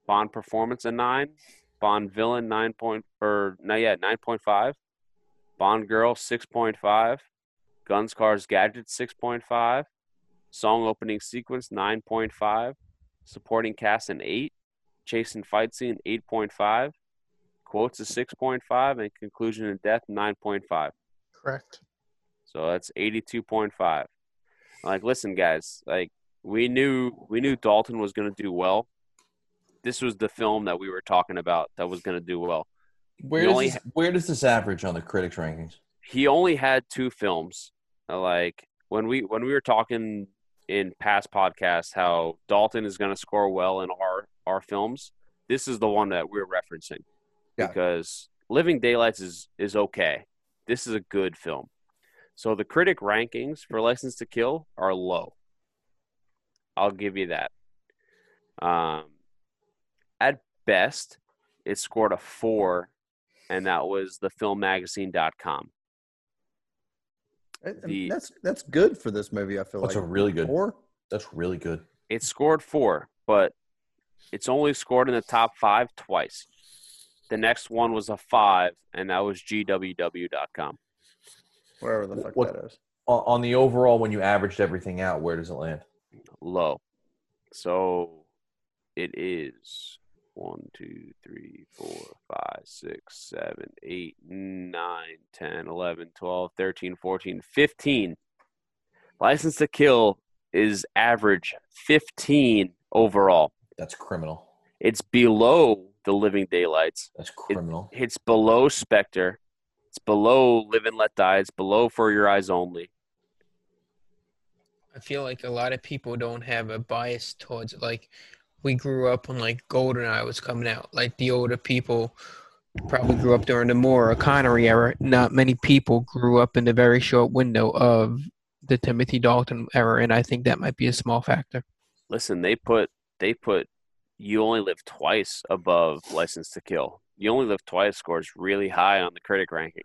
Bond Performance a 9, Bond Villain 9 point, or no, yeah, 9.5, Bond Girl 6.5, Guns, Cars, Gadgets 6.5, Song Opening Sequence 9.5, Supporting Cast an 8, Chase and Fight Scene 8.5, Quotes a 6.5, and Conclusion and Death 9.5. Correct. So that's 82.5. Like, listen, guys, like we knew we knew Dalton was going to do well. This was the film that we were talking about that was going to do well. Where does only this, where does this average on the critics rankings? he only had two films. Uh, Like when we when we were talking in past podcasts how Dalton is going to score well in our our films, this is the one that we're referencing Yeah. because Living Daylights is is okay. This is a good film. So the critic rankings for License to Kill are low. I'll give you that. Um, at best, it scored a four, and that was the filmmagazine.com. I- I mean, The- that's that's good for this movie. I feel That's like a really good. Four? That's really good. It scored four, but it's only scored in the top five twice. The next one was a five, and that was GWW.com. wherever the fuck What- that is. On, on the overall, when you averaged everything out, where does it land? Low. So it is one, two, three, four, five, six, seven, eight, nine, 10, 11, 12, 13, 14, 15. License to Kill is average 15 overall. That's criminal. It's below the Living Daylights. That's criminal. It's below Spectre. It's below Live and Let Die. It's below For Your Eyes Only. I feel like a lot of people don't have a bias towards it. Like we grew up when like Goldeneye was coming out. Like the older people probably grew up during the Moore Connery era. Not many people grew up in the very short window of the Timothy Dalton era, and I think that might be a small factor. Listen, they put they put You Only Live Twice above License to Kill. You Only Live Twice scores really high on the critic ranking.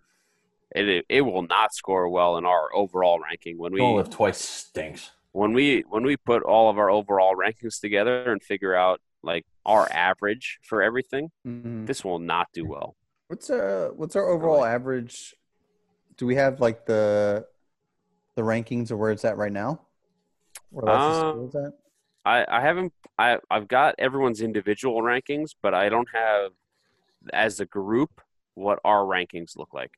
It it, it will not score well in our overall ranking when we You only live twice stinks. when we when we put all of our overall rankings together and figure out like our average for everything, Mhm. this will not do well. What's uh what's our overall average? Do we have like the the rankings of where it's at right now? Where License to Uh, Kill is at? I, I haven't I I've got everyone's individual rankings, but I don't have as a group what our rankings look like.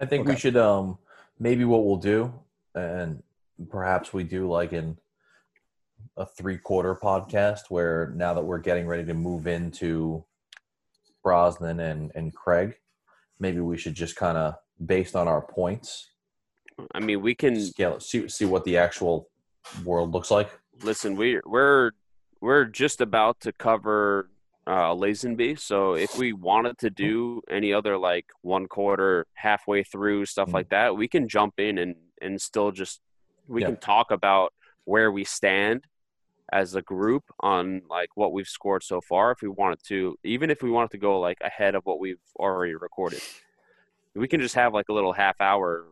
I think we should um maybe what we'll do, and perhaps we do like in a three quarter podcast where now that we're getting ready to move into Brosnan and and Craig, maybe we should just kind of based on our points I mean, we can scale it, see see what the actual world looks like. Listen. We we're we're just about to cover uh, Lazenby, so if we wanted to do any other like one quarter, halfway through stuff like that, we can jump in and and still just we Yeah. can talk about where we stand as a group on like what we've scored so far if we wanted to even if we wanted to go like ahead of what we've already recorded we can just have like a little half hour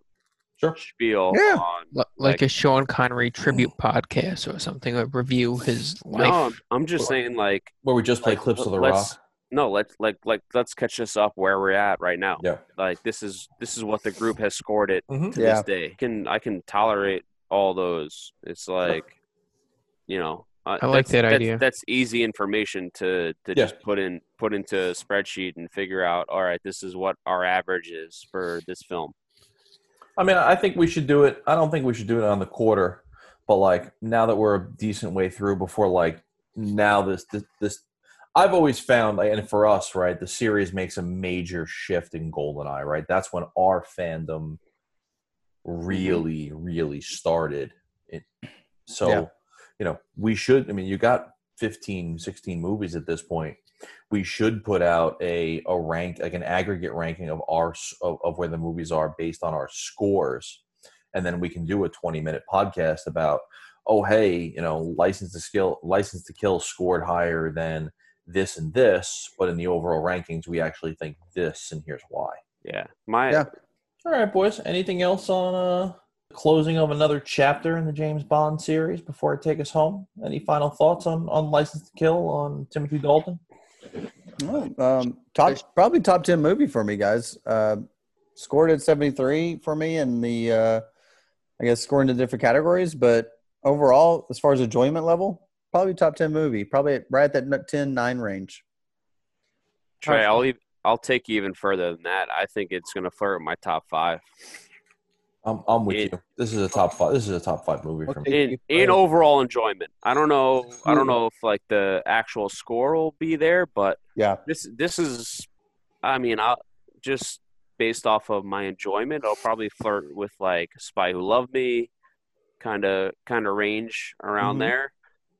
Sure. spiel Yeah. on Li- Like, Like- a Sean Connery tribute podcast or something, a review his life. no I'm, I'm just saying like Where we just play like, clips of the let's- rock. no let's like like let's catch us up where we're at right now Yeah. like this is this is what the group has scored it Mhm. to Yeah. this day can i can tolerate all those it's like you know uh, I like that's- that that's- idea. that's easy information to to Yeah. just put in put into a spreadsheet and figure out all right this is what our average is for this film I mean, I think we should do it. I don't think we should do it on the quarter, but like now that we're a decent way through, before like now this this, this I've always found, like, and for us, right, the series makes a major shift in Goldeneye, right? That's when our fandom mm-hmm. really, really started. It, so, Yeah. you know, we should. I mean, you got 15, 16 movies at this point. We should put out a a rank, like an aggregate ranking of our of, of where the movies are based on our scores, and then we can do a 20 minute podcast about oh hey, you know, license to skill, license to kill scored higher than this and this, but in the overall rankings, we actually think this, and here's why. Yeah, my Yeah. All right, boys. Anything else on uh closing of another chapter in the James Bond series before I take us home? Any final thoughts on on License to Kill on Timothy Dalton? Well, um, top probably top ten movie for me, guys. Uh, scored at seventy three for me, in the uh, I guess scoring the different categories, but overall, as far as enjoyment level, probably top ten movie, probably right at that 10, 9 range. Trey, I'll ev- I'll take you even further than that. I think it's gonna flirt with my top five. I'm I'm with It- you. This is a top five. This is a top five movie for me. in in overall enjoyment. I don't know. I don't know if like the actual score will be there, but Yeah, this this is. I mean, I just based off of my enjoyment, I'll probably flirt with like Spy Who Loved Me, kind of kind of range around Mhm. there.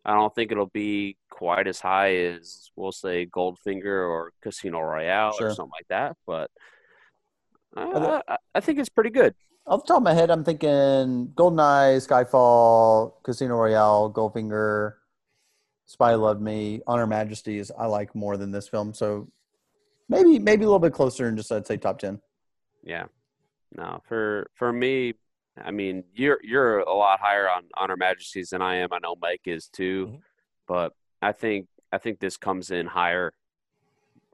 I don't think it'll be quite as high as we'll say Goldfinger or Casino Royale Sure. or something like that, but uh, I, I think it's pretty good. Off the top of my head, I'm thinking GoldenEye, Skyfall, Casino Royale, Goldfinger, Spy Who Loved Me, On Her Majesty's. I like more than this film, so maybe maybe a little bit closer, and just I'd say top ten. Yeah. No, for for me, I mean, you're you're a lot higher on Honor Majesties than I am. I know Mike is too, Mm-hmm. but I think I think this comes in higher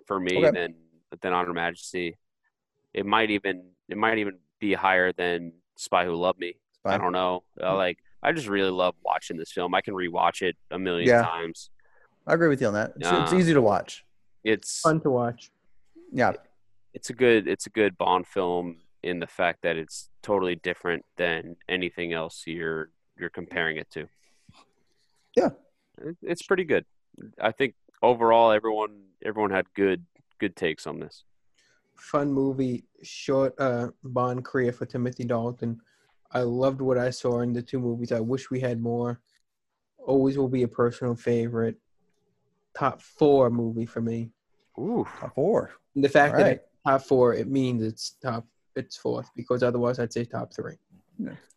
for me Okay. than than On Her Majesty. It might even it might even be higher than Spy Who Loved Me. I don't know. Uh, like I just really love watching this film. I can rewatch it a million Yeah. times. I agree with you on that. It's, it's Uh, easy to watch. It's Fun to watch. Yeah, it's a good it's a good Bond film in the fact that it's totally different than anything else you're you're comparing it to. Yeah. It's pretty good. I think overall everyone everyone had good good takes on this. Fun movie, short uh, Bond career for Timothy Dalton. I loved what I saw in the two movies. I wish we had more. Always will be a personal favorite. Top four movie for me. Ooh, top four. The fact All that right. it's top four, it means it's top. It's fourth because otherwise I'd say top three.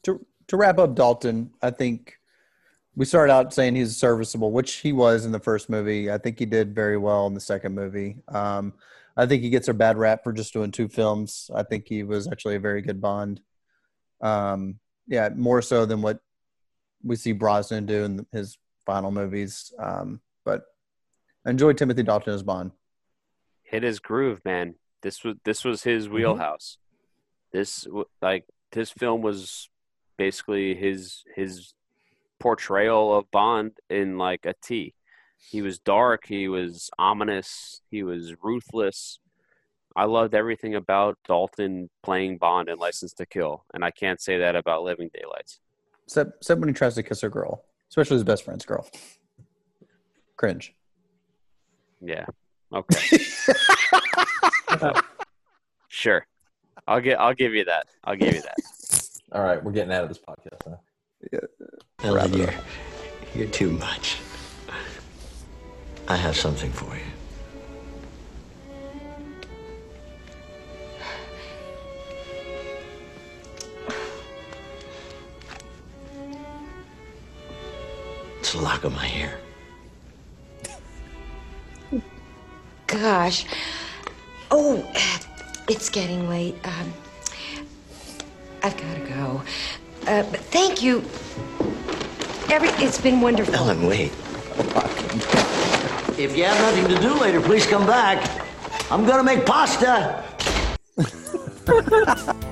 to to wrap up Dalton, I think we started out saying he's serviceable, which he was in the first movie. I think he did very well in the second movie. Um, I think he gets a bad rap for just doing two films. I think he was actually a very good Bond. Um, yeah, more so than what we see Brosnan do in his final movies. Um, but I enjoyed Timothy Dalton as Bond. hit his groove, man. This was this was his Mm-hmm. wheelhouse. This like this film was basically his his portrayal of Bond in like a T. He was dark, he was ominous, he was ruthless. I loved everything about Dalton playing Bond in License to Kill, and I can't say that about Living Daylights. Except, except when he tries to kiss a girl, especially his best friend's girl. Cringe. Yeah. Okay. sure. I'll get I'll give you that. I'll give you that. All right, we're getting out of this podcast now. Ellen, you're, you're too much. I have something for you. It's a lock of my hair. Gosh. Oh, it's getting late. Um, I've got to go. Uh, but thank you. Every, it's been wonderful. Ellen, wait. If you have nothing to do later, please come back. I'm gonna make pasta.